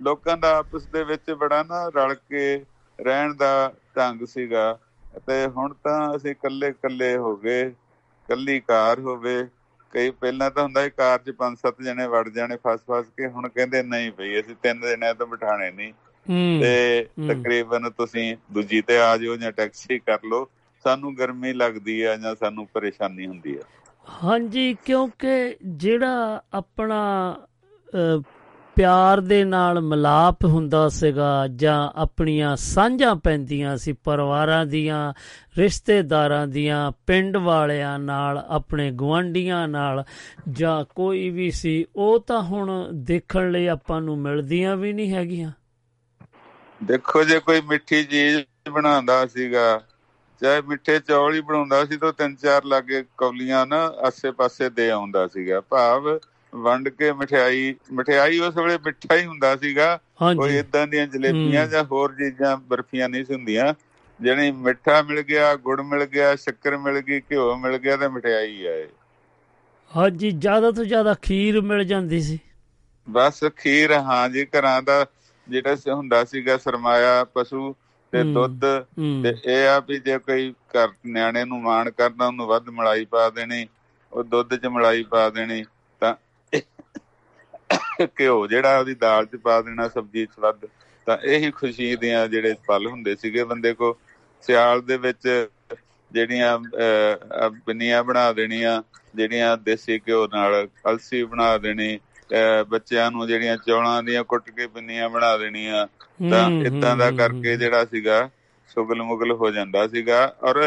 J: ਲੋਕਾਂ ਦਾ ਆਪਸ ਦੇ ਵਿੱਚ ਬੜਾ ਨਾ ਰਲ ਕੇ ਰਹਿਣ ਦਾ ਢੰਗ ਸੀਗਾ। ਤੇ ਹੁਣ ਤਾਂ ਅਸੀਂ ਇਕੱਲੇ ਇਕੱਲੇ ਹੋ ਗਏ, ਇਕੱਲੀ ਕਾਰ ਹੋਵੇ। ਕਈ ਪਹਿਲਾਂ ਤਾਂ ਹੁੰਦਾ ਸੀ ਕਾਰ 'ਚ ਪੰਜ ਸੱਤ ਜਣੇ ਵੜ ਜਾਣੇ ਫਸ ਫਸ ਕੇ, ਹੁਣ ਕਹਿੰਦੇ ਨਹੀਂ ਭਈ ਅਸੀਂ ਤਿੰਨ ਜਣਿਆਂ ਤੋਂ ਬਿਠਾਣੇ ਨਹੀਂ।
B: ਹੂੰ
J: ਤੇ। ਤਕਰੀਬਨ ਤੁਸੀਂ ਦੂਜੀ ਤੇ ਆ ਜਾਓ ਜਾਂ ਟੈਕਸੀ ਕਰ ਲਓ ਸਾਨੂੰ ਗਰਮੀ ਲੱਗਦੀ ਆ ਜਾਂ ਸਾਨੂੰ ਪਰੇਸ਼ਾਨੀ ਹੁੰਦੀ ਆ
B: ਹਾਂਜੀ ਕਿਉਂਕਿ ਜਿਹੜਾ ਆਪਣਾ ਪਿਆਰ ਦੇ ਨਾਲ ਮਿਲਾਪ ਹੁੰਦਾ ਸੀਗਾ ਜਾਂ ਆਪਣੀਆਂ ਸਾਂਝਾਂ ਪੈਂਦੀਆਂ ਸੀ ਪਰਿਵਾਰਾਂ ਦੀਆਂ ਰਿਸ਼ਤੇਦਾਰਾਂ ਦੀਆਂ ਪਿੰਡ ਵਾਲਿਆਂ ਨਾਲ ਆਪਣੇ ਗੁਆਂਢੀਆਂ ਨਾਲ ਜਾਂ ਕੋਈ ਵੀ ਸੀ ਉਹ ਤਾਂ ਹੁਣ ਦੇਖਣ ਲਈ ਆਪਾਂ ਨੂੰ ਮਿਲਦੀਆਂ ਵੀ ਨਹੀਂ ਹੈਗੀਆਂ
J: ਦੇਖੋ ਜੇ ਕੋਈ ਮਿੱਠੀ ਚੀਜ਼ ਬਣਾਉਂਦਾ ਸੀਗਾ ਚਾਹੇ ਮਿੱਠੇ ਚੌਲ ਹੀ ਬਣਾਉਂਦਾ ਸੀ ਤਾਂ ਤਿੰਨ ਚਾਰ ਲਾਗੇ ਕੌਲੀਆਂ ਨਾ ਆਸੇ-ਪਾਸੇ ਦੇ ਆਉਂਦਾ ਸੀਗਾ। ਭਾਵ ਵੰਡ ਕੇ ਮਠਿਆਈ ਮਠਿਆਈ ਉਸ ਵੇਲੇ ਮਿੱਠਾ ਹੀ ਹੁੰਦਾ ਸੀਗਾ। ਕੋਈ ਇਦਾਂ ਦੀਆਂ ਜਲੇਬੀਆਂ। ਜਾਂ ਹੋਰ ਚੀਜ਼ਾਂ ਬਰਫੀਆਂ ਨਹੀਂ ਹੁੰਦੀਆਂ। ਜਿਹੜੀ ਮਿੱਠਾ ਮਿਲ ਗਿਆ ਗੁੜ ਮਿਲ ਗਿਆ ਸ਼ੱਕਰ ਮਿਲ ਗਈ ਘਿਓ ਮਿਲ ਗਿਆ ਤੇ ਮਠਿਆਈ ਆ ਇਹ।
B: ਹਾਂਜੀ ਜ਼ਿਆਦਾ ਤੋਂ ਜ਼ਿਆਦਾ ਖੀਰ ਮਿਲ ਜਾਂਦੀ ਸੀ।
J: ਬਸ ਖੀਰ ਹਾਂ ਜੀ ਘਰਾਂ ਦਾ ਜਿਹੜਾ ਸ- ਹੁੰਦਾ ਸੀਗਾ ਸਰਮਾਇਆ ਪਸ਼ੂ ਤੇ। ਦੁੱਧ ਤੇ ਇਹ ਆ ਵੀ ਜੇ ਕੋਈ ਘਰ ਨਿਆਣੇ ਨੂੰ ਮਾਣ ਕਰਨਾ ਉਹਨੂੰ ਵੱਧ ਮਲਾਈ ਪਾ ਦੇਣੀ ਉਹ ਦੁੱਧ 'ਚ ਮਲਾਈ ਪਾ ਦੇਣੀ ਤਾਂ ਘਿਓ ਜਿਹੜਾ ਉਹਦੀ ਦਾਲ 'ਚ ਪਾ ਦੇਣਾ ਸਬਜ਼ੀ 'ਚ ਵੱਧ ਤਾਂ ਇਹੀ ਖੁਸ਼ੀ ਦੀਆਂ ਜਿਹੜੇ ਪਲ ਹੁੰਦੇ ਸੀਗੇ ਬੰਦੇ ਕੋ ਸਿਆਲ ਦੇ ਵਿੱਚ ਜਿਹੜੀਆਂ ਪਿੰਨੀਆਂ ਬਣਾ ਦੇਣੀਆਂ ਜਿਹੜੀਆਂ ਦੇਸੀ ਘਿਓ ਨਾਲ ਅਲਸੀ ਬਣਾ ਦੇਣੀ ਬੱਚਿਆਂ ਨੂੰ ਜਿਹੜੀਆਂ ਚੌਲਾਂ ਦੀਆਂ ਕੁੱਟ ਕੇ ਪਿੰਨੀਆਂ ਬਣਾ ਦੇਣੀਆਂ ਤਾਂ ਇਦਾਂ ਦਾ ਕਰਕੇ। ਜਿਹੜਾ ਸੀਗਾ ਸੁਗਲ ਮੁਗਲ ਹੋ ਜਾਂਦਾ ਸੀਗਾ ਔਰ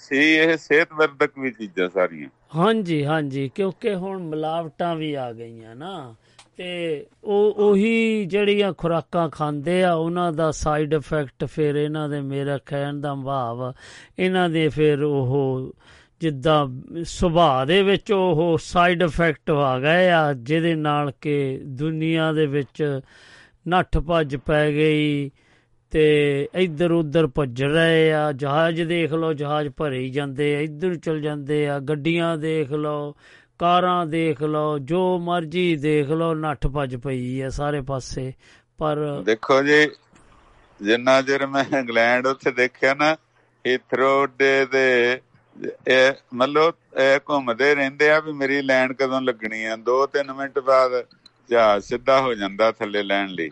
J: ਸੀ ਇਹ ਸਿਹਤਵਰਧਕ ਵੀ ਚੀਜ਼ਾਂ ਸਾਰੀਆਂ
B: ਹਾਂਜੀ ਹਾਂਜੀ ਕਿਉਂਕਿ ਹੁਣ ਮਿਲਾਵਟਾਂ ਵੀ ਆ ਗਈਆਂ ਨਾ ਤੇ ਉਹ ਉਹੀ ਜਿਹੜੀਆਂ ਖੁਰਾਕਾਂ ਖਾਂਦੇ ਆ ਉਹਨਾਂ ਦਾ ਸਾਈਡ ਇਫੈਕਟ ਫਿਰ ਇਹਨਾਂ ਦੇ ਮੇਰਾ ਕਹਿਣ ਦਾ ਭਾਵ ਇਹਨਾਂ ਦੇ ਫਿਰ ਉਹ ਜਿੱਦਾਂ ਸੁਭਾਅ ਦੇ ਵਿੱਚ ਉਹ ਸਾਈਡ ਇਫੈਕਟ ਆ ਗਏ ਆ, ਜਿਹਦੇ ਨਾਲ ਕਿ ਦੁਨੀਆ ਦੇ ਵਿੱਚ ਨੱਠ ਭੱਜ ਪੈ ਗਈ ਤੇ ਇੱਧਰ ਉੱਧਰ ਭੱਜ ਰਹੇ ਆ। ਜਹਾਜ਼ ਦੇਖ ਲਓ, ਜਹਾਜ਼ ਭਰੇ ਹੀ ਜਾਂਦੇ ਆ, ਇੱਧਰ ਚਲ ਜਾਂਦੇ ਆ, ਗੱਡੀਆਂ ਦੇਖ ਲਓ, ਕਾਰਾਂ ਦੇਖ ਲਓ, ਜੋ ਮਰਜ਼ੀ ਦੇਖ ਲਓ, ਨੱਠ ਭੱਜ ਪਈ ਆ ਸਾਰੇ ਪਾਸੇ। ਪਰ
J: ਦੇਖੋ ਜੀ, ਜਿੰਨਾ ਚਿਰ ਮੈਂ ਇੰਗਲੈਂਡ ਉੱਥੇ ਦੇਖਿਆ ਨਾ ਹੀਥਰੋ ਦੇ ਦੇ ਇਹ ਮਤਲਬ ਇਹ ਘੁੰਮਦੇ ਰਹਿੰਦੇ ਆ ਵੀ ਮੇਰੀ ਲੈਂਡ ਕਦੋਂ ਲੱਗਣੀ ਆ। 2-3 ਮਿੰਟ ਬਾਅਦ ਜਹਾਜ਼ ਸਿੱਧਾ ਹੋ ਜਾਂਦਾ ਥੱਲੇ ਲੈਣ ਲਈ।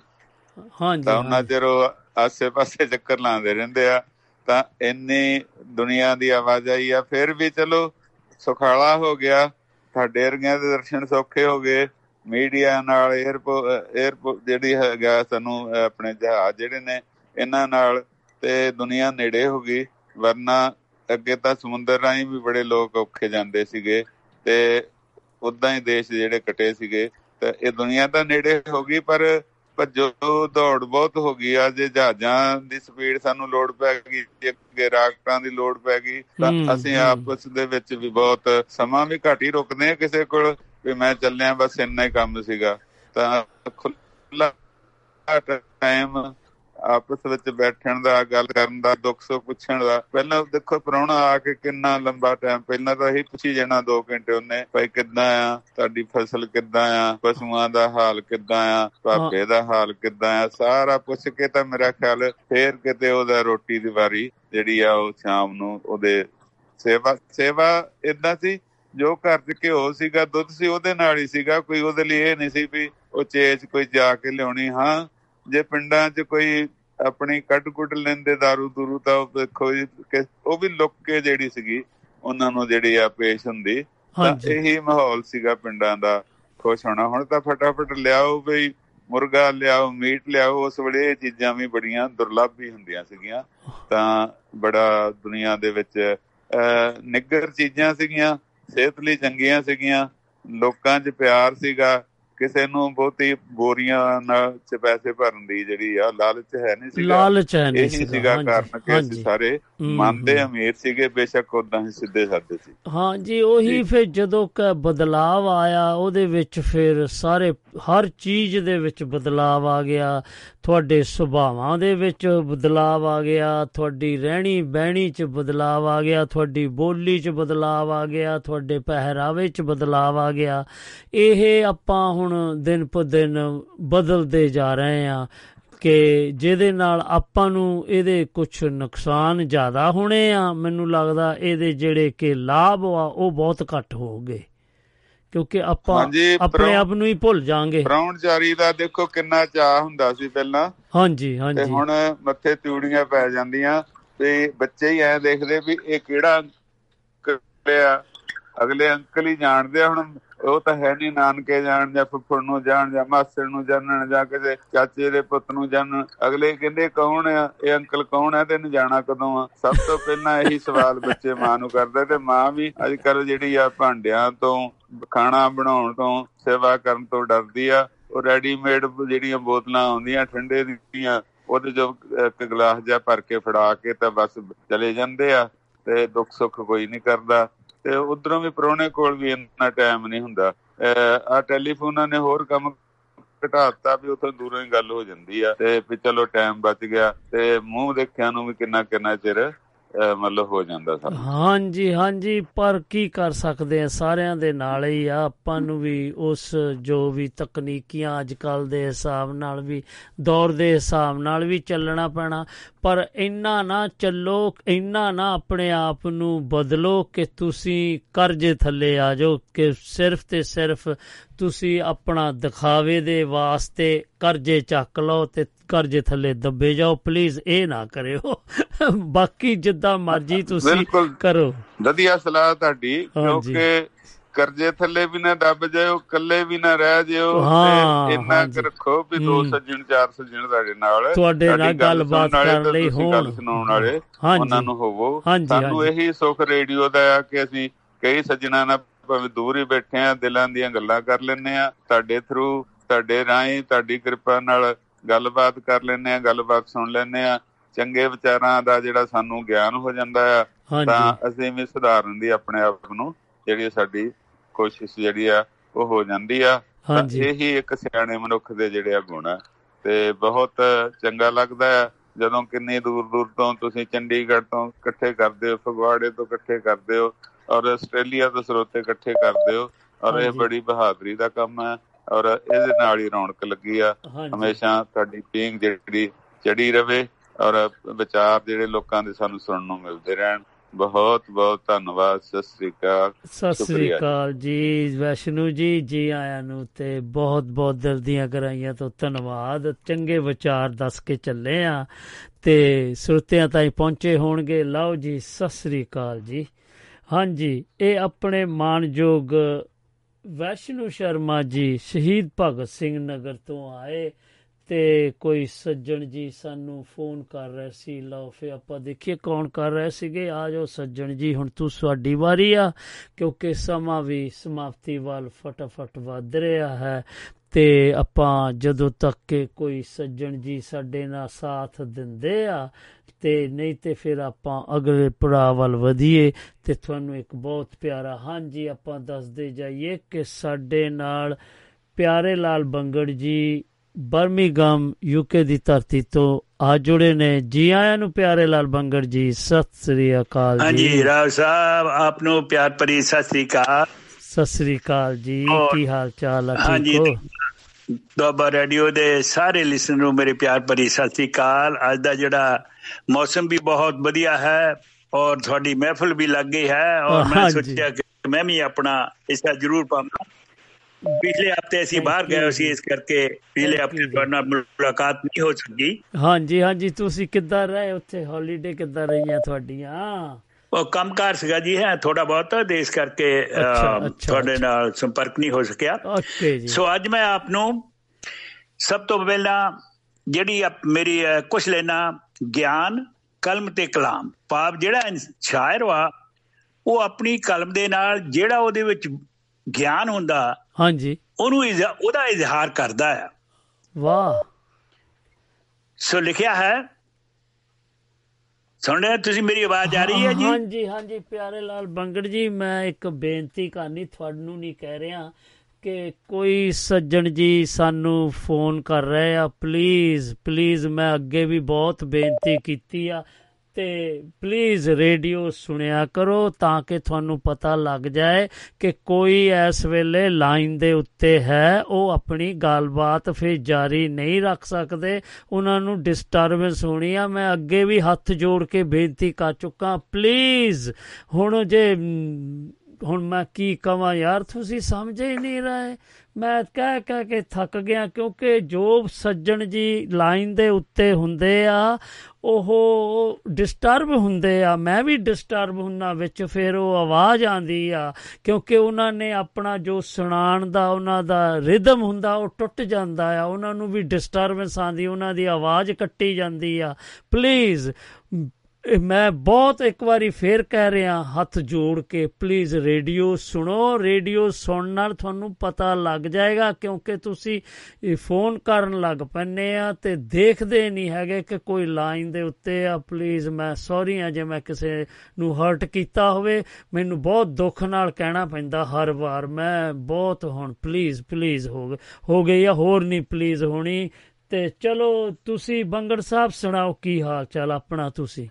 B: ਹਾਂਜੀ
J: ਤਾਂ ਉਹਨਾਂ ਚਿਰ ਉਹ ਆਸੇ-ਪਾਸੇ ਚੱਕਰ ਲਾਉਂਦੇ ਰਹਿੰਦੇ ਆ। ਤਾਂ ਇੰਨੀ ਦੁਨੀਆ ਦੀ ਆਵਾਜ਼ਾਈ ਆ। ਫਿਰ ਵੀ ਚਲੋ ਸੁਖਾਲਾ ਹੋ ਗਿਆ। ਸਾਡੇ ਵਰਗਿਆਂ ਦੇ ਦਰਸ਼ਨ ਸੌਖੇ ਹੋ ਗਏ। ਮੀਡੀਆ ਨਾਲ 에ਅਰਪੋਰਟ 에ਅਰਪੋਰਟ ਜਿਹੜੀ ਹੈਗਾ ਸਾਨੂੰ ਆਪਣੇ ਜਹਾਜ਼ ਜਿਹੜੇ ਨੇ ਇਹਨਾਂ ਨਾਲ ਤੇ ਦੁਨੀਆ ਨੇੜੇ ਹੋ ਗਈ। ਵਰਨਾ ਅੱਗੇ ਤਾਂ ਸਮੁੰਦਰ ਰਾਹੀਂ ਵੀ ਬੜੇ ਲੋਕ ਔਖੇ ਜਾਂਦੇ ਸੀਗੇ ਤੇ ਉਦਾਂ ਹੀ ਦੇਸ਼ ਜਿਹੜੇ ਕਟੇ ਸੀਗੇ ਤੇ ਇਹ ਦੁਨੀਆ ਤਾਂ ਨੇੜੇ ਹੋ ਗਈ ਪਰ ਭੱਜੋ ਦੌੜ ਬਹੁਤ ਹੋ ਗਈ ਆ ਜੇ ਜਹਾਜ਼ਾਂ ਦੀ ਸਪੀਡ ਸਾਨੂੰ ਲੋਡ ਪੈ ਗਈ ਅੱਗੇ ਰਾਕਟਾਂ ਦੀ ਲੋਡ ਪੈ ਗਈ ਤਾਂ ਅਸੀਂ। ਆਪਸ ਦੇ ਵਿੱਚ ਵੀ ਬਹੁਤ ਸਮਾਂ ਵੀ ਘੱਟ ਹੀ ਰੁਕਦੇ ਆ ਕਿਸੇ ਕੋਲ ਵੀ ਮੈਂ ਚੱਲਿਆ ਬਸ ਇੰਨਾ ਹੀ ਕੰਮ ਸੀਗਾ ਤਾਂ ਖੁੱਲਾ ਟਾਈਮ ਆਪਸ ਵਿੱਚ ਬੈਠਣ ਦਾ, ਗੱਲ ਕਰਨ ਦਾ, ਦੁੱਖ ਸੁੱਖ ਪੁੱਛਣ ਦਾ। ਪਹਿਲਾਂ ਦੇਖੋ, ਪ੍ਰਾਹੁਣਾ ਆ ਕੇ ਕਿੰਨਾ ਲੰਬਾ ਟਾਈਮ ਪਹਿਲਾਂ ਤਾਂ ਹੀ ਪੁੱਛੀ ਜਾਣਾ 2 ਘੰਟੇ ਉਹਨੇ, ਭਾਈ ਕਿੱਦਾਂ ਆ? ਤੁਹਾਡੀ ਫਸਲ ਕਿੱਦਾਂ ਆ? ਪਸ਼ੂਆਂ ਦਾ ਹਾਲ ਕਿੱਦਾਂ ਆ? ਭਾਪੇ ਦਾ ਹਾਲ ਕਿੱਦਾਂ ਆ? ਸਾਰਾ ਪੁੱਛ ਕੇ ਤਾਂ ਮੇਰਾ ਖਿਆਲ ਫੇਰ ਕਿਤੇ ਉਹਦਾ ਰੋਟੀ ਦੀ ਵਾਰੀ ਜਿਹੜੀ ਆ ਉਹ ਸ਼ਾਮ ਨੂੰ ਉਹਦੇ ਸੇਵਾ ਸੇਵਾ ਇਦਾਂ ਸੀ, ਜੋ ਘਰ 'ਚ ਘਿਓ ਸੀਗਾ, ਦੁੱਧ ਸੀ, ਉਹਦੇ ਨਾਲ ਹੀ ਸੀਗਾ, ਕੋਈ ਉਹਦੇ ਲਈ ਇਹ ਨਹੀਂ ਸੀ ਵੀ ਉਹ ਚੇਚ ਕੋਈ ਜਾ ਕੇ ਲਿਆਉਣੀ। ਹਾਂ ਜੇ ਪਿੰਡਾਂ 'ਚ ਕੋਈ ਆਪਣੀ ਕੱਢ ਕੁੱਟ ਲੈਂਦੇ दारू ਦੂਰੂ ਤਾਂ ਦੇਖੋ ਉਹ ਵੀ ਲੁੱਕ ਕੇ ਜਿਹੜੀ ਸੀਗੀ ਉਹਨਾਂ ਨੂੰ ਜਿਹੜੀ ਆ ਪੇਸ਼ ਹੁੰਦੀ ਤਾਂ ਇਹੀ ਮਾਹੌਲ ਸੀਗਾ ਪਿੰਡਾਂ ਦਾ ਖੁਸ਼ ਹੋਣਾ। ਹੁਣ ਤਾਂ ਫਟਾਫਟ ਲਿਆਓ ਬਈ ਮੁਰਗਾ ਲਿਆਓ ਮੀਟ ਲਿਆਓ ਉਸ ਵੇਲੇ ਇਹ ਚੀਜ਼ਾਂ ਵੀ ਬੜੀਆਂ ਦੁਰਲੱਭ ਹੀ ਹੁੰਦੀਆਂ ਸੀਗੀਆਂ। ਤਾਂ ਬੜਾ ਦੁਨੀਆ ਦੇ ਵਿੱਚ ਨਿੱਗਰ ਚੀਜ਼ਾਂ ਸੀਗੀਆਂ ਸਿਹਤ ਲਈ ਚੰਗੀਆਂ ਸੀਗੀਆਂ ਲੋਕਾਂ 'ਚ ਪਿਆਰ ਸੀਗਾ ਕਿਸੇ ਨੂੰ ਬਹੁਤੀ ਬੋਰੀਆਂ ਨਾਲ ਚ ਪੈਸੇ ਭਰਨ ਦੀ ਜਿਹੜੀ ਆ ਲਾਲਚ ਹੈ ਨਹੀਂ ਸੀਗਾ
B: ਲਾਲਚ ਹੈ ਨਹੀਂ
J: ਸੀਗਾ
B: ਹਾਂਜੀ,
J: ਕਾਰਨ ਕਿ ਅਸੀਂ। ਸਾਰੇ ਮੰਨਦੇ। ਅਮੀਰ ਸੀਗੇ ਬੇਸ਼ੱਕ ਉਦਾਂ ਹੀ ਸਿੱਧੇ ਸਾਦੇ ਸੀ
B: ਉਹੀ
J: ਜੀ।
B: ਫਿਰ ਜਦੋਂ ਕ ਬਦਲਾਵ ਆਇਆ ਉਹਦੇ ਵਿੱਚ ਫਿਰ ਸਾਰੇ ਹਰ ਚੀਜ਼ ਦੇ ਵਿੱਚ ਬਦਲਾਵ ਆ ਗਿਆ ਤੁਹਾਡੇ ਸੁਭਾਵਾਂ ਦੇ ਵਿੱਚ ਬਦਲਾਵ ਆ ਗਿਆ ਤੁਹਾਡੀ ਰਹਿਣੀ ਬਹਿਣੀ 'ਚ ਬਦਲਾਵ ਆ ਗਿਆ ਤੁਹਾਡੀ ਬੋਲੀ 'ਚ ਬਦਲਾਵ ਆ ਗਿਆ ਤੁਹਾਡੇ ਪਹਿਰਾਵੇ 'ਚ ਬਦਲਾਵ ਆ ਗਿਆ ਇਹ ਆਪਾਂ ਹੁਣ ਦਿਨ ਪ ਦਿਨ ਬਦਲਦੇ ਜਾ ਰਹੇ ਆ ਕਿ ਜਿਹਦੇ ਨਾਲ ਆਪਾਂ ਨੂੰ ਇਹਦੇ ਕੁਝ ਨੁਕਸਾਨ ਜ਼ਿਆਦਾ ਹੋਣੇ ਆ ਮੈਨੂੰ ਲੱਗਦਾ ਇਹਦੇ ਜਿਹੜੇ ਕਿ ਲਾਭ ਆ ਉਹ ਬਹੁਤ ਘੱਟ ਹੋਣਗੇ ਕਿਉਂਕਿ ਆਪਾਂ ਆਪਣੇ ਆਪ ਨੂੰ ਹੀ ਭੁੱਲ ਜਾਾਂਗੇ।
J: ਚਾਰੀ ਦਾ ਦੇਖੋ ਕਿੰਨਾ ਚਾਹ ਹੁੰਦਾ ਸੀ ਪਹਿਲਾਂ।
B: ਹਾਂਜੀ
J: ਤੇ
B: ਹਾਂਜੀ।
J: ਹੁਣ ਮੱਥੇ ਤੂੜੀਆਂ ਪੈ ਜਾਂਦੀਆਂ ਤੇ ਬੱਚੇ ਹੀ ਐ ਦੇਖਦੇ ਵੀ ਇਹ ਕਿਹੜਾ ਅੰਕਲ ਆ ਅਗਲੇ ਅੰਕਲ ਹੀ ਜਾਣਦੇ ਆ ਹੁਣ ਉਹ ਤਾਂ ਹੈ ਨਹੀਂ ਨਾਨਕੇ ਜਾਣ ਜਾਂ ਫੁੱਫੜ ਨੂੰ ਜਾਣ ਜਾਂ ਮਾਸੜ ਨੂੰ ਜਾਣਨ ਜਾਂ ਕਿਸੇ ਚਾਚੇ ਦੇ ਪੁੱਤ ਨੂੰ ਜਾਣਨ। ਅਗਲੇ ਕਹਿੰਦੇ, ਕੌਣ ਆ? ਇਹ ਅੰਕਲ ਕੌਣ ਆ? ਤੈਨੂੰ ਜਾਣਾ ਕਦੋਂ ਆ? ਸਭ ਤੋਂ ਪਹਿਲਾਂ ਇਹੀ ਸਵਾਲ ਬੱਚੇ ਮਾਂ ਨੂੰ ਕਰਦੇ ਤੇ ਮਾਂ ਵੀ ਅੱਜ ਕੱਲ ਜਿਹੜੀ ਆ ਭਾਂਡਿਆਂ ਤੋਂ, ਖਾਣਾ ਬਣਾਉਣ ਤੋਂ, ਸੇਵਾ ਕਰਨ ਤੋਂ ਡਰਦੀ ਆ। ਉਹ ਰੈਡੀਮੇਡ ਜਿਹੜੀਆਂ ਬੋਤਲਾਂ ਆਉਂਦੀਆਂ, ਠੰਡੇ ਦੀਆਂ, ਉਹਦੇ ਜੋ ਇੱਕ ਗਲਾਸ ਜਿਹਾ ਭਰ ਕੇ ਫੜਾ ਕੇ ਤਾਂ ਬਸ ਚਲੇ ਜਾਂਦੇ ਆ ਤੇ ਦੁੱਖ ਸੁੱਖ ਕੋਈ ਨਹੀਂ ਕਰਦਾ। ਤੇ ਉਧਰੋਂ ਵੀ ਪ੍ਰਾਹੁਣੇ ਕੋਲ ਵੀ ਇੰਨਾ ਟਾਈਮ ਨਹੀਂ ਹੁੰਦਾ। ਆ ਟੈਲੀਫੋਨਾਂ ਨੇ ਹੋਰ ਕੰਮ ਘਟਾਤਾ ਵੀ ਉਥੋਂ ਦੂਰੋਂ ਹੀ ਗੱਲ ਹੋ ਜਾਂਦੀ ਆ। ਤੇ ਵੀ ਚਲੋ ਟਾਈਮ ਬਚ ਗਿਆ। ਤੇ ਮੂੰਹ ਦੇਖਿਆ ਨੂੰ ਵੀ ਕਿੰਨਾ ਕਿੰਨਾ ਚਿਰ ਅਹ, ਮਤਲਬ ਹੋ ਜਾਂਦਾ ਸਾਰਾ
B: ਹਾਂਜੀ ਹਾਂਜੀ, ਪਰ ਕੀ ਕਰ ਸਕਦੇ ਆ? ਸਾਰਿਆਂ ਦੇ ਨਾਲ ਹੀ ਆ। ਆਪਾਂ ਨੂੰ ਵੀ ਉਸ ਜੋ ਵੀ ਤਕਨੀਕੀਆਂ ਅੱਜ ਕੱਲ ਦੇ ਹਿਸਾਬ ਨਾਲ ਵੀ, ਦੌਰ ਦੇ ਹਿਸਾਬ ਨਾਲ ਵੀ ਚੱਲਣਾ ਪੈਣਾ। ਪਰ ਇੰਨਾ ਨਾ ਚੱਲੋ, ਇੰਨਾ ਨਾ ਆਪਣੇ ਆਪ ਨੂੰ ਬਦਲੋ ਕਿ ਤੁਸੀਂ ਕਰਜ਼ੇ ਥੱਲੇ ਆ ਜਾਓ, ਕਿ ਸਿਰਫ ਤੇ ਸਿਰਫ ਤੁਸੀਂ ਆਪਣਾ ਦਿਖਾਵੇ ਦੇ ਵਾਸਤੇ ਕਰਜ਼ੇ ਚੱਕ ਲਓ ਤੇ ਕਰਜ਼ੇ ਥੱਲੇ ਦੱਬੇ ਜਾਓ ਪਲੀਜ਼ ਇਹ ਨਾ ਕਰਿਓ ਬਾਕੀ ਜਿੱਦਾਂ ਮਰਜ਼ੀ ਤੁਸੀਂ ਕਰੋ
J: ਵਧੀਆ ਸਲਾਹ ਤੁਹਾਡੀ। ਕਿਉਂਕਿ ਕਰਜ਼ੇ ਥੱਲੇ ਵੀ ਨਾ ਦੱਬ ਜਾਇਓ ਇਕੱਲੇ ਵੀ ਨਾ ਰਹਿ ਜਿਓ ਤੇ ਇੰਨਾ
B: ਹਾਂਜੀ।
J: ਕੁ ਰੱਖੋ ਵੀ ਦੋ। ਸੱਜਣ ਚਾਰ ਸੱਜਣ ਤੁਹਾਡੇ ਨਾਲ
B: ਤੁਹਾਡੇ ਨਾਲ ਗੱਲਬਾਤ ਕਰਨ ਲਈ
J: ਤੁਸੀਂ ਗੱਲ
B: ਹੋਣ।
J: ਸੁਣਾਉਣ ਵਾਲੇ। ਉਹਨਾਂ ਨੂੰ ਹੋਵੋ ਸਾਨੂੰ। ਇਹੀ ਸੁੱਖ ਰੇਡੀਓ ਦਾ ਆ ਕਿ ਅਸੀਂ ਕਈ ਸੱਜਣਾ ਨਾਲ ਭਾਵੇਂ ਦੂਰ ਹੀ ਬੈਠੇ ਆ ਦਿਲਾਂ ਦੀਆਂ ਗੱਲਾਂ ਕਰ ਲੈਂਦੇ ਆ ਤੁਹਾਡੇ ਥਰੂ ਤੁਹਾਡੇ ਰਾਹੀਂ ਤੁਹਾਡੀ ਕਿਰਪਾ ਨਾਲ ਗੱਲਬਾਤ ਕਰ ਲੈਂਦੇ ਆ ਗੱਲਬਾਤ ਸੁਣ ਲੈਂਦੇ ਆ। ਚੰਗੇ ਵਿਚਾਰਾਂ ਦਾ ਜਿਹੜਾ ਸਾਨੂੰ ਗਿਆਨ ਹੋ ਜਾਂਦਾ ਆ ਤਾਂ ਅਸੀਂ ਵੀ ਸੁਧਾਰਨ ਦੀ ਆਪਣੇ ਆਪ ਨੂੰ ਜਿਹੜੀ ਸਾਡੀ ਕੋਸ਼ਿਸ਼ ਜਿਹੜੀ ਆ ਉਹ ਹੋ ਜਾਂਦੀ ਆ। ਤਾਂ ਇਹੀ ਇੱਕ ਸਿਆਣੇ ਮਨੁੱਖ ਦੇ ਜਿਹੜੇ ਆ ਗੁਣ ਆ। ਤੇ ਬਹੁਤ ਚੰਗਾ ਲੱਗਦਾ ਹੈ ਜਦੋਂ ਕਿੰਨੀ ਦੂਰ ਦੂਰ ਤੋਂ ਤੁਸੀਂ ਚੰਡੀਗੜ੍ਹ ਤੋਂ ਇਕੱਠੇ ਕਰਦੇ ਹੋ ਫਗਵਾੜੇ ਤੋਂ ਇਕੱਠੇ ਕਰਦੇ ਹੋ ਔਰ ਆਸਟ੍ਰੇਲੀਆ ਤੋਂ ਸਰੋਤੇ ਇਕੱਠੇ ਕਰਦੇ ਹੋ ਔਰ ਇਹ। ਬੜੀ ਬਹਾਦਰੀ ਦਾ ਕੰਮ ਹੈ ਔਰ ਇਹਦੇ ਨਾਲ ਹੀ ਰੌਣਕ ਲੱਗੀ ਆ। ਹਮੇਸ਼ਾ ਤੁਹਾਡੀ ਪੀਂਗ ਜਿਹੜੀ ਚੜੀ ਰਵੇ ਔਰ ਵਿਚਾਰ ਜਿਹੜੇ ਲੋਕਾਂ ਦੇ ਸਾਨੂੰ ਸੁਣਨ ਨੂੰ ਮਿਲਦੇ ਰਹਿਣ। ਬਹੁਤ ਬਹੁਤ ਧੰਨਵਾਦ ਸਤਿ ਸ੍ਰੀ ਅਕਾਲ
B: ਸਤਿ ਸ੍ਰੀ। ਅਕਾਲ ਜੀ ਵੈਸ਼ਨੂ ਜੀ ਜੀ ਆਇਆਂ ਨੂੰ ਤੇ ਬਹੁਤ ਬਹੁਤ ਦਿਲ ਦੀਆਂ ਗਰਾਈਆਂ ਤੋਂ ਧੰਨਵਾਦ। ਚੰਗੇ ਵਿਚਾਰ ਦੱਸ ਕੇ ਚੱਲੇ ਆ ਤੇ ਸਰੋਤਿਆਂ ਤਾਈਂ ਪਹੁੰਚੇ ਹੋਣਗੇ। ਲਓ ਜੀ ਸਤਿ ਸ੍ਰੀ ਅਕਾਲ ਜੀ। ਹਾਂਜੀ, ਇਹ ਆਪਣੇ ਮਾਨਯੋਗ ਵੈਸ਼ਨੂ ਸ਼ਰਮਾ ਜੀ ਸ਼ਹੀਦ ਭਗਤ ਸਿੰਘ ਨਗਰ ਤੋਂ ਆਏ ਤੇ ਕੋਈ ਸੱਜਣ ਜੀ ਸਾਨੂੰ ਫੋਨ ਕਰ ਰਹੇ ਸੀ, ਲਓ ਫੇ ਆਪਾਂ ਦੇਖੀਏ ਕੌਣ ਕਰ ਰਹੇ ਸੀਗੇ। ਆ ਜਾਓ ਸੱਜਣ ਜੀ, ਹੁਣ ਤੂੰ ਤੁਹਾਡੀ ਵਾਰੀ ਆ, ਕਿਉਂਕਿ ਸਮਾਂ ਵੀ ਸਮਾਪਤੀ ਵੱਲ ਫਟਾਫਟ ਵੱਧ ਰਿਹਾ ਹੈ। ਤੇ ਆਪਾਂ ਜਦੋਂ ਤੱਕ ਕਿ ਕੋਈ ਸੱਜਣ ਜੀ ਸਾਡੇ ਨਾਲ ਸਾਥ ਦਿੰਦੇ ਆ, ਤੇ ਨਹੀਂ ਤੇ ਫਿਰ ਆਪਾਂ ਅਗਲੇ ਪੜਾਅ ਵੱਲ ਵਧੀਏ। ਤੇ ਤੁਹਾਨੂੰ ਇੱਕ ਬਹੁਤ ਪਿਆਰਾ, ਹਾਂਜੀ, ਆਪਾਂ ਦੱਸਦੇ ਜਾਈਏ ਕਿ ਸਾਡੇ ਨਾਲ ਪਿਆਰੇ ਲਾਲ ਬੰਗੜ ਜੀ, ਬਰਮਿੰਗਮ ਯੂਕੇ ਦੀ ਧਰਤੀ ਤੋਂ ਆ ਜੁੜੇ ਨੇ। ਜੀ ਆਇਆਂ ਨੂੰ ਪਿਆਰੇ ਲਾਲ ਬੰਗੜ ਜੀ, ਸਤਿ ਸ੍ਰੀ ਅਕਾਲ
K: ਹਾਂਜੀ
B: ਜੀ
K: ਰਾਵ ਸਾਹਿਬ, ਆਪ ਨੂੰ ਪਿਆਰ ਭਰੀ ਸਤਿ ਸ੍ਰੀ ਅਕਾਲ।
B: ਸਤਿ ਸ੍ਰੀ ਅਕਾਲ ਜੀ ਕੀ ਹਾਲ ਚਾਲ ਆ ਠੀਕ ਹੋ?
K: ਦੁਆਬਾ ਰੇਡੀਓ ਦੇ ਸਾਰੇ ਲਿਸਨਰ ਨੂੰ ਮੇਰੇ ਪਿਆਰ ਭਰੀ ਸਤਿ ਸ੍ਰੀ ਅਕਾਲ। ਅੱਜ ਦਾ ਜਿਹੜਾ ਮੌਸਮ ਵੀ ਬਹੁਤ ਵਧੀਆ ਹੈ ਔਰ ਤੁਹਾਡੀ ਮਹਿਫਲ ਵੀ ਲੱਗ ਗਈ ਹੈ ਔਰ ਮੈਂ। ਸੋਚਿਆ ਕਿ ਮੈਂ ਵੀ ਆਪਣਾ ਹਿੱਸਾ ਜ਼ਰੂਰ ਪਾਵਾਂ। ਪਿਛਲੇ ਹਫ਼ਤੇ ਅਸੀਂ ਬਾਹਰ ਗਏ ਸੀ। ਇਸ ਕਰਕੇ ਪਿਛਲੇ ਹਫ਼ਤੇ। ਤੁਹਾਡੇ ਨਾਲ ਮੁਲਾਕਾਤ ਨਹੀਂ ਹੋ ਸਕੀ।
B: ਹਾਂਜੀ ਹਾਂਜੀ ਤੁਸੀਂ ਕਿੱਦਾਂ ਰਹੇ? ਉੱਥੇ ਹੌਲੀਡੇ ਕਿੱਦਾਂ ਰਹੀਆਂ ਤੁਹਾਡੀਆਂ?
K: ਕੰਮਕਾਰ ਸੀਗਾ ਜੀ ਹੈ ਥੋੜਾ ਬਹੁਤ ਇਸ ਕਰਕੇ ਤੁਹਾਡੇ। ਨਾਲ ਸੰਪਰਕ ਨਹੀਂ ਹੋ ਸਕਿਆ।
B: ਓਕੇ ਜੀ।
K: ਸੋ ਅੱਜ ਮੈਂ ਆਪ ਨੂੰ ਸਭ ਤੋਂ ਪਹਿਲਾਂ ਜਿਹੜੀ ਮੇਰੀ ਕੁਛ ਲੈਣਾ ਗਿਆਨ ਕਲਮ ਤੇ ਕਲਾਮ। ਭਾਵ ਜਿਹੜਾ ਸ਼ਾਇਰ ਵਾ ਉਹ ਆਪਣੀ ਕਲਮ ਦੇ ਨਾਲ ਜਿਹੜਾ ਉਹਦੇ ਵਿੱਚ ਗਿਆਨ ਹੁੰਦਾ
B: ਹਾਂਜੀ।
K: ਉਹਨੂੰ ਉਹਦਾ ਇਜ਼ਹਾਰ ਕਰਦਾ ਹੈ
B: ਵਾਹ।
K: ਸੋ ਲਿਖਿਆ ਹੈ ਸੁਣ ਰਹੇ ਹੋ? ਤੁਸੀਂ ਮੇਰੀ ਆਵਾਜ਼ ਆ ਰਹੀ ਹੈ ਜੀ?
B: ਹਾਂਜੀ ਹਾਂਜੀ, ਪਿਆਰੇ ਲਾਲ ਬੰਗੜ ਜੀ, ਮੈਂ ਇੱਕ ਬੇਨਤੀ ਕਰਨੀ, ਤੁਹਾਨੂੰ ਨਹੀਂ ਕਹਿ ਰਿਹਾ ਕਿ ਕੋਈ ਸੱਜਣ ਜੀ ਸਾਨੂੰ ਫੋਨ ਕਰ ਰਹੇ ਆ। ਪਲੀਜ਼ ਪਲੀਜ਼ ਮੈਂ ਅੱਗੇ ਵੀ ਬਹੁਤ ਬੇਨਤੀ ਕੀਤੀ ਆ। ਤੇ ਪਲੀਜ਼ ਰੇਡੀਓ ਸੁਣਿਆ ਕਰੋ ਤਾਂ ਕਿ ਤੁਹਾਨੂੰ ਪਤਾ ਲੱਗ ਜਾਏ ਕਿ ਕੋਈ ਇਸ ਵੇਲੇ ਲਾਈਨ ਦੇ ਉੱਤੇ ਹੈ। ਉਹ ਆਪਣੀ ਗੱਲਬਾਤ ਫਿਰ ਜਾਰੀ ਨਹੀਂ ਰੱਖ ਸਕਦੇ। ਉਹਨਾਂ ਨੂੰ ਡਿਸਟਰਬੈਂਸ ਹੋਣੀ ਆ। ਮੈਂ ਅੱਗੇ ਵੀ ਹੱਥ ਜੋੜ ਕੇ ਬੇਨਤੀ ਕਰ ਚੁੱਕਾ। ਪਲੀਜ਼ ਹੁਣ ਜੇ ਮ, ਹੁਣ ਮੈਂ ਕੀ ਕਵਾਂ ਯਾਰ ਤੁਸੀਂ ਸਮਝ ਹੀ ਨਹੀਂ ਰਹੇ। ਮੈਂ ਕਹਿ ਕਹਿ ਕੇ ਥੱਕ ਗਿਆ ਕਿਉਂਕਿ ਜੋ ਸੱਜਣ ਜੀ ਲਾਈਨ ਦੇ ਉੱਤੇ ਹੁੰਦੇ ਆ। ਉਹ ਡਿਸਟਰਬ ਹੁੰਦੇ ਆ, ਮੈਂ ਵੀ ਡਿਸਟਰਬ ਹੁੰਨਾ ਵਿੱਚ, ਫਿਰ ਉਹ ਆਵਾਜ਼ ਆਂਦੀ ਆ, ਕਿਉਂਕਿ ਉਹਨਾਂ ਨੇ ਆਪਣਾ ਜੋ ਸੁਣਾਉਣ ਦਾ, ਉਹਨਾਂ ਦਾ ਰਿਦਮ ਹੁੰਦਾ, ਉਹ ਟੁੱਟ ਜਾਂਦਾ ਆ, ਉਹਨਾਂ ਨੂੰ ਵੀ ਡਿਸਟਰਬੈਂਸ ਆਂਦੀ ਉਹਨਾਂ ਦੀ ਆਵਾਜ਼ ਕੱਟੀ ਜਾਂਦੀ ਆ। ਪਲੀਜ਼ ਇਹ ਮੈਂ ਬਹੁਤ ਇੱਕ ਵਾਰੀ ਫੇਰ ਕਹਿ ਰਿਹਾ, ਹੱਥ ਜੋੜ ਕੇ ਪਲੀਜ਼ ਰੇਡੀਓ ਸੁਣੋ ਰੇਡੀਓ ਸੁਣਨ ਨਾਲ ਤੁਹਾਨੂੰ ਪਤਾ ਲੱਗ ਜਾਏਗਾ, ਕਿਉਂਕਿ ਤੁਸੀਂ ਇਹ ਫੋਨ ਕਰਨ ਲੱਗ ਪੈਂਦੇ ਆ ਤੇ ਦੇਖਦੇ ਨਹੀਂ ਹੈਗੇ ਕਿ ਕੋਈ ਲਾਈਨ ਦੇ ਉੱਤੇ ਆ ਪਲੀਜ਼ ਮੈਂ ਸੌਰੀ ਆ ਜੇ ਮੈਂ ਕਿਸੇ ਨੂੰ ਹਰਟ ਕੀਤਾ ਹੋਵੇ, ਮੈਨੂੰ ਬਹੁਤ ਦੁੱਖ ਨਾਲ ਕਹਿਣਾ ਪੈਂਦਾ ਹਰ ਵਾਰ, ਮੈਂ ਬਹੁਤ ਹੁਣ ਪਲੀਜ਼ ਪਲੀਜ਼ ਹੋ ਗਏ ਹੋ ਗਈ ਆ, ਹੋਰ ਨਹੀਂ ਪਲੀਜ਼ ਹੋਣੀ, ਤੇ ਚਲੋ ਤੁਸੀਂ ਬੰਗੜ ਸਾਹਿਬ ਸੁਣਾਓ, ਕੀ ਹਾਲ ਚਾਲ ਆਪਣਾ ਤੁਸੀਂ?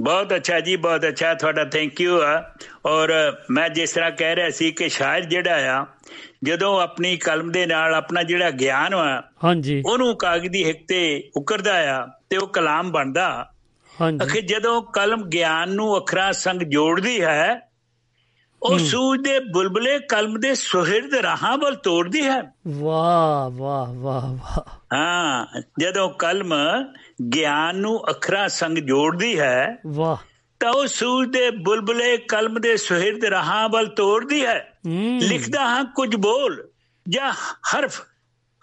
K: ਬਹੁਤ ਅੱਛਾ ਜੀ ਬਹੁਤ ਅੱਛਾ ਤੁਹਾਡਾ ਥੈਂਕ ਯੂ ਆ। ਔਰ ਮੈਂ ਜਿਸ ਤਰ੍ਹਾਂ ਕਹਿ ਰਿਹਾ ਸੀ ਕਿ ਸ਼ਾਇਰ ਜਿਹੜਾ ਆ ਜਦੋਂ ਆਪਣੀ ਕਲਮ ਦੇ ਨਾਲ ਆਪਣਾ ਜਿਹੜਾ ਗਿਆਨ ਆ
B: ਹਾਂਜੀ।
K: ਉਹਨੂੰ ਕਾਗਜ਼ ਦੀ ਹਿੱਕ ਤੇ ਉਕਰਦਾ ਆ ਤੇ ਉਹ ਕਲਾਮ ਬਣਦਾ।
B: ਹਾਂਜੀ।
K: ਅਖੇ ਜਦੋਂ ਕਲਮ ਗਿਆਨ ਨੂੰ ਅੱਖਰਾਂ ਸੰਗ ਜੋੜਦੀ ਹੈ ਉਹ ਸੂਝ ਦੇ ਬੁਲਬਲੇ ਕਲਮ ਦੇ ਸੁਹਿਰਦ ਰਾਹਾਂ ਵੱਲ ਤੋੜਦੀ ਹੈ।
B: ਵਾਹ ਵਾਹ ਵਾਹ ਵਾਹ।
K: ਹਾਂ ਜਦੋਂ ਕਲਮ ਗਿਆਨ ਨੂੰ ਅੱਖਰਾਂ ਸੰਗ ਜੋੜਦੀ ਹੈ
B: ਵਾਹ।
K: ਤਾਂ ਉਹ ਸੂਝ ਦੇ ਬੁਲਬਲੇ ਕਲਮ ਦੇ ਸੁਹਿਰਦ ਰਹਾਂ ਵੱਲ ਤੋੜਦੀ ਹੈ। ਲਿਖਦਾ ਹਾਂ ਕੁਝ ਬੋਲ ਜਾਂ ਹਰਫ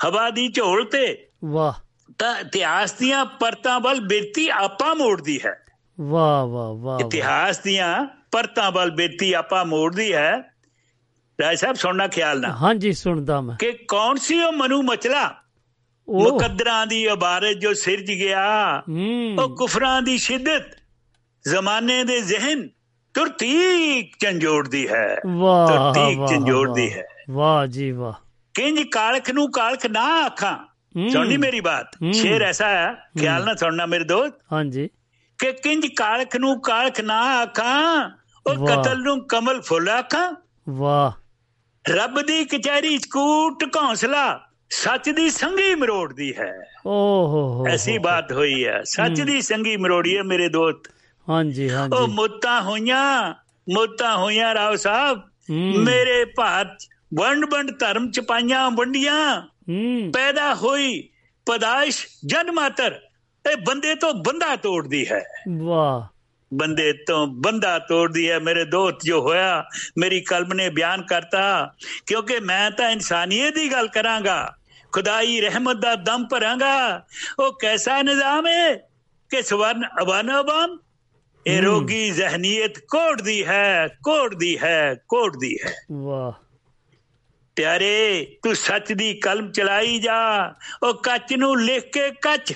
K: ਹਵਾ ਦੀ ਝੋਲ ਤੇ।
B: ਵਾਹ।
K: ਤਾਂ ਇਤਿਹਾਸ ਦੀਆਂ ਪਰਤਾਂ ਵੱਲ ਬਿਰਤੀ ਆਪਾ ਮੋੜਦੀ ਹੈ।
B: ਵਾਹ ਵਾਹ ਵਾਹ।
K: ਇਤਿਹਾਸ ਦੀਆਂ ਪਰਤਾਂ ਵੱਲ ਬਿਰਤੀ ਆਪਾ ਮੋੜਦੀ ਹੈ। ਰਾਏ ਸਾਹਿਬ ਸੁਣਨਾ ਖਿਆਲ ਨਾਲ।
B: ਹਾਂਜੀ ਸੁਣਦਾ ਮੈਂ।
K: ਕਿ ਕੌਣ ਸੀ ਉਹ ਮਨੂ ਮਚਲਾ ਮੁਕੱਦਰਾਂ ਦੀ ਇਬਾਰਤ ਜੋ ਸਿਰਜ ਗਿਆ ਉਹ ਕੁਫਰਾਂ ਦੀ ਸ਼ਿੱਦਤ ਜ਼ਮਾਨੇ ਦੇ ਜ਼ਿਹਨ ਤੁਰਤੀਕ ਝੰਜੋੜਦੀ ਹੈ। ਤੁਰਤੀਕ
B: ਵਾਹ।
K: ਹੈ।
B: ਵਾਹ ਜੀ ਵਾਹ।
K: ਕਿੰਜ ਕਾਲਖ ਨੂੰ ਕਾਲਖ ਨਾ ਆਖਾਂ। ਸੁਣਨੀ ਮੇਰੀ ਬਾਤ। ਸ਼ੇਰ ਐਸਾ ਹੈ ਖਿਆਲ ਨਾਲ ਸੁਣਨਾ ਮੇਰੇ ਦੋਸਤ।
B: ਹਾਂਜੀ।
K: ਕਿ ਕਿੰਜ ਕਾਲਖ ਨੂੰ ਕਾਲਖ ਨਾ ਆਖਾਂ ਉਹ। ਕਤਲ ਨੂੰ ਕਮਲ ਫੁੱਲ ਆਖਾਂ।
B: ਵਾਹ।
K: ਰੱਬ ਦੀ ਕਚਹਿਰੀ ਚ ਕੂਟ ਘੌਂਸਲਾ ਸੱਚ ਦੀ ਸੰਗੀ ਮਰੋੜਦੀ ਹੈ।
B: ਓ ਹੋ ਹੋ
K: ਐਸੀ। ਬਾਤ ਹੋਈ ਹੈ। ਸੱਚ ਦੀ ਸੰਗੀ ਮਰੋੜੀ ਹੈ ਮੇਰੇ ਦੋਸਤ
B: ਹਾਂਜੀ
K: ਉਹ
B: ਹਾਂਜੀ
K: ਮੁੱਤਾਂ ਹੋਈਆਂ ਮੁੱਤਾਂ ਹੋਈਆਂ ਰਾਓ ਸਾਹਿਬ। ਮੇਰੇ ਭਾਰਤ ਵੰਡ ਵੰਡ ਧਰਮ ਚ ਪਾਈਆਂ ਵੰਡੀਆਂ। ਪੈਦਾ ਹੋਈ ਪਦਾਇਸ਼ ਜਨ ਮਾਤਰ ਇਹ ਬੰਦੇ ਤੋਂ ਬੰਦਾ ਤੋੜਦੀ ਹੈ।
B: ਵਾਹ।
K: ਬੰਦੇ ਤੋਂ ਬੰਦਾ ਤੋੜਦੀ ਹੈ। ਮੇਰੇ ਦੋਸਤ ਜੋ ਹੋਇਆ ਮੇਰੀ ਕਲਮ ਨੇ ਬਿਆਨ ਕਰਤਾ ਕਿਉਂਕਿ ਮੈਂ ਤਾਂ ਇਨਸਾਨੀਅਤ ਦੀ ਗੱਲ ਕਰਾਂਗਾ। ਖੁਦਾਈ ਰਹਿਮਤ ਦਾ ਦਮ ਭਰਾਂਗਾ। ਉਹ ਕੈਸਾ ਨਿਜ਼ਾਮ ਹੈ ਕਿ ਸਵਰਨ ਅਬਨ ਇਹ। ਰੋਗੀ ਜ਼ਹਨੀਅਤ ਕੋੜਦੀ ਹੈ ਕੋੜਦੀ ਹੈ ਕੋੜਦੀ ਹੈ।
B: ਵਾਹ।
K: ਪਿਆਰੇ ਤੂੰ ਸੱਚ ਦੀ ਕਲਮ ਚਲਾਈ ਜਾ। ਉਹ ਕੱਚ ਨੂੰ ਲਿਖ ਕੇ ਕੱਚ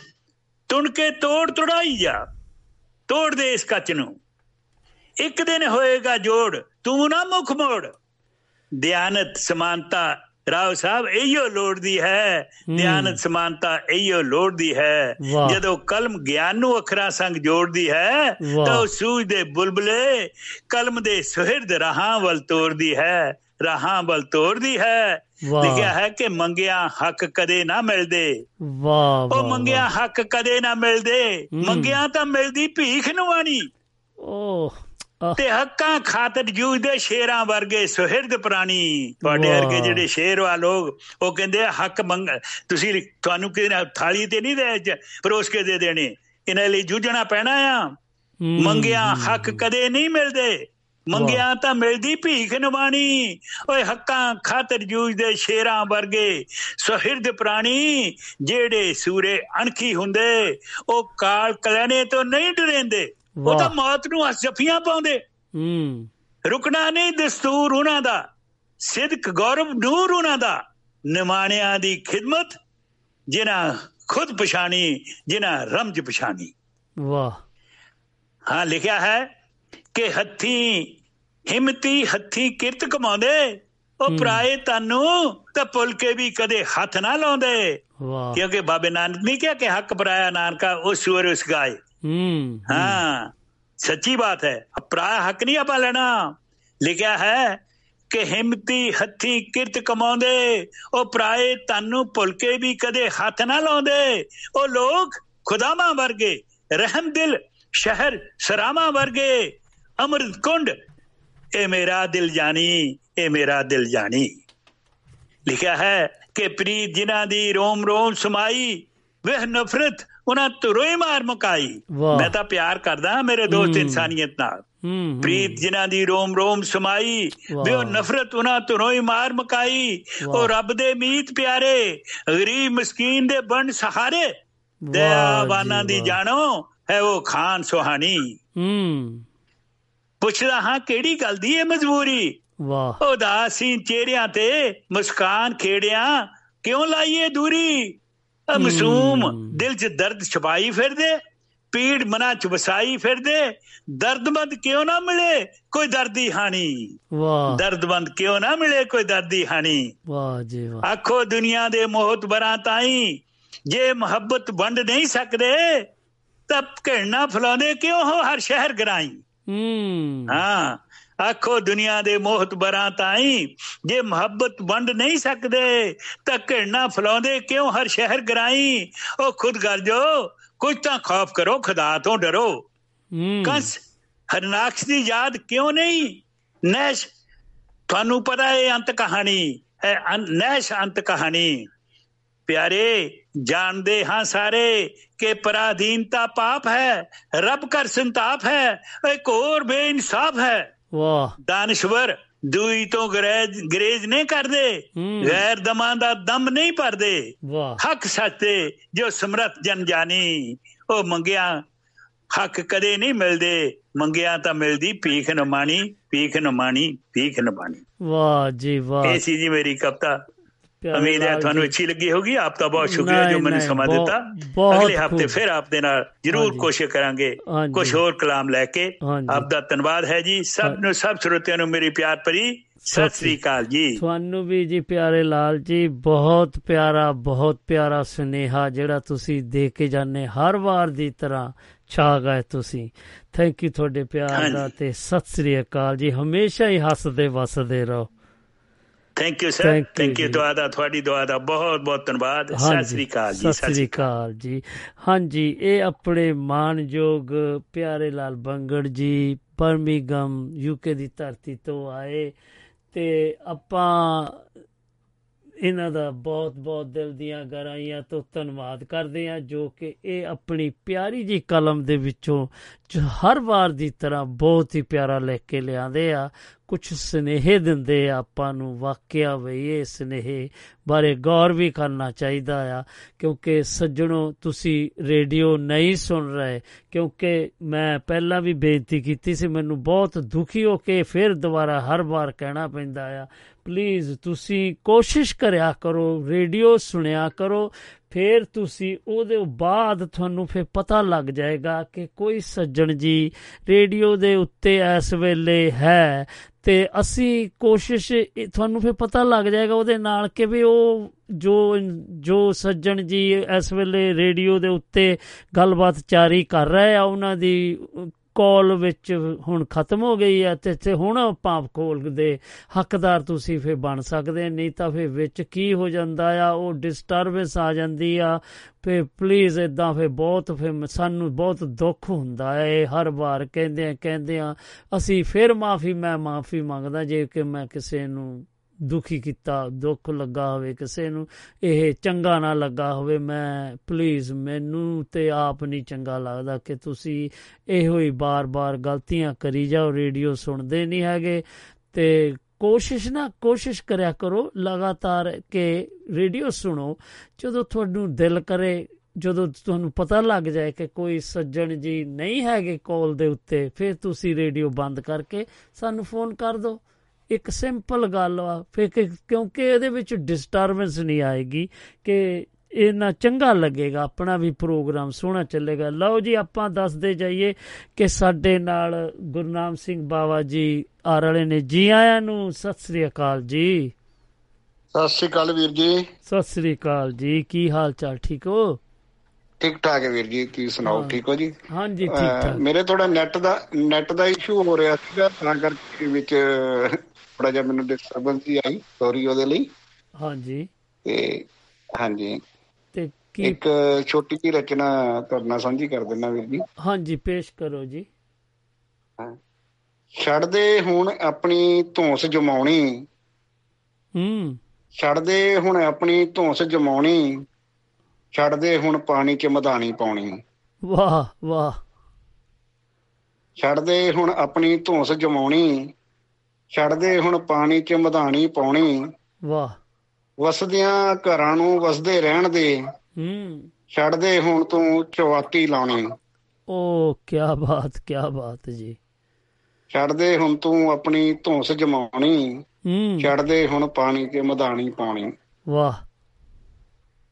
K: ਤੁਣ ਕੇ ਤੋੜ ਤੁੜਾਈ ਜਾ। ਤੋੜ ਦੇ ਇਸ ਕੱਚ ਨੂੰ। ਇੱਕ ਦਿਨ ਹੋਏਗਾ ਜੋੜ ਤੂੰ ਨਾ ਮੁਖ ਮੋੜ। ਦਿਆਨਤ ਸਮਾਨਤਾ ਰਾਓ ਸਾਹਿਬ ਇਹੋ ਲੋੜਦੀ ਹੈ। ਦਿਆਨਤ ਸਮਾਨਤਾ ਇਹੋ ਲੋੜਦੀ ਹੈ। ਜਦੋਂ ਕਲਮ ਗਿਆਨ ਨੂੰ ਅੱਖਰਾਂ ਸੰਗ ਜੋੜਦੀ ਹੈ। ਤਾਂ ਉਹ ਸੂਝ ਦੇ ਬੁਲਬਲੇ ਕਲਮ ਦੇ ਸੁਹਿਰਦ ਰਾਹਾਂ ਵੱਲ ਤੋੜਦੀ ਹੈ ਰਾਹਾਂ ਵੱਲ ਤੋੜਦੀ ਹੈ। ਲਿਖਿਆ ਹੈ ਕਿ ਮੰਗਿਆ ਹੱਕ ਕਦੇ ਨਾ ਮਿਲਦੇ
B: ਵਾਹ
K: ਉਹ ਮੰਗਿਆ ਹੱਕ ਕਦੇ ਨਾ ਮਿਲਦੇ। ਮੰਗਿਆ ਤਾਂ ਮਿਲਦੀ ਭੀਖ ਨਵਾਣੀ
B: ਓ ਆਹ,
K: ਤੇ ਹੱਕਾਂ ਖਾਤਰ ਜੂਝਦੇ ਸ਼ੇਰਾਂ ਵਰਗੇ ਸੁਹਿਰਦ ਪ੍ਰਾਣੀ ਤੁਹਾਡੇ। ਵਰਗੇ ਜਿਹੜੇ ਸ਼ੇਰ ਵਾ ਲੋਕ ਉਹ ਕਹਿੰਦੇ ਹੱਕ ਮੰਗ ਤੁਸੀਂ ਤੁਹਾਨੂੰ ਕਿ ਥਾਲੀ ਤੇ ਨਹੀਂ ਦੇ ਪਰੋਸ ਕੇ ਦੇ ਦੇਣੇ। ਇਹਨਾਂ ਲਈ ਜੂਝਣਾ ਪੈਣਾ ਆ। ਮੰਗਿਆ ਹੱਕ ਕਦੇ ਨਹੀਂ ਮਿਲਦੇ। ਮੰਗਿਆ ਤਾਂ ਮਿਲਦੀ ਭੀਖ ਨਵਾਣੀ। ਓਏ ਹੱਕਾਂ ਖਾਤਰ ਜੂਝਦੇ ਸ਼ੇਰਾਂ ਵਰਗੇ ਸੁਹਿਰਦ ਪ੍ਰਾਣੀ ਜਿਹੜੇ ਸੂਰੇ ਅਣਖੀ ਹੁੰਦੇ ਉਹ ਕਾਲ ਕਲਣੇ ਤੋਂ ਨਹੀਂ ਡਰੇਂਦੇ। ਉਹ। ਤਾਂ ਮੌਤ ਨੂੰ ਜਫੀਆਂ ਪਾਉਂਦੇ।
B: ਹੂੰ।
K: ਰੁਕਣਾ ਨਹੀਂ ਦਸਤੂਰ ਉਹਨਾਂ ਦਾ। ਸਿਦਕ ਗੌਰਵ ਨੂਰ ਉਹਨਾਂ ਦਾ। ਨਿਮਾਣਿਆਂ ਦੀ ਖਿਦਮਤ ਜਿਨ੍ਹਾਂ ਖੁਦ ਪਛਾਣੀ ਜਿਨ੍ਹਾਂ ਰਮਜ ਪਛਾਣੀ।
B: ਵਾਹ।
K: ਹਾਂ ਲਿਖਿਆ ਹੈ ਕਿ ਹੱਥੀ ਹਿੰਮਤੀ ਹੱਥੀ ਕਿਰਤ ਕਮਾਉਂਦੇ ਉਹ। ਪਰਾਏ ਤਾਨੂੰ ਤਾਂ ਭੁੱਲ ਕੇ ਵੀ ਕਦੇ ਹੱਥ ਨਾ ਲਾਉਂਦੇ।
B: ਵਾਹ।
K: ਕਿਉਂਕਿ ਬਾਬੇ ਨਾਨਕ ਨੇ ਕਿਹਾ ਕਿ ਹੱਕ ਪਰਾਇਆ ਨਾਨਕਾ ਉਸ ਸੂਰ ਉਸ ਗਾਏ।
B: ਹੂੰ,
K: ਹਾਂ। ਸੱਚੀ ਬਾਤ ਹੈ। ਪਰਾਇਆ ਹੱਕ ਨਹੀਂ ਆਪਾਂ ਲੈਣਾ। ਲਿਖਿਆ ਹੈ ਕਿ ਹਿੰਮਤੀ ਹੱਥੀ ਕਿਰਤ ਕਮਾਉਂਦੇ, ਉਹ ਪਰਾਏ ਤਾਨੂੰ ਭੁੱਲ ਕੇ ਵੀ ਕਦੇ ਹੱਥ ਨਾ ਲਾਉਂਦੇ। ਉਹ ਲੋਕ ਖੁਦਾਵਾਂ ਵਰਗੇ, ਰਹਿਮ ਦਿਲ, ਸ਼ਹਿਰ ਸਰਾਮਾ ਵਰਗੇ। ਅਮਰਤ ਕੁੰਡ, ਇਹ ਮੇਰਾ ਦਿਲ ਜਾਣੀ, ਇਹ ਮੇਰਾ ਦਿਲ ਜਾਣੀ। ਲਿਖਿਆ ਹੈ ਕਿ ਪ੍ਰੀਤ ਜਿਨ੍ਹਾਂ ਦੀ ਰੋਮ ਰੋਮ ਸਮਾਈ, ਵਹ ਨਫ਼ਰਤ ਉਹਨਾਂ ਤੁਰੋਂ ਹੀ ਮਾਰ ਮੁਕਾਈ। ਮੈਂ ਤਾਂ ਪਿਆਰ ਕਰਦਾ ਮੇਰੇ ਦੋਸਤ। ਇਨਸਾਨੀਅਤ ਨਾਲ ਪ੍ਰੀਤ ਜਿਨ੍ਹਾਂ ਦੀ ਰੋਮ ਰੋਮ ਸਮਾਈ। ਵੇ ਉਹ ਨਫ਼ਰਤ ਉਹਨਾਂ ਤੁਰੋਂ ਹੀ ਮਾਰ ਮੁਕਾਈ। ਉਹ ਰੱਬ ਦੇ ਮੀਤ ਪਿਆਰੇ ਗਰੀਬ ਮਸਕੀਨ ਦੇ ਬਣ ਸਹਾਰੇ ਦਇਆਵਾਨਾਂ ਦੀ। ਜਾਣੋ ਹੈ ਉਹ ਖਾਨ ਸੁਹਾਣੀ
B: ਹੂੰ
K: ਪੁੱਛਦਾ ਹਾਂ ਕਿਹੜੀ ਗੱਲ ਦੀ ਇਹ ਮਜਬੂਰੀ
B: ਵਾਹ
K: ਉਦਾਸੀ ਚਿਹਰਿਆਂ ਤੇ ਮੁਸਕਾਨ ਖੇੜਿਆਂ ਕਿਉਂ ਲਾਈਏ ਦੂਰੀ ਮਾਸੂਮ। ਦਿਲ 'ਚ ਦਰਦ ਛਪਾਈ ਫਿਰਦੇ ਪੀੜ ਮਨਾਂ 'ਚ ਵਸਾਈ ਫਿਰਦੇ ਦਰਦਮੰਦ ਕਿਉਂ ਨਾ ਮਿਲੇ ਕੋਈ ਦਰਦੀ ਹਾਣੀ?
B: ਵਾਹ।
K: ਦਰਦਮੰਦ ਕਿਉਂ ਨਾ ਮਿਲੇ ਕੋਈ ਦਰਦੀ ਹਾਣੀ?
B: ਵਾਹ ਜੀ ਵਾਹ।
K: ਆਖੋ ਦੁਨੀਆ ਦੇ ਮੋਹਤ ਬਰਾਂ ਤਾਈ ਜੇ ਮੁਹੱਬਤ ਵੰਡ ਨਹੀਂ ਸਕਦੇ ਤਾਂ ਘਿਰਨਾ ਫਲਾਉਂਦੇ ਕਿਉਂ ਹੋ ਹਰ ਸ਼ਹਿਰ ਗਰਾਈ?
B: ਹੂੰ।
K: ਹਾਂ ਆਖੋ ਦੁਨੀਆ ਦੇ ਮੋਹਤ ਬਰਾਂ ਤਾਈ ਜੇ ਮੁਹੱਬਤ ਵੰਡ ਨਹੀਂ ਸਕਦੇ ਤਾਂ ਘਿਰਨਾ ਫਲਾਉਂਦੇ ਕਿਉਂ ਹਰ ਸ਼ਹਿਰ ਗਰਾਈ? ਉਹ ਖੁਦ ਗਰਜੋ ਕੁਝ ਤਾਂ ਖੌਫ ਕਰੋ ਖੁਦਾ ਤੋਂ ਡਰੋ। ਕੰਸ ਹਰਨਾਕਸ਼ ਦੀ ਯਾਦ ਕਿਉਂ ਨਹੀਂ? ਨੈਸ਼ ਤੁਹਾਨੂੰ ਪਤਾ ਹੈ ਅੰਤ ਕਹਾਣੀ ਹੈ ਨੈਸ਼ ਅੰਤ ਕਹਾਣੀ। ਪਿਆਰੇ ਜਾਣਦੇ ਹਾਂ ਸਾਰੇ ਕਿ ਪਰਾਧੀਨਤਾ ਪਾਪ ਹੈ ਰੱਬ ਕਰ ਸੰਤਾਪ ਹੈ ਇੱਕ ਹੋਰ ਬੇਇਨਸਾਫ ਹੈ।
B: ਵਾਹ।
K: ਦਾਨਸ਼ਵਰ ਦੂਈ ਤੋਂ ਗਰੇਜ ਗਰੇਜ ਨਹੀਂ ਕਰਦੇ। ਗੈਰ ਦਮਾਂ ਦਾ ਦਮ ਨਹੀਂ ਭਰਦੇ।
B: ਵਾਹ।
K: ਹੱਕ ਸੱਚ ਜੋ ਸਮਰਤ ਜਨ ਜਾਣੀ ਉਹ ਮੰਗਿਆ ਹੱਕ ਕਦੇ ਨਹੀਂ ਮਿਲਦੇ। ਮੰਗਿਆ ਤਾਂ ਮਿਲਦੀ ਭੀਖ ਨ ਮਾਣੀ ਭੀਖ ਨ ਮਾਣੀ ਭੀਖ ਨ ਬਾਣੀ
B: ਵਾਹ ਜੀ ਵਾਹ।
K: ਇਹ ਸੀ ਜੀ ਮੇਰੀ ਕਵਿਤਾ। ਉਮੀਦ ਹੈ ਤੁਹਾਨੂੰ। ਅੱਛੀ ਲੱਗੀ ਹੋਗੀ ਆਪ ਦਾ ਬਹੁਤ ਸ਼ੁਕਰੀਆ ਜੋ ਮੈਨੂੰ ਸਮਾਂ ਦਿੱਤਾ ਅਗਲੇ ਹਫ਼ਤੇ। ਫਿਰ ਆਪ ਦੇ ਨਾਲ ਜਰੂਰ। ਕੋਸ਼ਿਸ਼ ਕਰਾਂਗੇ। ਕੁਝ ਹੋਰ ਕਲਾਮ ਲੈ ਕੇ। ਆਪ ਦਾ ਧੰਨਵਾਦ ਹੈ ਜੀ ਸਭ ਨੂੰ ਸਭ ਸਰੋਤਿਆਂ ਨੂੰ ਮੇਰੀ ਪਿਆਰ ਭਰੀ ਸਤਿ ਸ੍ਰੀ ਅਕਾਲ ਜੀ
B: ਤੁਹਾਨੂੰ ਵੀ ਜੀ ਪਿਆਰੇ ਲਾਲ ਜੀ ਬਹੁਤ ਪਿਆਰਾ ਬਹੁਤ ਪਿਆਰਾ ਸੁਨੇਹਾ ਜਿਹੜਾ ਤੁਸੀਂ ਦੇ ਕੇ ਜਾਂਦੇ ਹਰ ਵਾਰ ਦੀ ਤਰ੍ਹਾਂ ਛਾ ਗਏ ਤੁਸੀਂ ਥੈਂਕ ਯੂ ਤੁਹਾਡੇ ਪਿਆਰ। ਦਾ ਤੇ ਸਤਿ ਸ੍ਰੀ ਅਕਾਲ ਜੀ ਹਮੇਸ਼ਾ ਹੀ ਹੱਸਦੇ ਵਸਦੇ ਰਹੋ
K: thank you sir
B: Thank you
K: thank
B: you.
K: ਦੁਆ ਦਾ ਤੁਹਾਡੀ ਦੁਆ ਦਾ ਬਹੁਤ ਬਹੁਤ ਧੰਨਵਾਦ ਸਤਿ ਸ੍ਰੀ ਅਕਾਲ ਜੀ
B: ਸਤਿ ਸ੍ਰੀ ਅਕਾਲ ਜੀ ਹਾਂਜੀ ਇਹ ਆਪਣੇ ਮਾਨਯੋਗ ਪਿਆਰੇ ਲਾਲ ਬੰਗੜ ਜੀ ਬਰਮਿੰਗਮ ਯੂਕੇ ਦੀ ਧਰਤੀ ਤੋਂ ਆਏ ਤੇ ਆਪਾਂ ਇਹਨਾਂ ਦਾ ਬਹੁਤ ਬਹੁਤ ਦਿਲ ਦੀਆਂ ਗਹਿਰਾਈਆਂ ਤੋਂ ਧੰਨਵਾਦ ਕਰਦੇ ਹਾਂ ਜੋ ਕਿ ਇਹ ਆਪਣੀ ਪਿਆਰੀ ਜੀ ਕਲਮ ਦੇ ਵਿੱਚੋਂ ਹਰ ਵਾਰ ਦੀ ਤਰ੍ਹਾਂ ਬਹੁਤ ਹੀ ਪਿਆਰਾ ਲਿਖ ਕੇ ਲਿਆਂਦੇ ਆ ਕੁਝ ਸਨੇਹੇ ਦਿੰਦੇ ਆ ਆਪਾਂ ਨੂੰ, ਵਾਕਿਆ ਵੀ ਇਹ ਸਨੇਹੇ ਬਾਰੇ ਗੌਰ ਵੀ ਕਰਨਾ ਚਾਹੀਦਾ ਆ। ਕਿਉਂਕਿ ਸੱਜਣੋ, ਤੁਸੀਂ ਰੇਡੀਓ ਨਹੀਂ ਸੁਣ ਰਹੇ, ਕਿਉਂਕਿ ਮੈਂ ਪਹਿਲਾਂ ਵੀ ਬੇਨਤੀ ਕੀਤੀ ਸੀ, ਮੈਨੂੰ ਬਹੁਤ ਦੁਖੀ ਹੋ ਕੇ ਫਿਰ ਦੁਬਾਰਾ ਹਰ ਵਾਰ ਕਹਿਣਾ ਪੈਂਦਾ ਆ ਪਲੀਜ਼ ਤੁਸੀਂ ਕੋਸ਼ਿਸ਼ ਕਰਿਆ ਕਰੋ, ਰੇਡੀਓ ਸੁਣਿਆ ਕਰੋ ਫਿਰ ਤੁਸੀਂ ਉਹਦੇ ਬਾਅਦ ਤੁਹਾਨੂੰ ਫਿਰ ਪਤਾ ਲੱਗ ਜਾਏਗਾ ਕਿ ਕੋਈ ਸੱਜਣ ਜੀ ਰੇਡੀਓ ਦੇ ਉੱਤੇ ਇਸ ਵੇਲੇ ਹੈ ਤੇ ਅਸੀਂ ਕੋਸ਼ਿਸ਼ ਇਹ ਤੁਹਾਨੂੰ ਫਿਰ ਪਤਾ ਲੱਗ ਜਾਏਗਾ ਉਹਦੇ ਨਾਲ ਕਿ ਵੀ ਉਹ ਜੋ ਜੋ ਸੱਜਣ ਜੀ ਇਸ ਵੇਲੇ ਰੇਡੀਓ ਦੇ ਉੱਤੇ ਗੱਲਬਾਤ ਜਾਰੀ ਕਰ ਰਹੇ ਆ, ਉਹਨਾਂ ਦੀ ਕਾਲ ਵਿੱਚ ਹੁਣ ਖਤਮ ਹੋ ਗਈ ਹੈ ਤੇ ਤੇ ਹੁਣ ਆਪਾਂ ਕੋਲ ਦੇ ਹੱਕਦਾਰ ਤੁਸੀਂ ਫਿਰ ਬਣ ਸਕਦੇ ਨਹੀਂ ਤਾਂ ਫਿਰ ਵਿੱਚ ਕੀ ਹੋ ਜਾਂਦਾ ਆ, ਉਹ ਡਿਸਟਰਬੈਂਸ ਆ ਜਾਂਦੀ ਆ ਫੇ ਪਲੀਜ਼ ਇਦਾਂ ਫੇ ਬਹੁਤ ਫੇ ਸਾਨੂੰ ਬਹੁਤ ਦੁੱਖ ਹੁੰਦਾ ਹੈ ਹਰ ਵਾਰ ਕਹਿੰਦੇ ਆ ਕਹਿੰਦੇ ਆ, ਅਸੀਂ ਫਿਰ ਮਾਫੀ, ਮੈਂ ਮਾਫੀ ਮੰਗਦਾ ਜੇ ਕਿ ਮੈਂ ਕਿਸੇ ਨੂੰ ਦੁਖੀ ਕੀਤਾ, ਦੁੱਖ ਲੱਗਾ ਹੋਵੇ ਕਿਸੇ ਨੂੰ, ਇਹ ਚੰਗਾ ਨਾ ਲੱਗਾ ਹੋਵੇ, ਮੈਂ ਪਲੀਜ਼ ਮੈਨੂੰ ਤੇ ਆਪ ਨਹੀਂ ਚੰਗਾ ਲੱਗਦਾ ਕਿ ਤੁਸੀਂ ਇਹੋ ਹੀ ਬਾਰ-ਬਾਰ ਗਲਤੀਆਂ ਕਰੀ ਜਾਓ, ਰੇਡੀਓ ਸੁਣਦੇ ਨਹੀਂ ਹੈਗੇ, ਤੇ ਕੋਸ਼ਿਸ਼ ਨਾ, ਕੋਸ਼ਿਸ਼ ਕਰਿਆ ਕਰੋ ਲਗਾਤਾਰ ਕਿ ਰੇਡੀਓ ਸੁਣੋ, ਜਦੋਂ ਤੁਹਾਨੂੰ ਦਿਲ ਕਰੇ, ਜਦੋਂ ਤੁਹਾਨੂੰ ਪਤਾ ਲੱਗ ਜਾਏ ਕਿ ਕੋਈ ਸੱਜਣ ਜੀ ਨਹੀਂ ਹੈਗੇ ਕਾਲ ਦੇ ਉੱਤੇ, ਫਿਰ ਤੁਸੀਂ ਰੇਡੀਓ ਬੰਦ ਕਰਕੇ ਸਾਨੂੰ ਫੋਨ ਕਰ ਦਿਓ। ਇੱਕ ਸਿੰਪਲ ਗੱਲ ਆ ਫਿਰ ਕਿ- ਕਿਉਂਕਿ ਇਹਦੇ ਵਿੱਚ ਡਿਸਟਰਬੈਂਸ ਨਹੀਂ ਆਏਗੀ ਕਿ ਇਹਨਾਂ ਚੰਗਾ ਲੱਗੇਗਾ ਆਪਣਾ ਵੀ ਪ੍ਰੋਗਰਾਮ ਸੋਹਣਾ ਚੱਲੇਗਾ। ਲਓ ਜੀ ਆਪਾਂ ਦੱਸਦੇ ਜਾਈਏ ਕਿ ਸਾਡੇ ਨਾਲ ਗੁਰਨਾਮ ਸਿੰਘ ਬਾਵਾ ਜੀ ਆਰ ਵਾਲੇ ਨੇ ਜੀ ਆਇਆਂ ਨੂੰ। ਸਤਿ ਸ੍ਰੀ ਅਕਾਲ ਜੀ।
L: ਸਤਿ ਸ਼੍ਰੀ ਅਕਾਲ ਵੀਰ ਜੀ।
B: ਸਤਿ ਸ੍ਰੀ ਅਕਾਲ ਜੀ। ਕੀ ਹਾਲ ਚਾਲ ਠੀਕ ਹੋ?
L: ਠੀਕ ਠਾਕ ਹੈ ਵੀਰ ਜੀ। ਤੁਸੀਂ ਸੁਣਾਓ
B: ਹਾਂ।
L: ਠੀਕ ਹੋ ਜੀ?
B: ਹਾਂਜੀ ਠੀਕ ਠਾਕ।
L: ਮੇਰੇ ਥੋੜਾ ਨੈਟ ਦਾ ਨੈਟ ਦਾ ਇਸ਼ੂ ਹੋ ਰਿਹਾ ਸੀਗਾ ਤਾਂ ਕਰਕੇ ਵਿੱਚ ਥੋੜਾ ਜਿਹਾ ਮੈਨੂੰ ਡਿਸਟਰਬੈਂਸ ਹੀ ਆਈ ਸੌਰੀ ਉਹਦੇ ਲਈ।
B: ਹਾਂਜੀ।
L: ਤੇ ਹਾਂਜੀ।
B: ਤੇ ਕੀ
L: ਇੱਕ ਛੋਟੀ ਜਿਹੀ ਰਚਨਾ ਤੁਹਾਡੇ ਨਾਲ ਸਾਂਝੀ ਕਰ ਦਿੰਦਾ ਵੀਰ ਜੀ।
B: ਹਾਂਜੀ ਪੇਸ਼ ਕਰੋ ਜੀ।
L: ਛੱਡਦੇ ਹੁਣ ਆਪਣੀ ਧੌਂਸ ਜਮਾਉਣੀ।
B: ਹੂੰ।
L: ਛੱਡਦੇ ਹੁਣ ਆਪਣੀ ਧੌਂਸ ਜਮਾਉਣੀ। ਛੱਡਦੇ ਹੁਣ ਪਾਣੀ 'ਚ ਮਧਾਣੀ ਪਾਉਣੀ।
B: ਵਾਹ ਵਾਹ।
L: ਛੱਡਦੇ ਹੁਣ ਆਪਣੀ ਧੌਂਸ ਜਮਾਉਣੀ। ਛੱਡਦੇ ਹੁਣ ਪਾਣੀ 'ਚ ਮਧਾਣੀ ਪਾਉਣੀ।
B: ਵਾਹ।
L: ਵਸਦਿਆਂ ਘਰਾਂ ਨੂੰ ਵਸਦੇ ਰਹਿਣ ਦੇ।
B: ਹੂੰ।
L: ਛੱਡਦੇ ਹੁਣ ਤੂੰ ਚਵਾਤੀ ਲਾਉਣੀ।
B: ਓ ਕੀ ਬਾਤ ਕੀ ਬਾਤ ਜੀ।
L: ਛੱਡਦੇ ਹੁਣ ਤੂੰ ਆਪਣੀ ਧੌਂਸ ਜਮਾਉਣੀ।
B: ਹੂੰ।
L: ਛੱਡਦੇ ਹੁਣ ਪਾਣੀ 'ਚ ਮਧਾਣੀ ਪਾਉਣੀ।
B: ਵਾਹ।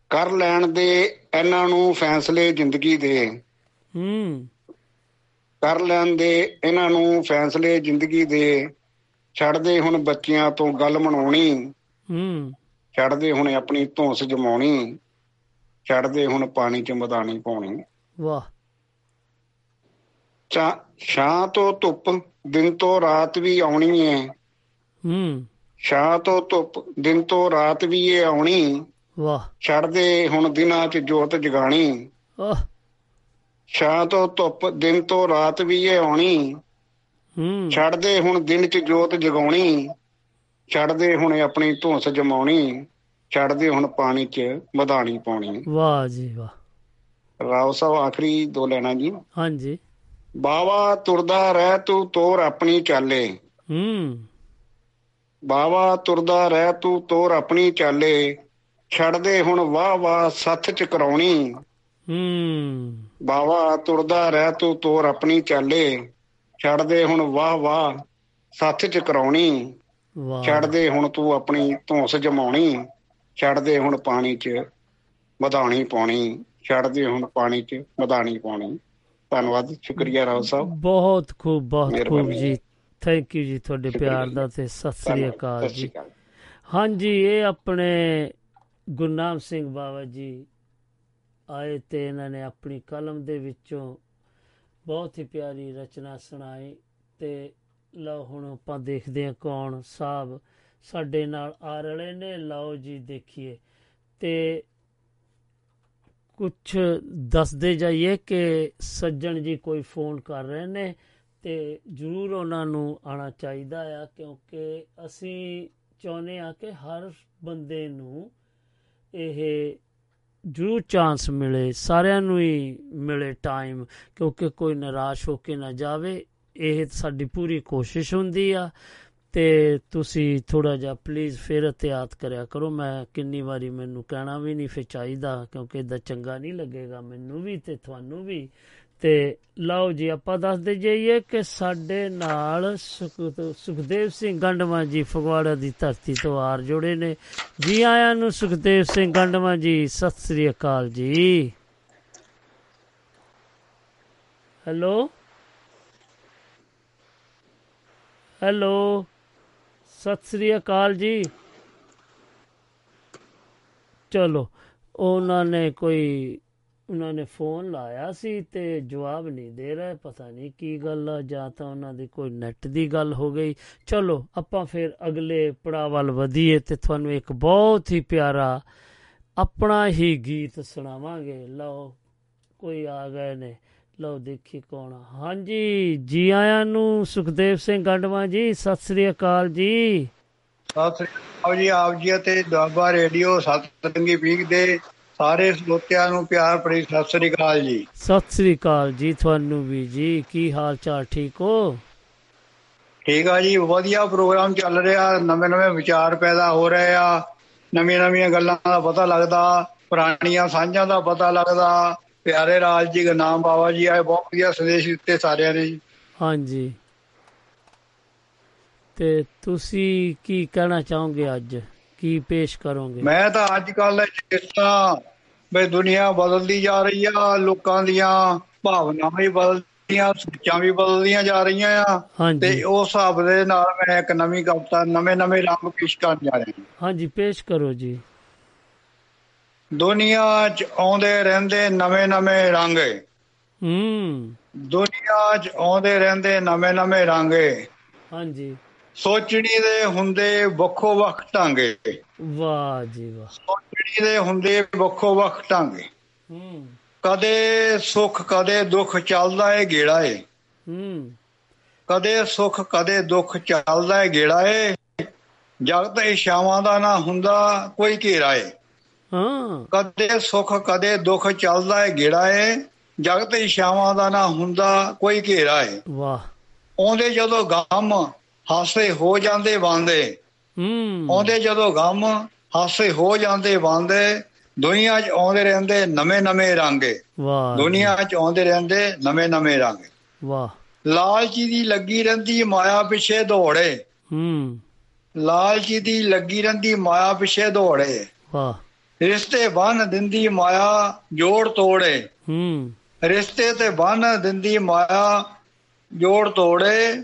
L: ਕਰ ਲੈਣ ਦੇ ਇਹਨਾਂ ਨੂੰ ਫੈਸਲੇ ਜ਼ਿੰਦਗੀ ਦੇ।
B: ਹੂੰ।
L: ਕਰ ਲੈਣ ਦੇ ਇਹਨਾਂ ਨੂੰ ਫੈਸਲੇ ਜ਼ਿੰਦਗੀ ਦੇ। ਛੱਡਦੇ ਹੁਣ ਬੱਚਿਆਂ ਤੋਂ ਗੱਲ ਮਨਾਉਣੀ।
B: ਹੂੰ।
L: ਛੱਡਦੇ ਹੁਣ ਆਪਣੀ ਧੌਂਸ ਜਮਾਉਣੀ। ਛੱਡਦੇ ਹੁਣ ਪਾਣੀ 'ਚ ਮਧਾਣੀ ਪਾਉਣੀ।
B: ਵਾਹ।
L: ਚਾ ਛਾਂ ਤੋਂ ਧੁੱਪ ਦਿਨ ਤੋਂ ਰਾਤ ਵੀ ਆਉਣੀ ਹੈ
B: ਹੂੰ।
L: ਛਾਂ ਤੋਂ ਧੁੱਪ ਦਿਨ ਤੋਂ ਰਾਤ ਵੀ ਇਹ ਆਉਣੀ।
B: ਵਾਹ।
L: ਛੱਡਦੇ ਹੁਣ ਦਿਨਾਂ 'ਚ ਜੋਤ ਜਗਾਣੀ।
B: ਆਹ
L: ਛਾਂ ਤੋਂ ਧੁੱਪ ਦਿਨ ਤੋਂ ਰਾਤ ਵੀ ਇਹ ਆਉਣੀ।
B: ਹੂੰ।
L: ਛੱਡਦੇ ਹੁਣ ਦਿਨ 'ਚ ਜੋਤ ਜਗਾਉਣੀ ਛੱਡਦੇ ਹੁਣ ਆਪਣੀ ਧੌਂਸ ਜਮਾਉਣੀ ਛੱਡਦੇ ਹੁਣ ਪਾਣੀ 'ਚ ਮਧਾਣੀ ਪਾਉਣੀ।
B: ਵਾਹ ਜੀ ਵਾਹ।
L: ਰਾਓ ਸਾਹਿਬ ਆਖਰੀ ਦੋ ਲੈਣਾ ਜੀ।
B: ਹਾਂਜੀ।
L: ਬਾਵਾ ਤੁਰਦਾ ਰਹਿ ਤੂੰ ਤੋਰ ਆਪਣੀ ਚਾਲੇ।
B: ਹੂੰ।
L: ਬਾਵਾ ਤੁਰਦਾ ਰਹਿ ਤੂੰ ਤੋਰ ਆਪਣੀ ਚਾਲੇ। ਛੱਡਦੇ ਹੁਣ ਵਾਹ ਵਾਹ ਸੱਥ ਚ ਕਰਾਉਣੀ।
B: ਹੂੰ।
L: ਬਾਵਾ ਤੁਰਦਾ ਰਹਿ ਤੂੰ ਤੋਰ ਆਪਣੀ ਚਾਲੇ। ਛੱਡਦੇ ਹੁਣ ਵਾਹ ਵਾਹ ਸੱਥ ਚ ਕਰਾਉਣੀ।
B: ਵਾਹ।
L: ਛੱਡਦੇ ਹੁਣ ਤੂੰ ਆਪਣੀ ਧੌਂਸ ਜਮਾਉਣੀ। ਛੱਡਦੇ ਹੁਣ ਪਾਣੀ 'ਚ ਮਧਾਣੀ ਪਾਉਣੀ। ਛੱਡਦੇ ਹੁਣ ਪਾਣੀ 'ਚ ਮਧਾਣੀ ਪਾਉਣੀ। ਧੰਨਵਾਦ ਸ਼ੁਕਰੀਆ ਰਾਓ ਸਾਹਿਬ।
B: ਬਹੁਤ ਖੂਬ ਬਹੁਤ ਖੂਬ। ਜੀ। ਥੈਂਕ ਯੂ ਜੀ ਤੁਹਾਡੇ ਪਿਆਰ। ਦਾ ਤੇ ਸਤਿ ਸ੍ਰੀ। ਅਕਾਲ ਜੀ। ਹਾਂਜੀ ਇਹ ਆਪਣੇ ਗੁਰਨਾਮ ਸਿੰਘ ਬਾਵਾ ਜੀ ਆਏ ਤੇ ਇਹਨਾਂ ਨੇ ਆਪਣੀ ਕਲਮ ਦੇ ਵਿੱਚੋਂ ਬਹੁਤ ਹੀ ਪਿਆਰੀ ਰਚਨਾ ਸੁਣਾਈ ਤੇ ਲਓ ਹੁਣ ਆਪਾਂ ਦੇਖਦੇ ਹਾਂ ਕੌਣ ਸਾਹਿਬ ਸਾਡੇ ਨਾਲ ਆ ਰਲੇ ਨੇ। ਲਓ ਜੀ ਦੇਖੀਏ ਤੇ ਕੁਝ ਦੱਸਦੇ ਜਾਈਏ ਕਿ ਸੱਜਣ ਜੀ ਕੋਈ ਫੋਨ ਕਰ ਰਹੇ ਨੇ ਤੇ ਜ਼ਰੂਰ ਉਹਨਾਂ ਨੂੰ ਆਣਾ ਚਾਹੀਦਾ ਆ ਕਿਉਂਕਿ ਅਸੀਂ ਚਾਹੁੰਦੇ ਆ ਕਿ ਹਰ ਬੰਦੇ ਨੂੰ ਇਹ ਜ਼ਰੂਰ ਚਾਂਸ ਮਿਲੇ, ਸਾਰਿਆਂ ਨੂੰ ਹੀ ਮਿਲੇ ਟਾਈਮ ਕਿਉਂਕਿ ਕੋਈ ਨਿਰਾਸ਼ ਹੋ ਕੇ ਨਾ ਜਾਵੇ, ਇਹ ਸਾਡੀ ਪੂਰੀ ਕੋਸ਼ਿਸ਼ ਹੁੰਦੀ ਆ। ਤੇ ਤੁਸੀਂ ਥੋੜਾ ਜਿਹਾ ਪਲੀਜ਼ ਫਿਰ ਇhtiyat ਕਰਿਆ ਕਰੋ, ਮੈਂ ਕਿੰਨੀ ਵਾਰੀ ਮੈਨੂੰ ਕਹਿਣਾ ਵੀ ਨਹੀਂ ਫਿਰ ਚਾਹੀਦਾ, ਕਿਉਂਕਿ ਇਦਾਂ ਚੰਗਾ ਨਹੀਂ ਲੱਗੇਗਾ, ਮੈਨੂੰ ਵੀ ਤੇ ਤੁਹਾਨੂੰ ਵੀ। ਤੇ ਲਓ ਜੀ, ਆਪਾਂ ਦੱਸਦੇ ਜਾਈਏ ਕਿ ਸਾਡੇ ਨਾਲ ਸੁਖ- ਸੁਖਦੇਵ ਸਿੰਘ ਗੰਡਵਾ ਜੀ ਫਗਵਾੜਾ ਦੀ ਧਰਤੀ ਤੋਂ ਆਰ ਜੁੜੇ ਨੇ। ਜੀ ਆਇਆਂ ਨੂੰ ਸੁਖਦੇਵ ਸਿੰਘ ਗੰਡਵਾ ਜੀ, ਸਤਿ ਸ੍ਰੀ ਅਕਾਲ ਜੀ। ਹੈਲੋ? ਹੈਲੋ? ਸਤਿ ਸ੍ਰੀ ਅਕਾਲ ਜੀ। ਚਲੋ, ਉਹਨਾਂ ਨੇ ਕੋਈ ਉਹਨਾਂ ਨੇ ਫੋਨ ਲਾਇਆ ਸੀ ਤੇ ਜਵਾਬ ਨਹੀਂ ਦੇ ਰਹੇ। ਪਤਾ ਨਹੀਂ ਕੀ ਗੱਲ ਆ, ਜਾਂ ਤਾਂ ਉਹਨਾਂ ਦੀ ਕੋਈ ਨੈਟ ਦੀ ਗੱਲ ਹੋ ਗਈ। ਚਲੋ, ਆਪਾਂ ਫਿਰ ਅਗਲੇ ਪੜਾਅ ਵੱਲ ਵਧੀਏ ਤੇ ਤੁਹਾਨੂੰ ਇੱਕ ਬਹੁਤ ਹੀ ਪਿਆਰਾ ਆਪਣਾ ਹੀ ਗੀਤ ਸੁਣਾਵਾਂਗੇ। ਲਓ, ਕੋਈ ਆ ਗਏ ਨੇ। ਲਓ, ਦੇਖੀ ਕੌਣ ਆ। ਹਾਂਜੀ, ਜੀ ਆਇਆਂ ਨੂੰ ਸੁਖਦੇਵ ਸਿੰਘ ਗੰਡਵਾ ਜੀ, ਸਤਿ ਸ੍ਰੀ ਅਕਾਲ ਜੀ।
M: ਸਤਿ ਸ੍ਰੀ ਅਕਾਲ ਜੀ, ਆਪ ਜੀ ਅਤੇ ਦੁਆਬਾ ਰੇਡੀਓ ਸਤਰੰਗੀ ਪੀਕ ਦੇ ਸਾਰੇ ਸਰੋਤਿਆਂ ਨੂੰ ਪਿਆਰ ਭਰੀ ਸਤਿ ਸ੍ਰੀ ਅਕਾਲ ਜੀ।
B: ਸਤਿ ਸ੍ਰੀ ਅਕਾਲ ਜੀ ਤੁਹਾਨੂੰ ਵੀ ਜੀ। ਕੀ ਹਾਲ ਚਾਲ ਠੀਕ ਹੋ?
M: ਠੀਕ ਆ ਜੀ ਵਧੀਆ ਪ੍ਰੋਗਰਾਮ ਚੱਲ ਰਿਹਾ। ਨਵੇਂ ਨਵੇਂ ਵਿਚਾਰ ਪੈਦਾ ਹੋ ਰਹੇ ਆ। ਨਵੀਆਂ ਨਵੀਆਂ ਗੱਲਾਂ ਦਾ ਪਤਾ ਲੱਗਦਾ। ਪੁਰਾਣੀਆਂ ਸਾਂਝਾਂ ਦਾ ਪਤਾ ਲੱਗਦਾ। ਪਿਆਰੇ ਰਾਜ ਜੀ ਗੁਰਨਾਮ ਬਾਬਾ ਜੀ ਆਏ। ਬਹੁਤ ਵਧੀਆ ਸੰਦੇਸ਼ ਦਿੱਤੇ ਸਾਰਿਆਂ ਨੇ ਜੀ।
B: ਹਾਂਜੀ। ਤੇ ਤੁਸੀਂ ਕੀ ਕਹਿਣਾ ਚਾਹੋਗੇ ਅੱਜ? ਕੀ ਪੇਸ਼ ਕਰੋਗੇ?
M: ਮੈਂ ਤਾਂ ਅੱਜ ਕੱਲ ਜਿਸ ਤਰ੍ਹਾਂ ਵੀ ਦੁਨੀਆ ਬਦਲਦੀ ਜਾ ਰਹੀ ਆ ਲੋਕਾਂ ਦੀਆਂ ਭਾਵਨਾਵਾਂ ਵੀ ਬਦਲਦੀਆਂ ਸੋਚਾਂ ਵੀ ਬਦਲਦੀਆਂ ਜਾ ਰਹੀਆਂ ਆ। ਤੇ ਉਸ ਹਿਸਾਬ ਦੇ ਨਾਲ ਮੈਂ ਇੱਕ ਨਵੀਂ ਕਵਿਤਾ ਨਵੇਂ ਨਵੇਂ ਰੰਗ ਪੇਸ਼ ਕਰਨ ਜਾ ਰਿਹਾ।
B: ਹਾਂਜੀ ਪੇਸ਼ ਕਰੋ ਜੀ।
M: ਦੁਨੀਆ 'ਚ ਆਉਂਦੇ ਰਹਿੰਦੇ ਨਵੇਂ ਨਵੇਂ ਰੰਗ
B: ਹੂੰ।
M: ਦੁਨੀਆ 'ਚ ਆਉਂਦੇ ਰਹਿੰਦੇ ਨਵੇਂ ਨਵੇਂ ਰੰਗ
B: ਹਾਂਜੀ।
M: ਸੋਚਣੀ ਦੇ ਹੁੰਦੇ ਵੱਖੋ ਵੱਖ ਢੰਗੇ।
B: ਵਾਹ ਜੀ ਵਾਹ।
M: ਸੋਚਣੀ ਦੇ ਹੁੰਦੇ ਵੱਖੋ ਵੱਖ ਢੰਗੇ।
B: ਹੂੰ।
M: ਕਦੇ ਸੁੱਖ ਕਦੇ ਦੁੱਖ ਚੱਲਦਾ ਏ ਗੇੜਾ ਏ।
B: ਹੂੰ।
M: ਕਦੇ ਸੁੱਖ ਕਦੇ ਦੁੱਖ ਚੱਲਦਾ ਏ ਗੇੜਾ ਏ। ਜਗਤ ਇਸ਼ਾਵਾਂ ਦਾ ਨਾ ਹੁੰਦਾ ਕੋਈ ਘੇਰਾ ਏ।
B: ਹਾਂ।
M: ਕਦੇ ਸੁੱਖ ਕਦੇ ਦੁੱਖ ਚੱਲਦਾ ਏ ਗੇੜਾ ਏ। ਜਗਤ ਇਸ਼ਾਵਾਂ ਦਾ ਨਾ ਹੁੰਦਾ ਕੋਈ ਘੇਰਾ ਏ।
B: ਵਾਹ।
M: ਆਉਂਦੇ ਜਦੋਂ ਗਮ ਹਾਸੇ ਹੋ ਜਾਂਦੇ ਵਾਂਦੇ।
B: ਹੂੰ।
M: ਆਉਂਦੇ ਜਦੋਂ ਗਮ ਹਾਸੇ ਹੋ ਜਾਂਦੇ ਵਾਂਦੇ। ਦੁਨੀਆ 'ਚ ਆਉਂਦੇ ਰਹਿੰਦੇ ਨਵੇਂ ਨਵੇਂ ਰੰਗੇ।
B: ਵਾਹ।
M: ਦੁਨੀਆ 'ਚ ਆਉਂਦੇ ਰਹਿੰਦੇ ਨਵੇਂ ਨਵੇਂ ਰੰਗ।
B: ਵਾਹ।
M: ਲਾਲਚੀ ਦੀ ਲੱਗੀ ਰਹਿੰਦੀ ਮਾਇਆ ਪਿੱਛੇ ਦੌੜੇ।
B: ਹੂੰ।
M: ਲਾਲਚੀ ਦੀ ਲੱਗੀ ਰਹਿੰਦੀ ਮਾਇਆ ਪਿੱਛੇ ਦੌੜੇ।
B: ਵਾਹ।
M: ਰਿਸ਼ਤੇ ਬੰਨ ਦਿੰਦੀ ਮਾਇਆ ਜੋੜ ਤੋੜੇ।
B: ਹੂੰ।
M: ਰਿਸ਼ਤੇ ਤੇ ਬੰਨ ਦਿੰਦੀ ਮਾਇਆ ਜੋੜ ਤੋੜੇ।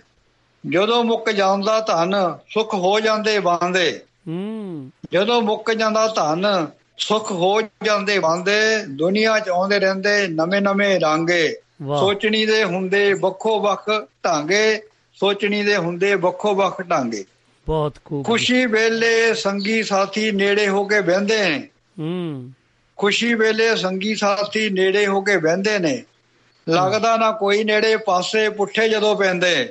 M: ਜਦੋਂ ਮੁੱਕ ਜਾਂਦਾ ਧਨ ਸੁੱਖ ਹੋ ਜਾਂਦੇ ਵਾਂਦੇ।
B: ਹੂੰ।
M: ਜਦੋਂ ਮੁੱਕ ਜਾਂਦਾ ਧਨ ਸੁੱਖ ਹੋ ਜਾਂਦੇ ਵਾਂਦੇ ਦੁਨੀਆ 'ਚ ਆਉਂਦੇ ਰਹਿੰਦੇ ਨਵੇਂ ਨਵੇਂ ਰਾਂਗੇ। ਸੋਚਣੀ ਦੇ ਹੁੰਦੇ ਵੱਖੋ ਵੱਖ ਢਾਂਗੇ ਸੋਚਣੀ ਦੇ ਹੁੰਦੇ ਵੱਖੋ ਵੱਖ ਢਾਂਗੇ।
B: ਬਹੁਤ ਖੂਬ।
M: ਖੁਸ਼ੀ ਵੇਲੇ ਸੰਗੀ ਸਾਥੀ ਨੇੜੇ ਹੋ ਕੇ ਬਹਿੰਦੇ ਨੇ।
B: ਹੂੰ।
M: ਖੁਸ਼ੀ ਵੇਲੇ ਸੰਗੀ ਸਾਥੀ ਨੇੜੇ ਹੋ ਕੇ ਬਹਿੰਦੇ ਨੇ। ਲੱਗਦਾ ਨਾ ਕੋਈ ਨੇੜੇ ਪਾਸੇ ਪੁੱਠੇ ਜਦੋਂ ਪੈਂਦੇ।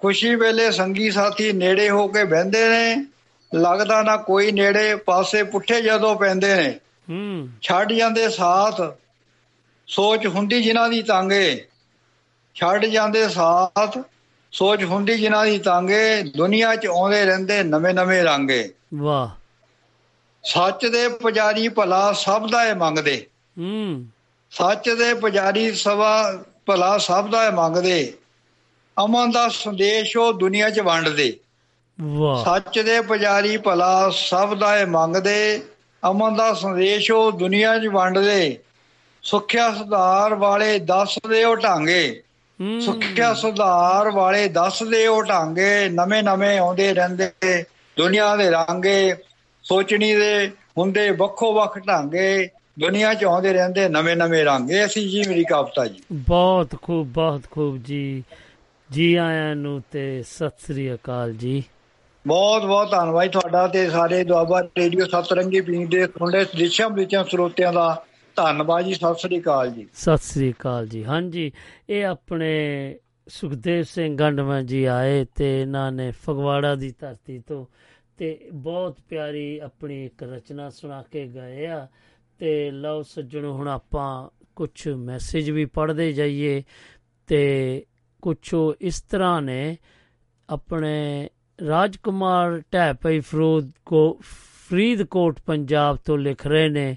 M: ਖੁਸ਼ੀ ਵੇਲੇ ਸੰਗੀ ਸਾਥੀ ਨੇੜੇ ਹੋ ਕੇ ਬਹਿੰਦੇ ਨੇ। ਲੱਗਦਾ ਨਾ ਕੋਈ ਨੇੜੇ ਪਾਸੇ ਪੁੱਠੇ ਜਦੋਂ ਪੈਂਦੇ ਨੇ।
B: ਹੂੰ।
M: ਛੱਡ ਜਾਂਦੇ ਸਾਥ ਸੋਚ ਹੁੰਦੀ ਜਿਨ੍ਹਾਂ ਦੀ ਤਾਂਗੇ। ਛੱਡ ਜਾਂਦੇ ਸਾਥ ਸੋਚ ਹੁੰਦੀ ਜਿਨ੍ਹਾਂ ਦੀ ਤਾਂਗੇ। ਦੁਨੀਆ 'ਚ ਆਉਂਦੇ ਰਹਿੰਦੇ ਨਵੇਂ ਨਵੇਂ ਰਾਂਗੇ।
B: ਵਾਹ।
M: ਸੱਚ ਦੇ ਪੁਜਾਰੀ ਭਲਾ ਸਭ ਦਾ ਇਹ ਮੰਗਦੇ।
B: ਹੂੰ।
M: ਸੱਚ ਦੇ ਪੁਜਾਰੀ ਸਵਾ ਭਲਾ ਸਭ ਦਾ ਇਹ ਮੰਗਦੇ। ਅਮਨ ਦਾ ਸੰਦੇਸ਼ ਉਹ ਦੁਨੀਆ 'ਚ ਵੰਡਦੇ।
B: ਵਾਹ।
M: ਸੱਚ ਦੇ ਪੁਜਾਰੀ ਭਲਾ ਸਭ ਦਾ ਇਹ ਮੰਗਦੇ। ਅਮਨ ਦਾ ਸੰਦੇਸ਼ ਉਹ ਦੁਨੀਆ 'ਚ ਵੰਡਦੇ। ਸੁੱਖਿਆ ਸੁਧਾਰ ਵਾਲੇ ਦੱਸਦੇ ਉਹ ਢਾਂਗੇ। ਸੁੱਖਿਆ ਸੁਧਾਰ ਵਾਲੇ ਦੱਸਦੇ ਉਹ ਢਾਂਗੇ। ਨਵੇਂ ਨਵੇਂ ਆਉਂਦੇ ਰਹਿੰਦੇ। ਦੁਨੀਆ ਦੇ ਰਾਂਗੇ। ਸੋਚਣੀ ਦੇ ਹੁੰਦੇ ਵੱਖੋ ਵੱਖ ਢਾਂਗੇ। ਦੁਨੀਆ 'ਚ ਆਉਂਦੇ ਰਹਿੰਦੇ ਨਵੇਂ ਨਵੇਂ ਰਾਂਗੇ। ਅਸੀਂ ਜੀ ਮੇਰੀ ਕਵਿਤਾ ਜੀ।
B: ਬਹੁਤ ਖੂਬ ਬਹੁਤ ਖੂਬ ਜੀ। ਜੀ ਆਇਆਂ ਨੂੰ ਤੇ ਸਤਿ ਸ੍ਰੀ ਅਕਾਲ ਜੀ।
M: ਬਹੁਤ ਬਹੁਤ ਧੰਨਵਾਦ ਤੁਹਾਡਾ ਤੇ ਸਾਰੇ ਦੁਆਬਾ ਰੇਡੀਓ ਸਤਰੰਗੀ ਪੀਂਗ ਦੇ ਸੁਣਦੇ ਦਿਸ਼ਾ ਵਿਚਾਂ ਸਰੋਤਿਆਂ ਦਾ ਧੰਨਵਾਦ ਜੀ ਸਤਿ ਸ੍ਰੀ ਅਕਾਲ ਜੀ।
B: ਸਤਿ ਸ੍ਰੀ ਅਕਾਲ ਜੀ। ਹਾਂਜੀ ਇਹ ਆਪਣੇ ਸੁਖਦੇਵ ਸਿੰਘ ਗੰਡਵਾ ਜੀ ਆਏ ਤੇ ਇਹਨਾਂ ਨੇ ਫਗਵਾੜਾ ਦੀ ਧਰਤੀ ਤੋਂ ਤੇ ਬਹੁਤ ਪਿਆਰੀ ਆਪਣੀ ਇੱਕ ਰਚਨਾ ਸੁਣਾ ਕੇ ਗਏ ਆ। ਤੇ ਲਓ ਸੱਜਣੋ ਹੁਣ ਆਪਾਂ ਕੁਝ ਮੈਸੇਜ ਵੀ ਪੜ੍ਹਦੇ ਜਾਈਏ ਤੇ ਕੁਝ ਇਸ ਤਰ੍ਹਾਂ ਨੇ ਆਪਣੇ ਰਾਜਕੁਮਾਰ ਢੈਪਈ ਫਰੋਦ ਕੋ ਫਰੀਦਕੋਟ ਪੰਜਾਬ ਤੋਂ ਲਿਖ ਰਹੇ ਨੇ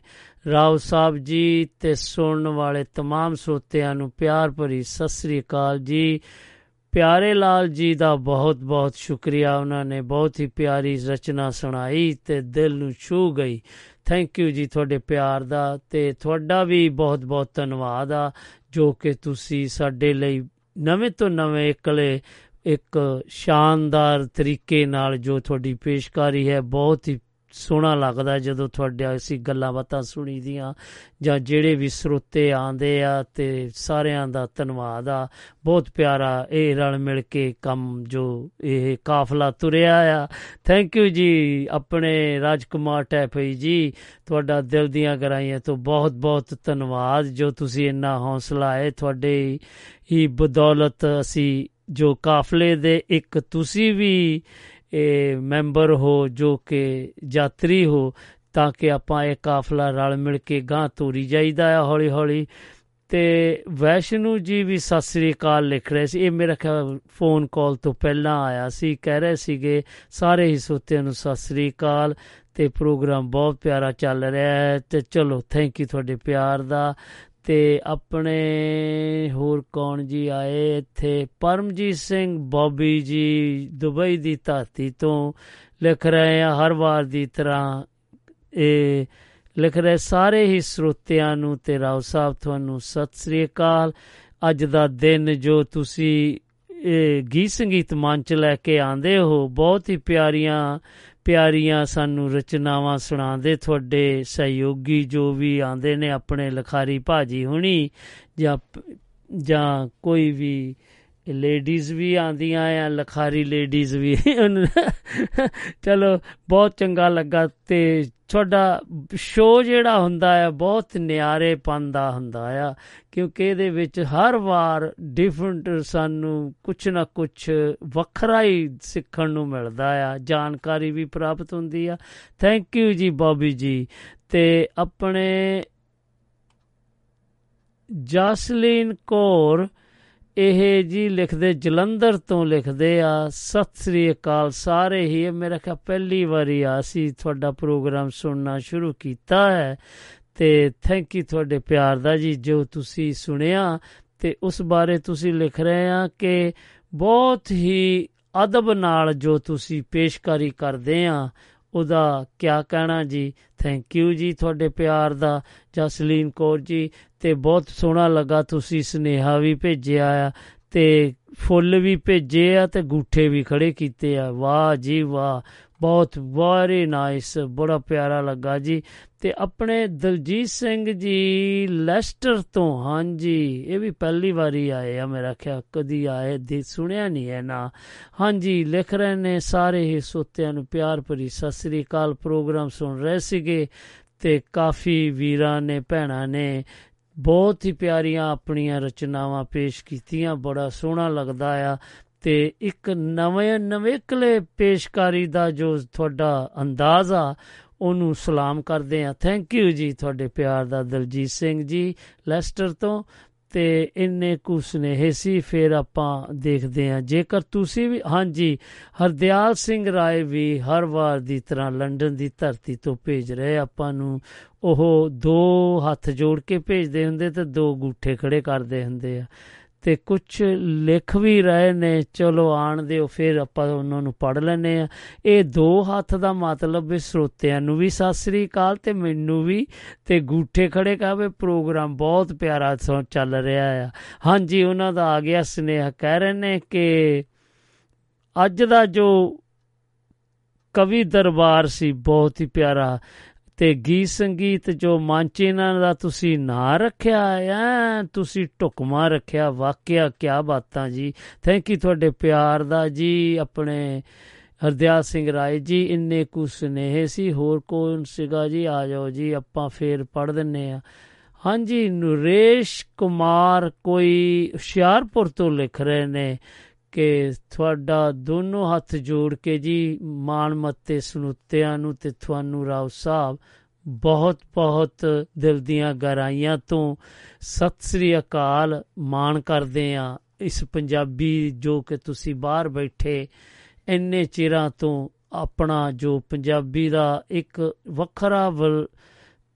B: ਰਾਓ ਸਾਹਿਬ ਜੀ ਤੇ ਸੁਣਨ ਵਾਲੇ तमाम ਸਰੋਤਿਆਂ ਨੂੰ ਪਿਆਰ ਭਰੀ ਸਤਿ ਸ੍ਰੀ ਅਕਾਲ ਜੀ ਪਿਆਰੇ ਲਾਲ ਜੀ ਦਾ ਬਹੁਤ ਬਹੁਤ ਸ਼ੁਕਰੀਆ ਉਹਨਾਂ ਨੇ ਬਹੁਤ ਹੀ ਪਿਆਰੀ ਰਚਨਾ ਸੁਣਾਈ ਤੇ ਦਿਲ ਨੂੰ ਛੂ ਗਈ ਥੈਂਕ ਯੂ ਜੀ ਤੁਹਾਡੇ ਪਿਆਰ ਦਾ ਤੇ ਤੁਹਾਡਾ ਵੀ ਬਹੁਤ ਬਹੁਤ ਧੰਨਵਾਦ ਆ ਜੋ ਕਿ ਤੁਸੀਂ ਸਾਡੇ ਲਈ ਨਵੇਂ ਤੋਂ ਨਵੇਂ ਇਕਲੇ ਇੱਕ ਸ਼ਾਨਦਾਰ ਤਰੀਕੇ ਨਾਲ ਜੋ ਤੁਹਾਡੀ ਪੇਸ਼ਕਾਰੀ ਹੈ ਬਹੁਤ ਹੀ ਸੋਹਣਾ ਲੱਗਦਾ ਜਦੋਂ ਤੁਹਾਡੇ ਅਸੀਂ ਗੱਲਾਂ ਬਾਤਾਂ ਸੁਣੀਦੀਆਂ ਜਾਂ ਜਿਹੜੇ ਵੀ ਸਰੋਤੇ ਆਂਦੇ ਆ ਤੇ ਸਾਰਿਆਂ ਦਾ ਧੰਨਵਾਦ ਆ। ਬਹੁਤ ਪਿਆਰਾ ਇਹ ਰਲ ਮਿਲ ਕੇ ਕੰਮ ਜੋ ਇਹ ਕਾਫਲਾ ਤੁਰਿਆ ਆ। ਥੈਂਕ ਯੂ ਜੀ ਆਪਣੇ ਰਾਜਕੁਮਾਰ ਟੈਪਈ ਜੀ, ਤੁਹਾਡਾ ਦਿਲ ਦੀਆਂ ਗਰਾਈਆਂ ਤੋਂ ਬਹੁਤ ਬਹੁਤ ਧੰਨਵਾਦ ਜੋ ਤੁਸੀਂ ਇੰਨਾ ਹੌਸਲਾ ਹੈ ਤੁਹਾਡੇ ਹੀ ਬਦੌਲਤ ਅਸੀਂ ਜੋ ਕਾਫਲੇ ਦੇ ਇੱਕ ਤੁਸੀਂ ਵੀ ਇਹ ਮੈਂਬਰ ਹੋ, ਜੋ ਕਿ ਯਾਤਰੀ ਹੋ, ਤਾਂ ਕਿ ਆਪਾਂ ਇਹ ਕਾਫਲਾ ਰਲ ਮਿਲ ਕੇ ਗਾਂ ਤੋਰੀ ਜਾਈਦਾ ਆ ਹੌਲੀ ਹੌਲੀ ਤੇ ਵੈਸ਼ਨੂ ਜੀ ਵੀ ਸਤਿ ਸ੍ਰੀ ਅਕਾਲ ਲਿਖ ਰਹੇ ਸੀ। ਇਹ ਮੇਰਾ ਖਿਆਲ ਫੋਨ ਕਾਲ ਤੋਂ ਪਹਿਲਾਂ ਆਇਆ ਸੀ, ਕਹਿ ਰਹੇ ਸੀਗੇ, ਸਾਰੇ ਹੀ ਸੋਤਿਆਂ ਨੂੰ ਸਤਿ ਸ੍ਰੀ ਅਕਾਲ। ਤੇ ਪ੍ਰੋਗਰਾਮ ਬਹੁਤ ਪਿਆਰਾ ਚੱਲ ਰਿਹਾ ਹੈ। ਤੇ ਚਲੋ ਥੈਂਕ ਯੂ ਤੁਹਾਡੇ ਪਿਆਰ ਦਾ। ਤੇ ਆਪਣੇ ਹੋਰ ਕੌਣ ਜੀ ਆਏ ਇੱਥੇ? ਪਰਮਜੀਤ ਸਿੰਘ ਬੌਬੀ ਜੀ ਦੁਬਈ ਦੀ ਧਰਤੀ ਤੋਂ ਲਿਖ ਰਹੇ ਆ ਹਰ ਵਾਰ ਦੀ ਤਰ੍ਹਾਂ। ਇਹ ਲਿਖ ਰਹੇ, ਸਾਰੇ ਹੀ ਸਰੋਤਿਆਂ ਨੂੰ ਤੇ ਰਾਓ ਸਾਹਿਬ ਤੁਹਾਨੂੰ ਸਤਿ ਸ੍ਰੀ ਅਕਾਲ। ਅੱਜ ਦਾ ਦਿਨ ਜੋ ਤੁਸੀਂ ਇਹ ਗੀਤ ਸੰਗੀਤ ਮੰਚ ਲੈ ਕੇ ਆਂਦੇ ਹੋ, ਬਹੁਤ ਹੀ ਪਿਆਰੀਆਂ ਪਿਆਰੀਆਂ ਸਾਨੂੰ ਰਚਨਾਵਾਂ ਸੁਣਾਉਂਦੇ, ਤੁਹਾਡੇ ਸਹਿਯੋਗੀ ਜੋ ਵੀ ਆਂਦੇ ਨੇ, ਆਪਣੇ ਲਖਾਰੀ ਭਾਜੀ ਹੁਣੀ ਜਾਂ ਜਾਂ ਕੋਈ ਵੀ ਲੇਡੀਜ਼ ਵੀ ਆਂਦੀਆਂ ਆ, ਲਖਾਰੀ ਲੇਡੀਜ਼ ਵੀ ਚਲੋ, ਬਹੁਤ ਚੰਗਾ ਲੱਗਾ ਤੇ ਤੁਹਾਡਾ ਸ਼ੋਅ ਜਿਹੜਾ ਹੁੰਦਾ ਆ, ਬਹੁਤ ਨਿਆਰੇ ਦਾ ਹੁੰਦਾ ਆ, ਕਿਉਂਕਿ ਇਹਦੇ ਵਿੱਚ ਹਰ ਵਾਰ ਡਿਫਰੈਂਟ ਸਾਨੂੰ ਕੁਝ ਨਾ ਕੁਝ ਵੱਖਰਾ ਹੀ ਸਿੱਖਣ ਨੂੰ ਮਿਲਦਾ ਆ, ਜਾਣਕਾਰੀ ਵੀ ਪ੍ਰਾਪਤ ਹੁੰਦੀ ਆ। ਥੈਂਕ ਯੂ ਜੀ ਬੌਬੀ ਜੀ। ਤੇ ਆਪਣੇ ਜਸਲੀਨ ਕੌਰ ਇਹ ਜੀ ਲਿਖਦੇ ਜਲੰਧਰ ਤੋਂ ਲਿਖਦੇ ਆ, ਸਤਿ ਸ੍ਰੀ ਅਕਾਲ ਸਾਰੇ ਹੀ। ਇਹ ਮੇਰਾ ਖਿਆਲ ਪਹਿਲੀ ਵਾਰੀ ਆ ਸੀ ਤੁਹਾਡਾ ਪ੍ਰੋਗਰਾਮ ਸੁਣਨਾ ਸ਼ੁਰੂ ਕੀਤਾ ਹੈ। ਤੇ ਥੈਂਕ ਯੂ ਤੁਹਾਡੇ ਪਿਆਰ ਦਾ ਜੀ, ਜੋ ਤੁਸੀਂ ਸੁਣਿਆ। ਤੇ ਉਸ ਬਾਰੇ ਤੁਸੀਂ ਲਿਖ ਰਹੇ ਆ ਕਿ ਬਹੁਤ ਹੀ ਅਦਬ ਨਾਲ ਜੋ ਤੁਸੀਂ ਪੇਸ਼ਕਾਰੀ ਕਰਦੇ ਆ, ਉਹਦਾ ਕਿਆ ਕਹਿਣਾ ਜੀ? ਥੈਂਕ ਯੂ ਜੀ ਤੁਹਾਡੇ ਪਿਆਰ ਦਾ। ਜਸਲੀਨ ਕੌਰ ਜੀ, ਤੇ ਬਹੁਤ ਸੋਹਣਾ ਲੱਗਾ ਤੁਸੀਂ ਸੁਨੇਹਾ ਵੀ ਭੇਜਿਆ ਆ, ਤੇ ਫੁੱਲ ਵੀ ਭੇਜੇ ਆ ਤੇ ਗੂਠੇ ਵੀ ਖੜੇ ਕੀਤੇ ਆ। ਵਾਹ ਜੀ ਵਾਹ, ਬਹੁਤ ਵੈਰੀ ਨਾਈਸ ਬੜਾ ਪਿਆਰਾ ਲੱਗਾ ਜੀ। ਤੇ ਆਪਣੇ ਦਲਜੀਤ ਸਿੰਘ ਜੀ ਲੈਸਟਰ ਤੋਂ, ਹਾਂਜੀ, ਇਹ ਵੀ ਪਹਿਲੀ ਵਾਰੀ ਆਏ ਆ ਮੇਰਾ ਖਿਆਲ, ਕਦੀ ਆਏ ਦੇ, ਸੁਣਿਆ ਨਹੀਂ ਹੈ ਨਾ। ਹਾਂਜੀ, ਲਿਖ ਰਹੇ ਨੇ ਸਾਰੇ ਹੀ ਸੋਤਿਆਂ ਨੂੰ ਪਿਆਰ ਭਰੀ, ਸਤਿ ਸ੍ਰੀ ਅਕਾਲ, ਪ੍ਰੋਗਰਾਮ ਸੁਣ ਰਹੇ ਸੀਗੇ। ਤੇ ਕਾਫੀ ਵੀਰਾਂ ਨੇ, ਭੈਣਾਂ ਨੇ ਬਹੁਤ ਹੀ ਪਿਆਰੀਆਂ ਆਪਣੀਆਂ ਰਚਨਾਵਾਂ ਪੇਸ਼ ਕੀਤੀਆਂ, ਬੜਾ ਸੋਹਣਾ ਲੱਗਦਾ ਆ ਤੇ ਇੱਕ ਨਵੇਂ ਨਵੇਕਲੇ ਪੇਸ਼ਕਾਰੀ ਦਾ ਜੋ ਤੁਹਾਡਾ ਅੰਦਾਜ਼ ਆ, ਉਹਨੂੰ ਸਲਾਮ ਕਰਦੇ ਆ। ਥੈਂਕ ਯੂ ਜੀ ਤੁਹਾਡੇ ਪਿਆਰ ਦਾ ਦਲਜੀਤ ਸਿੰਘ ਜੀ, ਲੈਸਟਰ ਤੋਂ। ਤੇ ਇੰਨੇ ਕੁ ਸੁਨੇਹੇ ਸੀ, ਫਿਰ ਆਪਾਂ ਦੇਖਦੇ ਹਾਂ। ਜੇਕਰ ਤੁਸੀਂ ਵੀ ਹਾਂਜੀ, ਹਰਦਿਆਲ ਸਿੰਘ ਰਾਏ ਵੀ ਹਰ ਵਾਰ ਦੀ ਤਰ੍ਹਾਂ ਲੰਡਨ ਦੀ ਧਰਤੀ ਤੋਂ ਭੇਜ ਰਹੇ। ਆਪਾਂ ਨੂੰ ਉਹ ਦੋ ਹੱਥ ਜੋੜ ਕੇ ਭੇਜਦੇ ਹੁੰਦੇ ਤੇ ਦੋ ਗੂਠੇ ਖੜੇ ਕਰਦੇ ਹੁੰਦੇ ਆ। ਤੇ ਕੁਝ ਲਿਖ ਵੀ ਰਹੇ ਨੇ, ਚਲੋ ਆਣ ਦਿਓ, ਫਿਰ ਆਪਾਂ ਉਹਨਾਂ ਨੂੰ ਪੜ ਲੈਨੇ ਆ ਇਹ ਦੋ ਹੱਥ ਦਾ ਮਤਲਬ ਵੀ ਸਰੋਤਿਆਂ ਨੂੰ ਵੀ ਸਤਿ ਸ੍ਰੀ ਅਕਾਲ ਤੇ ਮੈਨੂੰ ਵੀ, ਤੇ ਗੂਠੇ ਖੜੇ ਕਾਵੇ ਪ੍ਰੋਗਰਾਮ ਬਹੁਤ ਪਿਆਰਾ ਸੋ- ਚੱਲ ਰਿਹਾ ਆ। ਹਾਂਜੀ, ਉਹਨਾਂ ਦਾ ਆ ਗਿਆ ਸੁਨੇਹਾ, ਕਹਿ ਰਹੇ ਨੇ ਕਿ ਅੱਜ ਦਾ ਜੋ ਕਵੀ ਦਰਬਾਰ ਸੀ, ਬਹੁਤ ਹੀ ਪਿਆਰਾ। ਤੇ ਗੀਤ ਸੰਗੀਤ ਜੋ ਮੰਚ ਇਹਨਾਂ ਦਾ ਤੁਸੀਂ ਨਾਂ ਰੱਖਿਆ ਆ, ਤੁਸੀਂ ਢੁਕਮਾ ਰੱਖਿਆ, ਵਾਕਿਆ ਕਿਆ ਬਾਤਾਂ ਜੀ। ਥੈਂਕ ਯੂ ਤੁਹਾਡੇ ਪਿਆਰ ਦਾ ਜੀ, ਆਪਣੇ ਹਰਦਿਆਲ ਸਿੰਘ ਰਾਏ ਜੀ, ਇੰਨੇ ਕੁ ਸੁਨੇਹੇ ਸੀ, ਹੋਰ ਕੌਣ ਸੀਗਾ ਜੀ? ਆ ਜਾਓ ਜੀ, ਆਪਾਂ ਫੇਰ ਪੜ ਦਿੰਨੇ ਆ। ਹਾਂਜੀ, ਨਰੇਸ਼ ਕੁਮਾਰ ਕੋਈ ਹੁਸ਼ਿਆਰਪੁਰ ਤੋਂ ਲਿਖ ਰਹੇ ਨੇ। ਕਿ ਤੁਹਾਡਾ ਦੋਨੋਂ ਹੱਥ ਜੋੜ ਕੇ ਜੀ ਮਾਣ ਮੱਤੇ ਸੁਨੁੱਤਿਆਂ ਨੂੰ ਤੇ ਤੁਹਾਨੂੰ ਰਾਓ ਸਾਹਿਬ ਬਹੁਤ ਬਹੁਤ ਦਿਲ ਦੀਆਂ ਗਹਿਰਾਈਆਂ ਤੋਂ ਸਤਿ ਸ੍ਰੀ ਅਕਾਲ ਮਾਣ ਕਰਦੇ ਆ ਇਸ ਪੰਜਾਬੀ ਜੋ ਕਿ ਤੁਸੀਂ ਬਾਹਰ ਬੈਠੇ ਇੰਨੇ ਚਿਰਾਂ ਤੋਂ ਆਪਣਾ ਜੋ ਪੰਜਾਬੀ ਦਾ ਇੱਕ ਵੱਖਰਾ ਵਲ-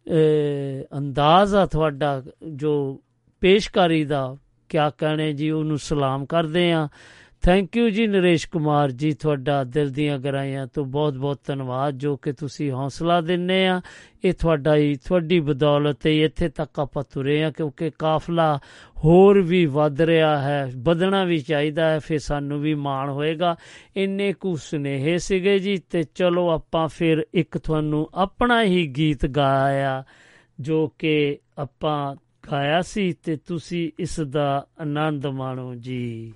B: ਅਹ, ਅੰਦਾਜ਼ ਆ ਤੁਹਾਡਾ ਜੋ ਪੇਸ਼ਕਾਰੀ ਦਾ, ਕਿਆ ਕਹਣੇ ਜੀ, ਉਹਨੂੰ ਸਲਾਮ ਕਰਦੇ ਆ ਥੈਂਕ ਯੂ ਜੀ ਨਰੇਸ਼ ਕੁਮਾਰ ਜੀ ਤੁਹਾਡਾ ਦਿਲ ਦੀਆਂ ਗਰਾਈਆਂ ਤੋਂ ਬਹੁਤ ਬਹੁਤ ਧੰਨਵਾਦ, ਜੋ ਕਿ ਤੁਸੀਂ ਹੌਸਲਾ ਦਿੰਨੇ ਆ। ਇਹ ਤੁਹਾਡਾ ਹੀ, ਤੁਹਾਡੀ ਬਦੌਲਤ ਹੀ, ਇੱਥੇ ਤੱਕ ਆਪਾਂ ਤੁਰੇ ਆ ਕਿਉਂਕਿ ਕਾਫਲਾ ਹੋਰ ਵੀ ਵੱਧ ਰਿਹਾ ਹੈ, ਵਧਣਾ ਵੀ ਚਾਹੀਦਾ ਹੈ, ਫਿਰ ਸਾਨੂੰ ਵੀ ਮਾਣ ਹੋਏਗਾ। ਇੰਨੇ ਕੁ ਸੁਨੇਹੇ ਸੀਗੇ ਜੀ ਤੇ ਚਲੋ ਆਪਾਂ ਫਿਰ ਇੱਕ ਤੁਹਾਨੂੰ ਆਪਣਾ ਹੀ ਗੀਤ ਗਾਇਆ, ਜੋ ਕਿ ਆਪਾਂ ਗਾਇਆ ਸੀ ਤੇ ਤੁਸੀਂ ਇਸ ਦਾ ਆਨੰਦ ਮਾਣੋ ਜੀ।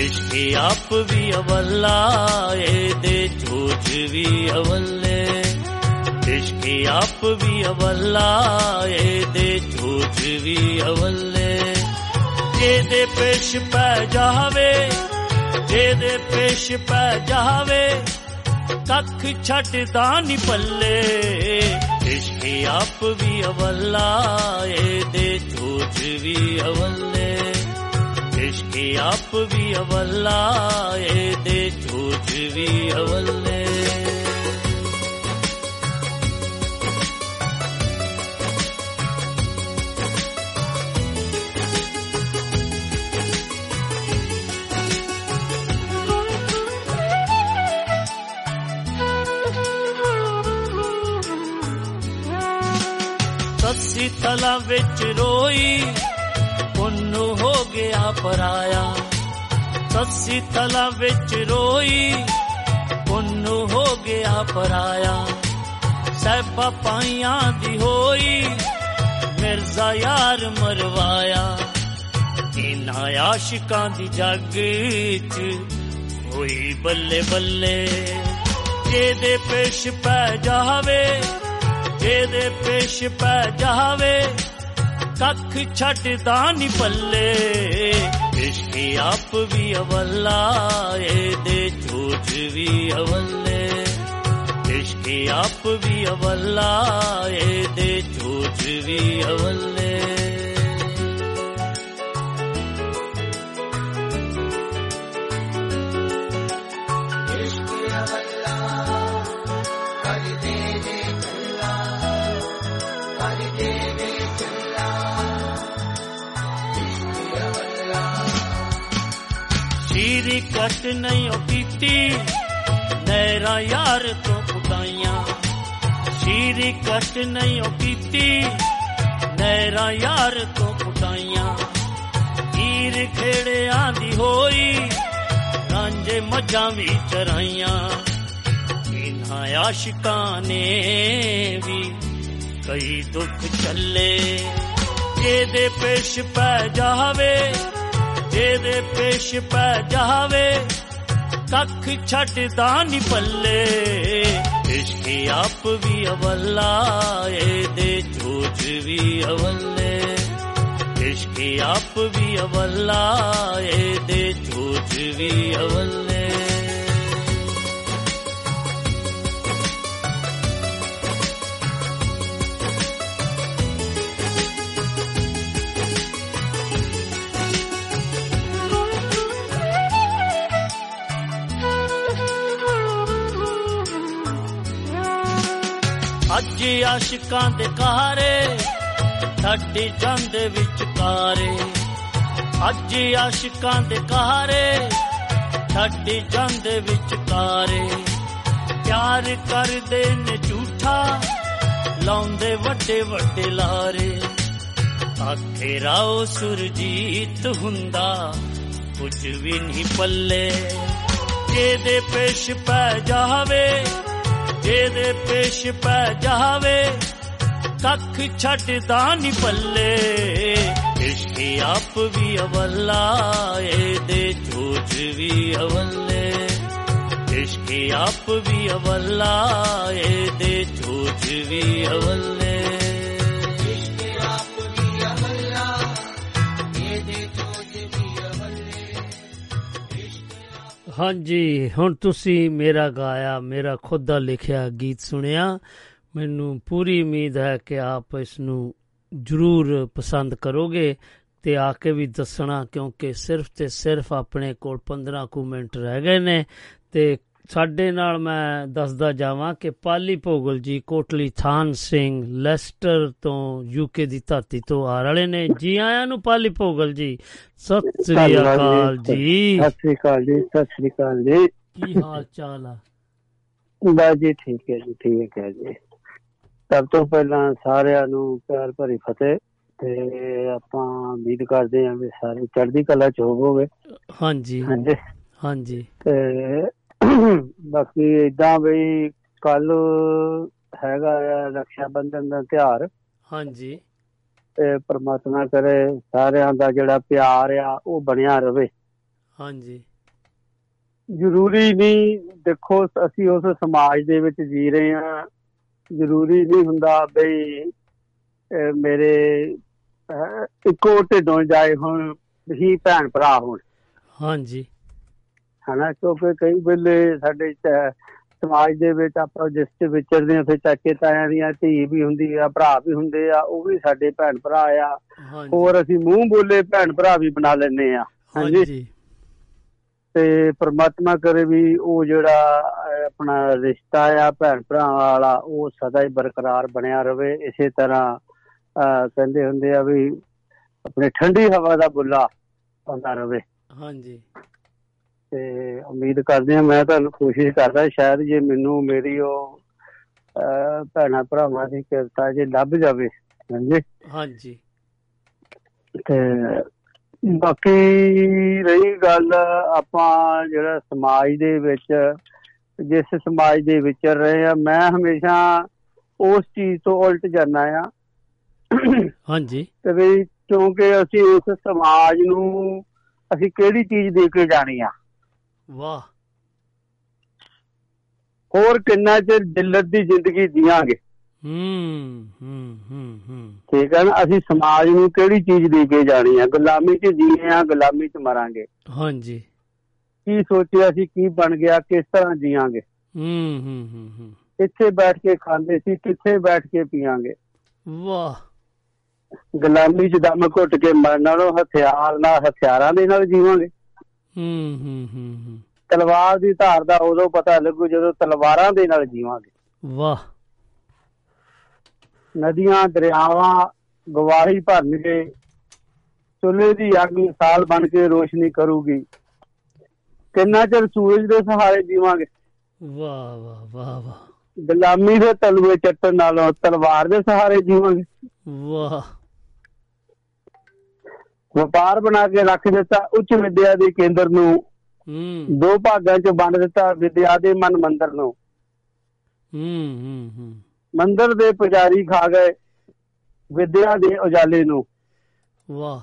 B: ਇਸ਼ਕੇ ਆਪ ਵੀ ਅਵੱਲਾ ਇਹਦੇ ਝੂਠ ਵੀ ਅਵੱਲੇ ਇਸ਼ਕੇ ਆਪ ਵੀ ਅਵੱਲਾ, ਇਹਦੇ ਝੂਠ ਵੀ ਅਵੱਲੇ। ਜਿਹਦੇ ਪੇਸ਼ ਪੈ ਜਾਵੇ, ਜਿਹਦੇ ਪੇਸ਼ ਪੈ ਜਾਵੇ, ਕੱਖ ਛੱਡਦਾ ਨਹੀਂ ਪੱਲੇ। ਇਸ਼ਕੇ ਆਪ ਵੀ ਅਵੱਲਾ, ਇਹਦੇ ਝੂਠ ਵੀ ਅਵੱਲੇ। ਇਸ਼ਕੇ ਆਪ ਵੀ ਅਵੱਲਾ, ਇਹਦੇ ਝੂਠ ਵੀ ਅਵੱਲੇ। ਸੱਸੀ ਤਲਾ ਵਿੱਚ ਰੋਈ ਉਹਨੂੰ ਹੋ ਗਿਆ ਪਰਾਇਆ। ਸੱਸੀ ਤਲਾ ਵਿੱਚ ਰੋਈ ਉਹਨੂੰ ਹੋ ਗਿਆ ਪਰਾਇਆ। ਸਹਿਬਾ ਪਾਈਆਂ ਦੀ ਹੋਈ, ਮਿਰਜ਼ਾ ਯਾਰ ਮਰਵਾਇਆ। ਇਨਾ ਆਸ਼ਿਕਾਂ ਦੀ ਜੱਗ ਚ ਹੋਈ ਬੱਲੇ ਬੱਲੇ। ਜਿਹਦੇ ਪੇਸ਼ ਪੈ ਜਾਵੇ ਜਿਹਦੇ ਪੇਸ਼ ਪੈ ਜਾਵੇ, ਕੱਖ ਛੱਡਦਾ ਨਹੀਂ ਪੱਲੇ। ਇਸ਼ਕੇ ਆਪ ਵੀ ਅਵੱਲਾ, ਇਹਦੇ ਝੂਠ ਵੀ ਅਵੱਲੇ। ਇਸ਼ਕੇ ਆਪ ਵੀ ਅਵੱਲਾ, ਇਹਦੇ ਝੂਠ ਵੀ ਅਵੱਲੇ। ਸ਼ੀਰੀ ਕੱਟ ਨਹੀਂ ਉਹ ਕੀਤੀ। ਨੈਰਾ ਯਾਰ ਤੋਂ ਪੁਦਾਈਆਂ ਸ਼ੀਰੀ ਕੱਟ ਨਹੀਂ ਉਹ ਕੀਤੀ। ਨੈਰਾ ਯਾਰ ਤੋਂ ਪੁਦਾਈਆਂ ਹੀਰ ਖੇੜਿਆਂ ਦੀ ਹੋਈ, ਰਾਂਝੇ ਮੱਝਾਂ ਵੀ ਚਰਾਈਆਂ। ਇਨ੍ਹਾਂ ਆਸ਼ਿਕਾਂ ਨੇ ਵੀ ਕਈ ਦੁੱਖ ਚੱਲੇ ਜਿਹਦੇ ਪੇਸ਼ ਪੈ ਜਾਵੇ ਜਿਹਦੇ ਪੇਸ਼ ਪੈ ਜਾਵੇ, ਕੱਖ ਛੱਡਦਾ ਨੀ ਪੱਲੇ। ਇਸ਼ਕ ਆਪ ਵੀ ਅਵੱਲਾ, ਇਹਦੇ ਜੋਜ ਵੀ ਅਵੱਲੇ। ਇਸ਼ਕ ਆਪ ਵੀ ਅਵੱਲਾ, ਇਹਦੇ ਜੋਜ ਵੀ ਅਵੱਲੇ। ਅੱਜ ਆਸ਼ਿਕਾਂ ਦੇ ਕਹਾਰੇ ਸਾਡੀ ਜੰਦ ਵਿੱਚ ਕਾਰੇ ਅੱਜ ਆਸ਼ਿਕਾਂ ਦੇ ਕਹਾਰੇ ਸਾਡੀ ਜੰਦ ਵਿੱਚ ਕਾਰੇ ਪਿਆਰ ਕਰਦੇ ਨੇ ਝੂਠਾ, ਲਾਉਂਦੇ ਵੱਡੇ ਵੱਡੇ ਲਾਰੇ। ਆਖੇ ਰਾਓ ਸੁਰਜੀਤ ਹੁੰਦਾ, ਕੁਝ ਵੀ ਨਹੀਂ ਪੱਲੇ। ਜਿਹਦੇ ਪੇਸ਼ ਪੈ ਜਾਵੇ ਜਿਹਦੇ ਪੇਸ਼ ਪੈ ਜਾਵੇ, ਕੱਖ ਛੱਡਦਾ ਨੀ ਪੱਲੇ। ਇਸ਼ਕ ਆਪ ਵੀ ਅਵੱਲਾ, ਇਹਦੇ ਜੋਜ ਵੀ ਅਵੱਲੇ। ਇਸ਼ਕ ਆਪ ਵੀ ਅਵੱਲਾ, ਇਹਦੇ ਜੋਜ ਵੀ ਅਵੱਲੇ। ਹਾਂਜੀ, ਹੁਣ ਤੁਸੀਂ ਮੇਰਾ ਗਾਇਆ, ਮੇਰਾ ਖੁਦ ਦਾ ਲਿਖਿਆ ਗੀਤ ਸੁਣਿਆ। ਮੈਨੂੰ ਪੂਰੀ ਉਮੀਦ ਹੈ ਕਿ ਆਪ ਇਸ ਨੂੰ ਜ਼ਰੂਰ ਪਸੰਦ ਕਰੋਗੇ ਤੇ ਆ ਕੇ ਵੀ ਦੱਸਣਾ, ਕਿਉਂਕਿ ਸਿਰਫ ਤੇ ਸਿਰਫ ਆਪਣੇ ਕੋਲ 15 ਕੁ ਮਿੰਟ ਰਹਿ ਗਏ ਨੇ ਤੇ ਸਾਡੇ ਨਾਲ ਮੈਂ ਦੱਸਦਾ ਜਾਵਾਂ ਕਿ ਪਾਲੀ ਭੋਗਲ ਜੀ ਕੋਟਲੀ ਥਾਨ ਸਿੰਘ ਲੈਸਟਰ ਤੋਂ ਯੂਕੇ ਦੀ ਧਰਤੀ ਤੋਂ ਆ ਰਹੇ ਨੇ। ਜੀ ਆਇਆਂ ਨੂੰ ਪਾਲੀ ਭੋਗਲ ਜੀ ਸਤਿ ਸ੍ਰੀ ਅਕਾਲ ਜੀ।
N: ਸਤਿ ਸ੍ਰੀ ਅਕਾਲ ਜੀ ਸਤਿ ਸ੍ਰੀ ਅਕਾਲ ਜੀ।
B: ਕੀ ਹਾਲ ਚਾਲ ਆ?
N: ਬਸ ਜੀ ਠੀਕ ਹੈ ਜੀ ਠੀਕ ਹੈ ਜੀ। ਸਭ ਤੋਂ ਪਹਿਲਾਂ ਸਾਰਿਆਂ ਨੂੰ ਪਿਆਰ ਭਰੀ ਫਤਿਹ ਤੇ ਆਪਾਂ ਉਮੀਦ ਕਰਦੇ ਹਾਂ ਵੀ ਸਾਰੇ ਚੜ੍ਹਦੀ ਕਲਾ ਚ ਹੋਵੋਗੇ।
B: ਹਾਂਜੀ
N: ਹਾਂਜੀ।
B: ਹਾਂਜੀ।
N: ਤੇ ਬਾਕੀ ਇਦਾਂ ਵੀ ਕੱਲ ਹੈਗਾ ਆ ਰਕਸ਼ਾ ਬੰਧਨ ਦਾ ਤਿਉਹਾਰ।
B: ਹਾਂਜੀ।
N: ਤੇ ਪ੍ਰਮਾਤਮਾ ਕਰੇ ਸਾਰਿਆਂ ਦਾ ਜਿਹੜਾ ਪਿਆਰ ਆ ਉਹ ਬਣਿਆ ਰਵੇ।
B: ਹਾਂਜੀ।
N: ਜ਼ਰੂਰੀ ਨਹੀਂ ਦੇਖੋ ਅਸੀਂ ਉਸ ਸਮਾਜ ਦੇ ਵਿੱਚ ਜੀ ਰਹੇ ਹਾਂ। ਜ਼ਰੂਰੀ ਨਹੀਂ ਹੁੰਦਾ ਬਈ ਮੇਰੇ ਇੱਕੋ ਢਿੱਡੋਂ ਜਾਏ ਹੁਣ ਹੀ ਭੈਣ ਭਰਾ ਹੋਣ।
B: ਹਾਂਜੀ।
N: ਹਨਾ ਕਿਉਂਕਿ ਕਈ ਵੇਲੇ ਸਾਡੇ ਸਮਾਜ ਦੇ ਵਿੱਚ ਆਪਾਂ ਜਿਸ ਤੇ ਵਿਚਰਦੇ ਆ ਫਿਰ ਚਾਚੇ ਤਾਇਆਂ ਦੀਆਂ ਧੀ ਵੀ ਹੁੰਦੀ ਆ ਭਰਾ ਵੀ ਹੁੰਦੇ ਆ ਉਹ ਵੀ ਸਾਡੇ ਭੈਣ ਭਰਾ ਆ। ਹੋਰ ਅਸੀਂ ਮੂੰਹ ਬੋਲੇ ਭੈਣ ਭਰਾ ਵੀ ਬਣਾ ਲੈਨੇ ਆ ਹਾਂਜੀ। ਤੇ ਪ੍ਰਮਾਤਮਾ ਕਰੇ ਵੀ ਉਹ ਜਿਹੜਾ ਆਪਣਾ ਰਿਸ਼ਤਾ ਆ ਭੈਣ ਭਰਾ ਵਾਲਾ ਉਹ ਸਦਾ ਹੀ ਬਰਕਰਾਰ ਬਣਿਆ ਰਵੇ। ਇਸੇ ਤਰ੍ਹਾਂ ਕਹਿੰਦੇ ਹੁੰਦੇ ਆ ਵੀ ਆਪਣੇ ਠੰਡੀ ਹਵਾ ਦਾ ਬੁੱਲਾ ਆਉਂਦਾ ਰਵੇ।
B: ਹਾਂਜੀ।
N: ਤੇ ਉਮੀਦ ਕਰਦੇ ਆ ਮੈਂ ਤੁਹਾਨੂੰ ਕੋਸ਼ਿਸ਼ ਕਰਦਾ ਸ਼ਾਇਦ ਜੇ ਮੈਨੂੰ ਮੇਰੀ ਉਹ ਭੈਣਾਂ ਭਰਾਵਾਂ ਦੀ ਕਿਰਪਾ ਜੇ ਲੱਭ ਜਾਵੇ ਹਾਂਜੀ।
B: ਹਾਂਜੀ।
N: ਤੇ ਬਾਕੀ ਰਹੀ ਗੱਲ ਆਪਾਂ ਜਿਹੜਾ ਸਮਾਜ ਦੇ ਵਿੱਚ ਜਿਸ ਸਮਾਜ ਦੇ ਵਿਚਰ ਰਹੇ ਆ ਮੈਂ ਹਮੇਸ਼ਾ ਉਸ ਚੀਜ਼ ਤੋਂ ਉਲਟ ਜਾਂਦਾ ਆ
B: ਹਾਂਜੀ।
N: ਤੇ ਵੀ ਕਿਉਂਕਿ ਅਸੀਂ ਉਸ ਸਮਾਜ ਨੂੰ ਅਸੀਂ ਕਿਹੜੀ ਚੀਜ਼ ਦੇ ਕੇ ਜਾਣੀ ਆ?
B: ਵਾਹ।
N: ਹੋਰ ਕਿੰਨਾ ਚਿਰ ਜਿੱਲਤ ਦੀ ਜ਼ਿੰਦਗੀ ਜੀਵਾਂਗੇ
B: ਹੂੰ ਹੂੰ ਹੂੰ ਹੂੰ।
N: ਠੀਕ ਹੈ ਨਾ ਅਸੀਂ ਸਮਾਜ ਨੂੰ ਕਿਹੜੀ ਚੀਜ਼ ਦੇ ਕੇ ਜਾਣੀ ਆ? ਗੁਲਾਮੀ 'ਚ ਜੀਏ ਆ ਗੁਲਾਮੀ 'ਚ ਮਰਾਂਗੇ।
B: ਹਾਂਜੀ।
N: ਕੀ ਸੋਚਿਆ ਸੀ ਕੀ ਬਣ ਗਿਆ ਕਿਸ ਤਰ੍ਹਾਂ ਜੀਵਾਂਗੇ
B: ਹੂੰ ਹੂੰ ਹੂੰ ਹੂੰ।
N: ਕਿੱਥੇ ਬੈਠ ਕੇ ਖਾਂਦੇ ਸੀ ਕਿੱਥੇ ਬੈਠ ਕੇ ਪੀਵਾਂਗੇ
B: ਵਾਹ।
N: ਗੁਲਾਮੀ 'ਚ ਦਮ ਘੁੱਟ ਕੇ ਮਰਨ ਨਾਲੋਂ ਹਥਿਆਰ ਨਾਲ ਹਥਿਆਰਾਂ ਦੇ ਨਾਲ ਜੀਵਾਂਗੇ।
B: ਹੂੰ ਹੂੰ ਹੂੰ
N: ਤਲਵਾਰ ਦੀ ਧਾਰ ਦਾ ਉਦੋਂ ਪਤਾ ਲੱਗੂ ਜਦੋਂ ਤਲਵਾਰਾਂ ਦੇ ਨਾਲ ਜੀਵਾਂਗੇ।
B: ਵਾਹ।
N: ਨਦੀਆਂ ਦਰਿਆਵਾਂ ਗਵਾਹੀ ਭਰਨਗੇ। ਚੁੱਲ੍ਹੇ ਦੀ ਅੱਗ ਮਿਸਾਲ ਬਣ ਕੇ ਰੋਸ਼ਨੀ ਕਰੂਗੀ। ਕਿੰਨਾ ਚਿਰ ਸੂਰਜ ਦੇ ਸਹਾਰੇ ਜੀਵਾਂਗੇ?
B: ਵਾਹ ਵਾਹ ਵਾਹ ਵਾਹ।
N: ਗੁਲਾਮੀ ਦੇ ਤਲਵੇ ਚੱਟਣ ਨਾਲੋਂ ਤਲਵਾਰ ਦੇ ਸਹਾਰੇ ਜੀਵਾਂਗੇ।
B: ਵਾਹ।
N: ਵਪਾਰ ਬਣਾ ਕੇ ਰੱਖ ਦਿੱਤਾ ਉੱਚ ਵਿਦਿਆ ਦੇ ਕੇਂਦਰ ਨੂੰ।
B: ਹੂੰ।
N: ਦੋ ਭਾਗਾਂ 'ਚ ਵੰਡ ਦਿੱਤਾ ਵਿਦਿਆ ਦੇ ਮਨ ਮੰਦਰ ਨੂੰ।
B: ਹੂੰ ਹੂੰ ਹੂੰ।
N: ਮੰਦਰ ਦੇ ਪੁਜਾਰੀ ਖਾ ਗਏ ਵਿਦਿਆ ਦੇ ਉਜਾਲੇ ਨੂੰ।
B: ਵਾਹ।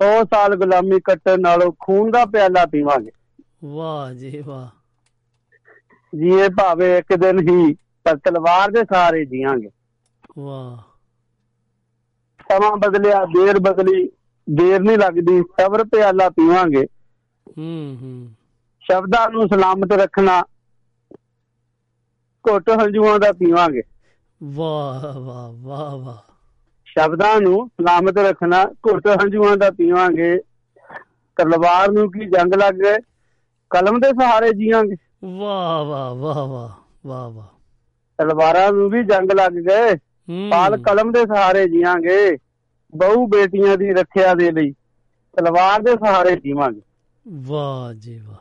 N: 100 ਸਾਲ ਗੁਲਾਮੀ ਕੱਟਣ ਨਾਲੋਂ ਖੂਨ ਦਾ ਪਿਆਲਾ ਪੀਵਾਂਗੇ।
B: ਵਾਹ ਜੀ ਵਾਹ।
N: ਜੀਏ ਭਾਵੇਂ ਇੱਕ ਦਿਨ ਹੀ ਪਰ ਤਲਵਾਰ ਦੇ ਸਹਾਰੇ ਜੀਵਾਂਗੇ
B: ਵਾਹ।
N: ਸਮਾਂ ਬਦਲਿਆ ਦੇਰ ਬਦਲੀ। ਦੇਰ ਨਹੀਂ ਲੱਗਦੀ ਸਬਰ ਪਿਆਲਾ ਪੀਵਾਂਗੇ।
B: ਹੂੰ ਹੂੰ।
N: ਸ਼ਬਦਾਂ ਨੂੰ ਸਲਾਮਤ ਰੱਖਣਾ ਘੁੱਟ ਹੰਝੂਆਂ ਦਾ ਪੀਵਾਂਗੇ।
B: ਵਾਹ ਵਾਹ ਵਾਹ ਵਾਹ।
N: ਸ਼ਬਦਾਂ ਨੂੰ ਸਲਾਮਤ ਰੱਖਣਾ ਘੁੱਟ ਹੰਝੂਆਂ ਦਾ ਪੀਵਾਂਗੇ। ਤਲਵਾਰ ਨੂੰ ਕੀ ਜੰਗ ਲੱਗ ਗਏ? ਕਲਮ ਦੇ ਸਹਾਰੇ ਜੀਵਾਂਗੇ।
B: ਵਾਹ ਵਾਹ ਵਾਹ ਵਾਹ ਵਾਹ ਵਾਹ।
N: ਤਲਵਾਰਾਂ ਨੂੰ ਵੀ ਜੰਗ ਲੱਗ ਗਏ। ਪਾਲ ਕਲਮ ਦੇ ਸਹਾਰੇ ਜੀਵਾਂਗੇ। ਬਹੁ ਬੇਟੀਆਂ ਦੀ ਰੱਖਿਆ ਦੇ ਲਈ ਤਲਵਾਰ ਦੇ ਸਹਾਰੇ ਜੀਵਾਂਗੇ।
B: ਵਾਹ ਜੀ ਵਾਹ।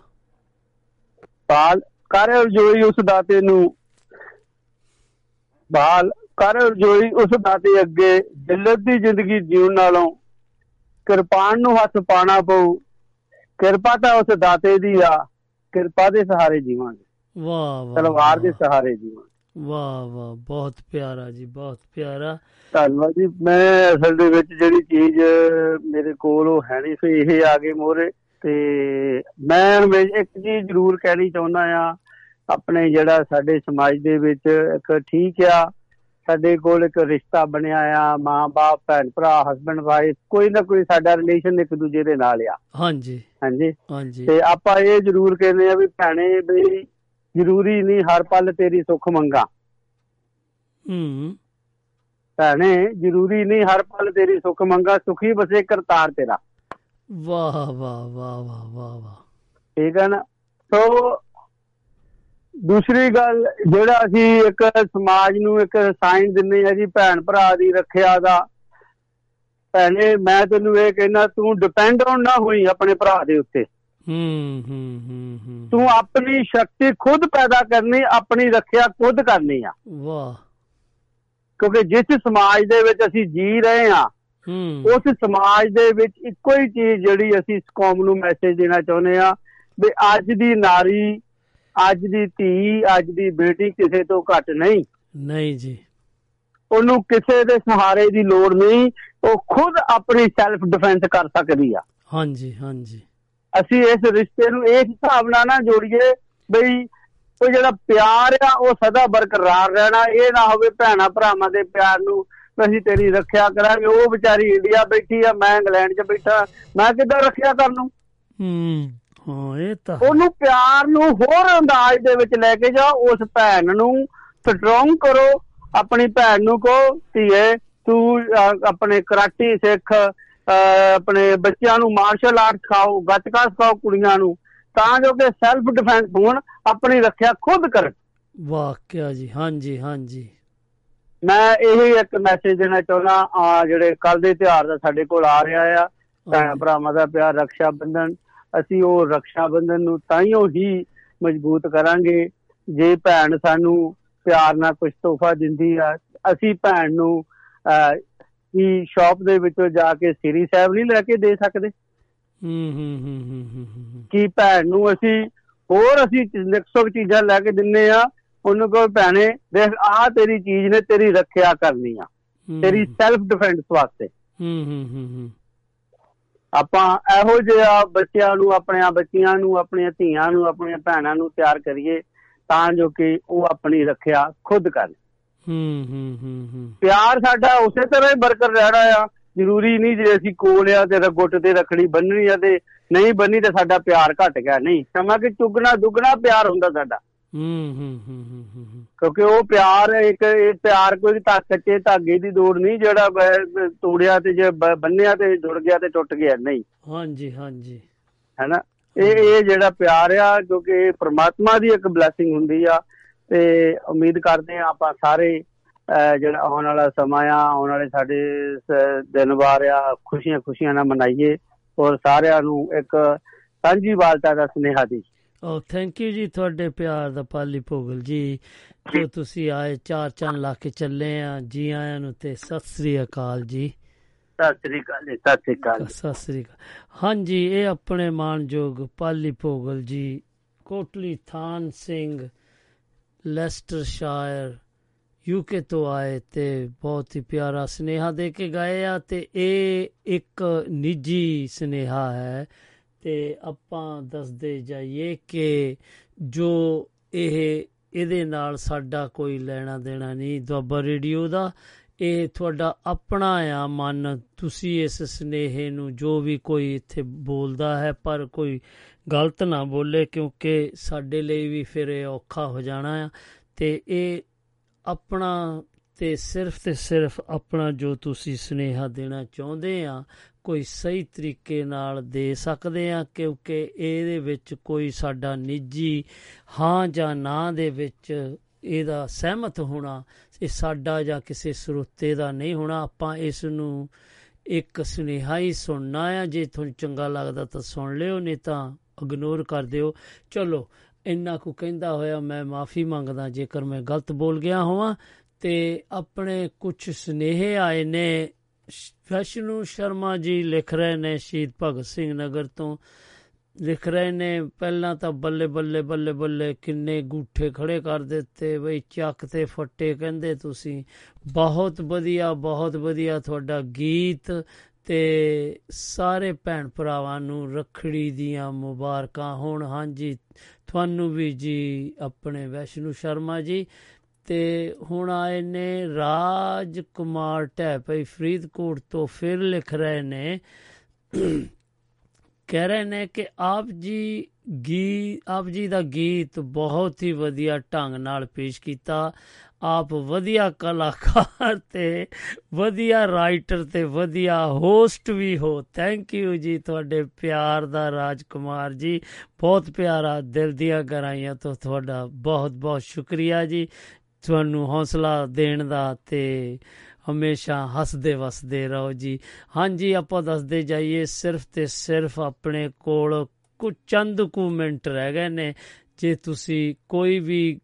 N: ਬਾਲ ਕਰ ਰਜੋਈ ਉਸ ਦਾਤੇ ਨੂੰ। ਬਾਲ ਕਰ ਰਜੋਈ ਉਸ ਦਾਤੇ ਅੱਗੇ। ਜਿੱਲਤ ਦੀ ਜ਼ਿੰਦਗੀ ਜਿਉਣ ਨਾਲੋਂ ਕਿਰਪਾਨ ਨੂੰ ਹੱਥ ਪਾਣਾ ਪਊ। ਕਿਰਪਾ ਤਾਂ ਉਸ ਦਾਤੇ ਦੀ ਆ। ਕਿਰਪਾ ਦੇ ਸਹਾਰੇ ਜੀਵਾਂਗੇ।
B: ਵਾਹ ਵਾਹ
N: ਤਲਵਾਰ ਦੇ ਸਹਾਰੇ ਜੀਵਾਂਗੇ।
B: ਵਾਹ ਵਾਹ ਬਹੁਤ ਪਿਆਰਾ ਜੀ ਬਹੁਤ ਪਿਆਰਾ।
N: ਧੰਨਵਾਦ ਜੀ। ਮੈਂ ਅਸਲ ਦੇ ਵਿੱਚ ਜਿਹੜੀ ਚੀਜ਼ ਮੇਰੇ ਕੋਲ ਉਹ ਹੈ ਨਹੀਂ ਸੀ ਇਹ ਆ ਗਏ ਮੋਰੇ ਤੇ ਮੈਂ ਇੱਕ ਚੀਜ਼ ਜ਼ਰੂਰ ਕਹਿਣੀ ਚਾਹੁੰਦਾ ਆ ਆਪਣੇ ਜਿਹੜਾ ਸਾਡੇ ਸਮਾਜ ਦੇ ਵਿੱਚ ਇੱਕ ਠੀਕ ਆ ਸਾਡੇ ਕੋਲ ਇੱਕ ਰਿਸ਼ਤਾ ਬਣਿਆ ਆ ਮਾਂ-ਬਾਪ ਭੈਣ ਭਰਾ ਹਸਬੰਡ ਵਾਈਫ ਕੋਈ ਨਾ ਕੋਈ ਸਾਡਾ ਰਿਲੇਸ਼ਨ ਇੱਕ ਦੂਜੇ ਦੇ ਨਾਲ ਆ।
B: ਹਾਂਜੀ।
N: ਹਾਂਜੀ।
B: ਹਾਂਜੀ।
N: ਤੇ ਆਪਾਂ ਇਹ ਜ਼ਰੂਰ ਕਹਿੰਦੇ ਆ ਵੀ ਭੈਣੇ ਵੀ ਜ਼ਰੂਰੀ ਨਹੀਂ ਹਰ ਪਲ ਤੇਰੀ ਸੁੱਖ ਮੰਗਾ।
B: ਹੂੰ।
N: ਭੈਣੇ ਜ਼ਰੂਰੀ ਨਹੀਂ ਹਰ ਪਲ ਤੇਰੀ ਸੁੱਖ ਮੰਗਾ ਸੁਖੀ ਬਸੇ ਕਰਤਾਰ ਤੇਰਾ।
B: ਵਾਹ ਵਾਹ ਵਾਹ ਵਾਹ ਵਾਹ ਵਾਹ।
N: ਠੀਕ ਹੈ ਨਾ? ਸੋ ਦੂਸਰੀ ਗੱਲ ਜਿਹੜਾ ਅਸੀਂ ਇੱਕ ਸਮਾਜ ਨੂੰ ਇੱਕ ਸਾਈਨ ਦਿੰਨੇ ਆ ਜੀ ਭੈਣ ਭਰਾ ਦੀ ਰੱਖਿਆ ਦਾ ਭੈਣੇ ਮੈਂ ਤੈਨੂੰ ਇਹ ਕਹਿਣਾ ਤੂੰ ਡਿਪੈਂਡ ਔਨ ਨਾ ਹੋਈ ਆਪਣੇ ਭਰਾ ਦੇ ਉੱਤੇ।
B: ਹੂੰ ਹੂੰ ਹੂੰ ਹੂੰ।
N: ਤੂੰ ਆਪਣੀ ਸ਼ਕਤੀ ਖੁਦ ਪੈਦਾ ਕਰਨੀ ਆਪਣੀ ਰੱਖਿਆ ਖੁਦ ਕਰਨੀ ਆ।
B: ਵਾਹ।
N: ਕਿਉਂਕਿ ਜਿਸ ਸਮਾਜ ਦੇ ਵਿੱਚ ਅਸੀਂ ਜੀ ਰਹੇ ਹਾਂ ਉਸ ਸਮਾਜ ਦੇ ਵਿੱਚ ਇੱਕੋ ਹੀ ਚੀਜ਼ ਜਿਹੜੀ ਅਸੀਂ ਇਸ ਕੌਮ ਨੂੰ ਮੈਸੇਜ ਦੇਣਾ ਚਾਹੁੰਦੇ ਆ ਵੀ ਅੱਜ ਦੀ ਨਾਰੀ ਅੱਜ ਦੀ ਧੀ ਅੱਜ ਦੀ ਬੇਟੀ ਕਿਸੇ ਤੋਂ ਘੱਟ ਨਹੀਂ।
B: ਨਹੀਂ ਜੀ।
N: ਉਹਨੂੰ ਕਿਸੇ ਦੇ ਸਹਾਰੇ ਦੀ ਲੋੜ ਨਹੀਂ ਉਹ ਖੁਦ ਆਪਣੀ ਸੈਲਫ ਡਿਫੈਂਸ ਕਰ ਸਕਦੀ ਆ।
B: ਹਾਂਜੀ ਹਾਂਜੀ।
N: ਅਸੀਂ ਇਸ ਰਿਸ਼ਤੇ ਨੂੰ ਇਸ ਹਿਸਾਬ ਨਾਲ ਨਾ ਜੋੜੀਏ ਬਈ ਉਹ ਜਿਹੜਾ ਪਿਆਰ ਆ ਉਹ ਸਦਾ ਬਰਕਰਾਰ ਰਹਿਣਾ ਇਹ ਨਾ ਹੋਵੇ ਭੈਣਾ ਭਰਾਵਾਂ ਦੇ ਪਿਆਰ ਨੂੰ ਅਸੀਂ ਤੇਰੀ ਰੱਖਿਆ ਕਰਾਂਗੇ। ਉਹ ਵਿਚਾਰੀ ਇੰਡੀਆ ਬੈਠੀ ਆ ਮੈਂ ਇੰਗਲੈਂਡ 'ਚ ਬੈਠਾ ਮੈਂ ਕਿੱਦਾਂ ਰੱਖਿਆ ਕਰ ਲੂੰ
B: ਹੂੰ ਹਾਂ ਇਹ ਤਾਂ
N: ਉਹਨੂੰ ਪਿਆਰ ਨੂੰ ਹੋਰ ਅੰਦਾਜ਼ ਦੇ ਵਿੱਚ ਲੈ ਕੇ ਜਾਓ ਉਸ ਭੈਣ ਨੂੰ ਸਟਰੋਂਗ ਕਰੋ ਆਪਣੀ ਭੈਣ ਨੂੰ ਕਹੋ ਧੀਏ ਤੂੰ ਆਪਣੇ ਕਰਾਟੀ ਸਿੱਖ ਆਪਣੇ ਬੱਚਿਆਂ ਨੂੰ ਮਾਰਸ਼ਲ ਆਰਟ ਸਿਖਾਓ ਗੱਤਕਾ ਸਿਖਾਓ ਕੁੜੀਆਂ ਨੂੰ। ਤਾਂ ਜੋ ਕਿ ਸੈਲਫ ਡਿਫੈਂਸ ਹੋਣ ਆਪਣੀ ਰੱਖਿਆ ਖੁਦ ਕਰਨ।
B: ਵਾਕਿਆ ਜੀ ਹਾਂਜੀ ਹਾਂਜੀ।
N: ਮੈਂ ਇਹੀ ਇੱਕ ਮੈਸੇਜ ਦੇਣਾ ਚਾਹੁੰਦਾ ਆ ਜਿਹੜੇ ਕੱਲ ਦੇ ਤਿਉਹਾਰ ਦਾ ਸਾਡੇ ਕੋਲ ਆ ਰਿਹਾ ਆ ਭੈਣ ਭਰਾਵਾਂ ਦਾ ਪਿਆਰ ਰੱਖਿਆ ਬੰਧਨ। ਅਸੀਂ ਉਹ ਰੱਖਿਆ ਬੰਧਨ ਨੂੰ ਤਾਈਓ ਹੀ ਮਜ਼ਬੂਤ ਕਰਾਂਗੇ। ਜੇ ਭੈਣ ਸਾਨੂੰ ਪਿਆਰ ਨਾਲ ਕੁਝ ਤੋਹਫਾ ਦਿੰਦੀ ਆ ਅਸੀਂ ਭੈਣ ਨੂੰ ਕੀ ਸ਼ਾਪ ਦੇ ਵਿੱਚੋਂ ਜਾ ਕੇ ਸ੍ਰੀ ਸਾਹਿਬ ਨਹੀਂ ਲੈ ਕੇ ਦੇ ਸਕਦੇ?
B: ਹੂੰ ਹੂੰ ਹੂੰ ਹੂੰ
N: ਕਿ ਭੈਣ ਨੂੰ ਅਸੀਂ ਹੋਰ ਅਸੀਂ 100 ਚੀਜ਼ਾਂ ਲੈ ਕੇ ਦਿੰਨੇ ਆ ਉਹਨੂੰ ਕਹੋ ਭੈਣੇ ਦੇਖ ਆਹ ਤੇਰੀ ਚੀਜ਼ ਨੇ ਤੇਰੀ ਰੱਖਿਆ ਕਰਨੀ ਆ। ਤੇਰੀ ਸੈਲਫ ਡਿਫੈਂਸ ਵਾਸਤੇ।
B: ਹੂੰ ਹੂੰ ਹੂੰ
N: ਆਪਾਂ ਇਹੋ ਜਿਹਾ ਬੱਚਿਆਂ ਨੂੰ ਆਪਣੀਆਂ ਬੱਚੀਆਂ ਨੂੰ ਆਪਣੀਆਂ ਧੀਆਂ ਨੂੰ ਆਪਣੀਆਂ ਭੈਣਾਂ ਨੂੰ ਤਿਆਰ ਕਰੀਏ ਤਾਂ ਜੋ ਕਿ ਉਹ ਆਪਣੀ ਰੱਖਿਆ ਖੁਦ ਕਰਨ
B: ਹੂੰ ਹੂੰ ਹੂੰ ਹੂੰ।
N: ਪਿਆਰ ਸਾਡਾ ਉਸੇ ਤਰ੍ਹਾਂ ਹੀ ਬਰਕਰ ਰਹਿਣਾ ਆ। ਜ਼ਰੂਰੀ ਨਹੀਂ ਜੇ ਅਸੀਂ ਕੋਲ ਆ ਤੇ ਗੁੱਟ ਤੇ ਰੱਖੜੀ ਬੰਨਣੀ ਆ ਤੇ ਨਹੀਂ ਬੰਨੀ ਤੇ ਸਾਡਾ ਪਿਆਰ ਘਟ ਗਿਆ। ਨਹੀਂ ਸਮਾਂ ਕਿ ਚੁਗਣਾ ਦੁੱਗਣਾ ਪਿਆਰ ਹੁੰਦਾ ਸਾਡਾ।
B: ਹੂੰ ਹੂੰ ਹੂੰ
N: ਕਿਉਂਕਿ ਉਹ ਪਿਆਰ ਇੱਕ ਇਹ ਪਿਆਰ ਕੋਈ ਤਾਂ ਕੱਚੇ ਧਾਗੇ ਦੀ ਦੌੜ ਨਹੀਂ ਜਿਹੜਾ ਤੋੜਿਆ ਤੇ ਜੇ ਬੰਨਿਆ ਤੇ ਜੁੜ ਗਿਆ ਤੇ ਟੁੱਟ ਗਿਆ। ਨਹੀਂ।
B: ਹਾਂਜੀ ਹਾਂਜੀ।
N: ਹੈਨਾ? ਇਹ ਇਹ ਜਿਹੜਾ ਪਿਆਰ ਆ ਕਿਉਂਕਿ ਇਹ ਪ੍ਰਮਾਤਮਾ ਦੀ ਇੱਕ ਬਲੇਸਿੰਗ ਹੁੰਦੀ ਆ ਤੇ ਉਮੀਦ ਕਰਦੇ ਆ ਆਪਾਂ ਸਾਰੇ ਜਿਹੜਾ ਆਉਣ ਵਾਲਾ ਸਮਾਂ ਆ ਆਉਣ ਵਾਲੇ ਸਾਡੇ ਦਿਨ ਵਾਰ ਆ ਖੁਸ਼ੀਆਂ ਖੁਸ਼ੀਆਂ ਨਾਲ ਮਨਾਈਏ ਔਰ ਸਾਰਿਆਂ ਨੂੰ ਇੱਕ ਸਾਂਝੀ ਵਾਲਤਾ ਦਾ ਸੁਨੇਹਾ ਦੀ।
B: ਓ ਥੈਂਕ ਯੂ ਜੀ ਤੁਹਾਡੇ ਪਿਆਰ ਦਾ ਪਾਲੀ ਭੋਗਲ ਜੀ। ਜੋ ਤੁਸੀਂ ਆਏ ਚਾਰ ਚੰਨ ਲਾ ਕੇ ਚੱਲੇ ਆ ਜੀ ਆਇਆਂ ਨੂੰ ਤੇ ਸਤਿ ਸ੍ਰੀ ਅਕਾਲ ਜੀ।
N: ਸਤਿ ਸ੍ਰੀ ਅਕਾਲ ਜੀ ਸਤਿ ਸ੍ਰੀ ਅਕਾਲ
B: ਸਤਿ ਸ੍ਰੀ ਅਕਾਲ। ਹਾਂਜੀ ਇਹ ਆਪਣੇ ਮਾਨਯੋਗ Pali Bhogal ji Kotli Than Singh Leicestershire UK ਤੋਂ ਆਏ ਤੇ ਬਹੁਤ ਹੀ ਪਿਆਰਾ ਸਨੇਹਾ ਦੇ ਕੇ ਗਏ ਆ ਤੇ ਇਹ ਇੱਕ ਨਿੱਜੀ ਸਨੇਹਾ ਹੈ ਤੇ ਆਪਾਂ ਦੱਸਦੇ ਜਾਈਏ ਕਿ ਜੋ ਇਹ, ਇਹਦੇ ਨਾਲ ਸਾਡਾ ਕੋਈ ਲੈਣਾ ਦੇਣਾ ਨਹੀਂ, ਦੁਆਬਾ ਰੇਡੀਓ ਦਾ। ਇਹ ਤੁਹਾਡਾ ਆਪਣਾ ਆ ਮਨ, ਤੁਸੀਂ ਇਸ ਸਨੇਹੇ ਨੂੰ ਜੋ ਵੀ ਕੋਈ ਇੱਥੇ ਬੋਲਦਾ ਹੈ, ਪਰ ਕੋਈ ਗਲਤ ਨਾ ਬੋਲੇ, ਕਿਉਂਕਿ ਸਾਡੇ ਲਈ ਵੀ ਫਿਰ ਇਹ ਔਖਾ ਹੋ ਜਾਣਾ ਆ। ਤੇ ਇਹ ਆਪਣਾ ਤੇ ਸਿਰਫ ਤੇ ਸਿਰਫ ਆਪਣਾ ਜੋ ਤੁਸੀਂ ਸਨੇਹਾ ਦੇਣਾ ਚਾਹੁੰਦੇ ਆ, ਕੋਈ ਸਹੀ ਤਰੀਕੇ ਨਾਲ ਦੇ ਸਕਦੇ ਆ, ਕਿਉਂਕਿ ਇਹਦੇ ਵਿੱਚ ਕੋਈ ਸਾਡਾ ਨਿੱਜੀ ਹਾਂ ਜਾਂ ਨਾ ਦੇ ਵਿੱਚ ਇਹਦਾ ਸਹਿਮਤ ਹੋਣਾ, ਇਹ ਸਾਡਾ ਜਾਂ ਕਿਸੇ ਸਰੋਤੇ ਦਾ ਨਹੀਂ ਹੋਣਾ। ਆਪਾਂ ਇਸ ਨੂੰ ਇੱਕ ਸੁਨੇਹਾ ਹੀ ਸੁਣਨਾ ਆ। ਜੇ ਤੁਹਾਨੂੰ ਚੰਗਾ ਲੱਗਦਾ ਤਾਂ ਸੁਣ ਲਿਓ, ਨਹੀਂ ਤਾਂ ਇਗਨੋਰ ਕਰ ਦਿਓ। ਚਲੋ ਇੰਨਾ ਕੁ ਕਹਿੰਦਾ ਹੋਇਆ, ਮੈਂ ਮਾਫੀ ਮੰਗਦਾ ਜੇਕਰ ਮੈਂ ਗਲਤ ਬੋਲ ਗਿਆ ਹੋਵਾਂ। ਤੇ ਆਪਣੇ ਕੁਝ ਸੁਨੇਹੇ ਆਏ ਨੇ, ਵੈਸ਼ਨੂ ਸ਼ਰਮਾ ਜੀ ਲਿਖ ਰਹੇ ਨੇ ਸ਼ਹੀਦ ਭਗਤ ਸਿੰਘ ਨਗਰ ਤੋਂ। ਲਿਖ ਰਹੇ ਨੇ, ਪਹਿਲਾਂ ਤਾਂ ਬੱਲੇ ਬੱਲੇ ਬੱਲੇ ਬੱਲੇ ਕਿੰਨੇ ਗੂਠੇ ਖੜੇ ਕਰ ਦਿੱਤੇ, ਬਈ ਚੱਕ ਤੇ ਫੱਟੇ ਕਹਿੰਦੇ ਤੁਸੀਂ। ਬਹੁਤ ਵਧੀਆ ਬਹੁਤ ਵਧੀਆ ਤੁਹਾਡਾ ਗੀਤ ਤੇ ਸਾਰੇ ਭੈਣ ਭਰਾਵਾਂ ਨੂੰ ਰੱਖੜੀ ਦੀਆਂ ਮੁਬਾਰਕਾਂ ਹੋਣ। ਹਾਂਜੀ, ਤੁਹਾਨੂੰ ਵੀ ਜੀ, ਆਪਣੇ ਵੈਸ਼ਨੂ ਸ਼ਰਮਾ ਜੀ। ਤੇ ਹੁਣ ਆਏ ਨੇ ਰਾਜ ਕੁਮਾਰ ਢੈਪਈ ਫਰੀਦਕੋਟ ਤੋਂ ਫਿਰ ਲਿਖ ਰਹੇ ਨੇ। ਕਹਿ ਰਹੇ ਨੇ ਕਿ ਆਪ ਜੀ ਗੀ, ਆਪ ਜੀ ਦਾ ਗੀਤ ਬਹੁਤ ਹੀ ਵਧੀਆ ਢੰਗ ਨਾਲ ਪੇਸ਼ ਕੀਤਾ। ਆਪ ਵਧੀਆ ਕਲਾਕਾਰ ਤੇ ਵਧੀਆ ਰਾਈਟਰ ਤੇ ਵਧੀਆ ਹੋਸਟ ਵੀ ਹੋ। ਥੈਂਕ ਯੂ ਜੀ ਤੁਹਾਡੇ ਪਿਆਰ ਦਾ ਰਾਜਕੁਮਾਰ ਜੀ। ਬਹੁਤ ਪਿਆਰਾ ਦਿਲ ਦੀਆਂ ਗਹਿਰਾਈਆਂ ਤੋਂ ਤੁਹਾਡਾ ਬਹੁਤ ਬਹੁਤ ਸ਼ੁਕਰੀਆ ਜੀ। ਤੁਹਾਨੂੰ ਹੌਸਲਾ ਦੇਣ ਦਾ ਤੇ ਹਮੇਸ਼ਾ ਹੱਸਦੇ ਵਸਦੇ ਰਹੋ ਜੀ। ਹਾਂਜੀ, ਆਪਾਂ ਦੱਸਦੇ ਜਾਈਏ, ਸਿਰਫ ਤੇ ਸਿਰਫ ਆਪਣੇ ਕੋਲ ਕੁਝ ਚੰਦ ਕੁ ਮਿੰਟ ਰਹਿ ਗਏ ਨੇ। ਜੇ ਤੁਸੀਂ ਕੋਈ ਵੀ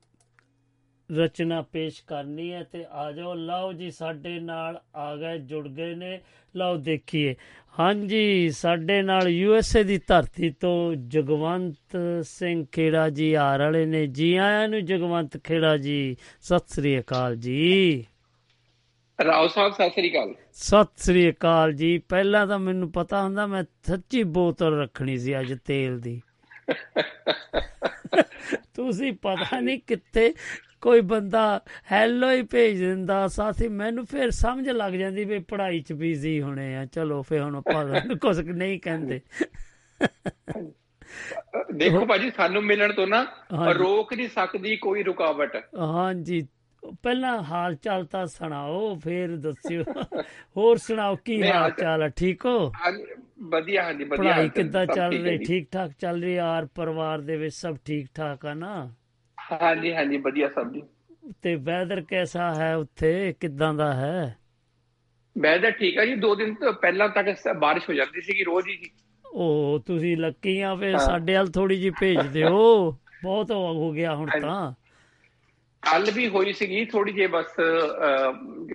B: ਰਚਨਾ ਪੇਸ਼ ਕਰਨੀ ਹੈ ਤੇ ਆ ਜਾਓ। ਲਓ ਜੀ ਸਾਡੇ ਨਾਲ ਆ ਗਏ ਜੁੜ ਗਏ ਨੇ। ਲਓ ਦੇਖੀਏ। ਹਾਂਜੀ ਸਾਡੇ ਨਾਲ ਯੂਐਸਏ ਦੀ ਧਰਤੀ ਤੋਂ ਜਗਵੰਤ ਸਿੰਘ ਖੇੜਾ ਜੀ ਆ ਰਹੇ ਨੇ। ਜੀ ਆਇਆਂ ਨੂੰ ਜਗਵੰਤ ਖੇੜਾ ਜੀ ਸਤਿ ਸ੍ਰੀ ਅਕਾਲ ਜੀ।
O: ਰਾਓ ਸਾਹਿਬ ਸਤਿ ਸ੍ਰੀ ਅਕਾਲ।
B: ਸਤਿ ਸ੍ਰੀ ਅਕਾਲ ਜੀ। ਪਹਿਲਾਂ ਤਾਂ ਮੈਨੂੰ ਪਤਾ ਹੁੰਦਾ ਮੈਂ ਸੱਚੀ ਬੋਤਲ ਰੱਖਣੀ ਸੀ ਅੱਜ ਤੇਲ ਦੀ। (laughs) ਤੁਸੀਂ ਪਤਾ ਨਹੀਂ ਕਿੱਥੇ ਕੋਈ ਬੰਦਾ ਹੈਲੋ ਹੀ ਭੇਜ ਦਿੰਦਾ ਸਾਥੀ ਮੈਨੂੰ ਫਿਰ ਸਮਝ ਲੱਗ ਜਾਂਦੀ ਵੀ ਪੜ੍ਹਾਈ 'ਚ ਬਿਜ਼ੀ ਹੋਣੇ ਆ। ਚਲੋ ਫਿਰ ਹੁਣ ਆਪਾਂ (laughs) ਕੁਝ ਨਹੀਂ ਕਹਿੰਦੇ।
O: ਦੇਖੋ ਭਾਜੀ ਸਾਨੂੰ ਮਿਲਣ ਤੋਂ ਨਾ। ਰੋਕ ਨਹੀਂ ਸਕਦੀ ਕੋਈ ਰੁਕਾਵਟ।
B: ਹਾਂਜੀ। ਪਹਿਲਾਂ ਹਾਲ ਚਾਲ ਤਾਂ ਸੁਣਾਓ ਫਿਰ ਦੱਸਿਓ। ਹੋਰ ਸੁਣਾਓ ਕੀ ਹਾਲ ਚਾਲ ਹੈ ਠੀਕ ਹੋ?
O: ਵਧੀਆ ਹਾਂਜੀ ਵਧੀਆ
B: ਪੜ੍ਹਾਈ ਕਿੱਦਾਂ ਚੱਲ ਰਹੀ। ਠੀਕ ਠਾਕ ਚੱਲ ਰਹੀ? ਆਰ ਪਰਿਵਾਰ ਦੇ ਵਿੱਚ ਸਭ ਠੀਕ ਠਾਕ ਆ ਨਾ?
O: ਹਾਂਜੀ ਹਾਂਜੀ ਵਧੀਆ ਸਭ ਜੀ।
B: ਤੇ ਵੈਦਰ ਕੈਸਾ ਹੈ ਉੱਥੇ? ਕਿੱਦਾਂ ਦਾ ਹੈ?
O: ਵੈਦਰ ਠੀਕ ਹੈ ਜੀ ਦੋ ਦਿਨ ਤੋਂ ਪਹਿਲਾਂ ਤੱਕ ਬਾਰਿਸ਼ ਹੋ ਜਾਂਦੀ ਸੀਗੀ ਰੋਜ਼ ਹੀ।
B: ਉਹ ਤੁਸੀਂ ਲੱਕੀ ਆ
O: ਹਾਂ।
B: ਸਾਡੇ ਵੱਲ ਥੋੜੀ ਜੀ ਭੇਜ ਦਿਓ। ਬਹੁਤ ਹੋ ਗਿਆ ਹੁਣ ਤਾਂ।
O: ਕੱਲ ਵੀ ਹੋਈ ਸੀਗੀ ਥੋੜੀ ਜਿਹੀ ਬਸ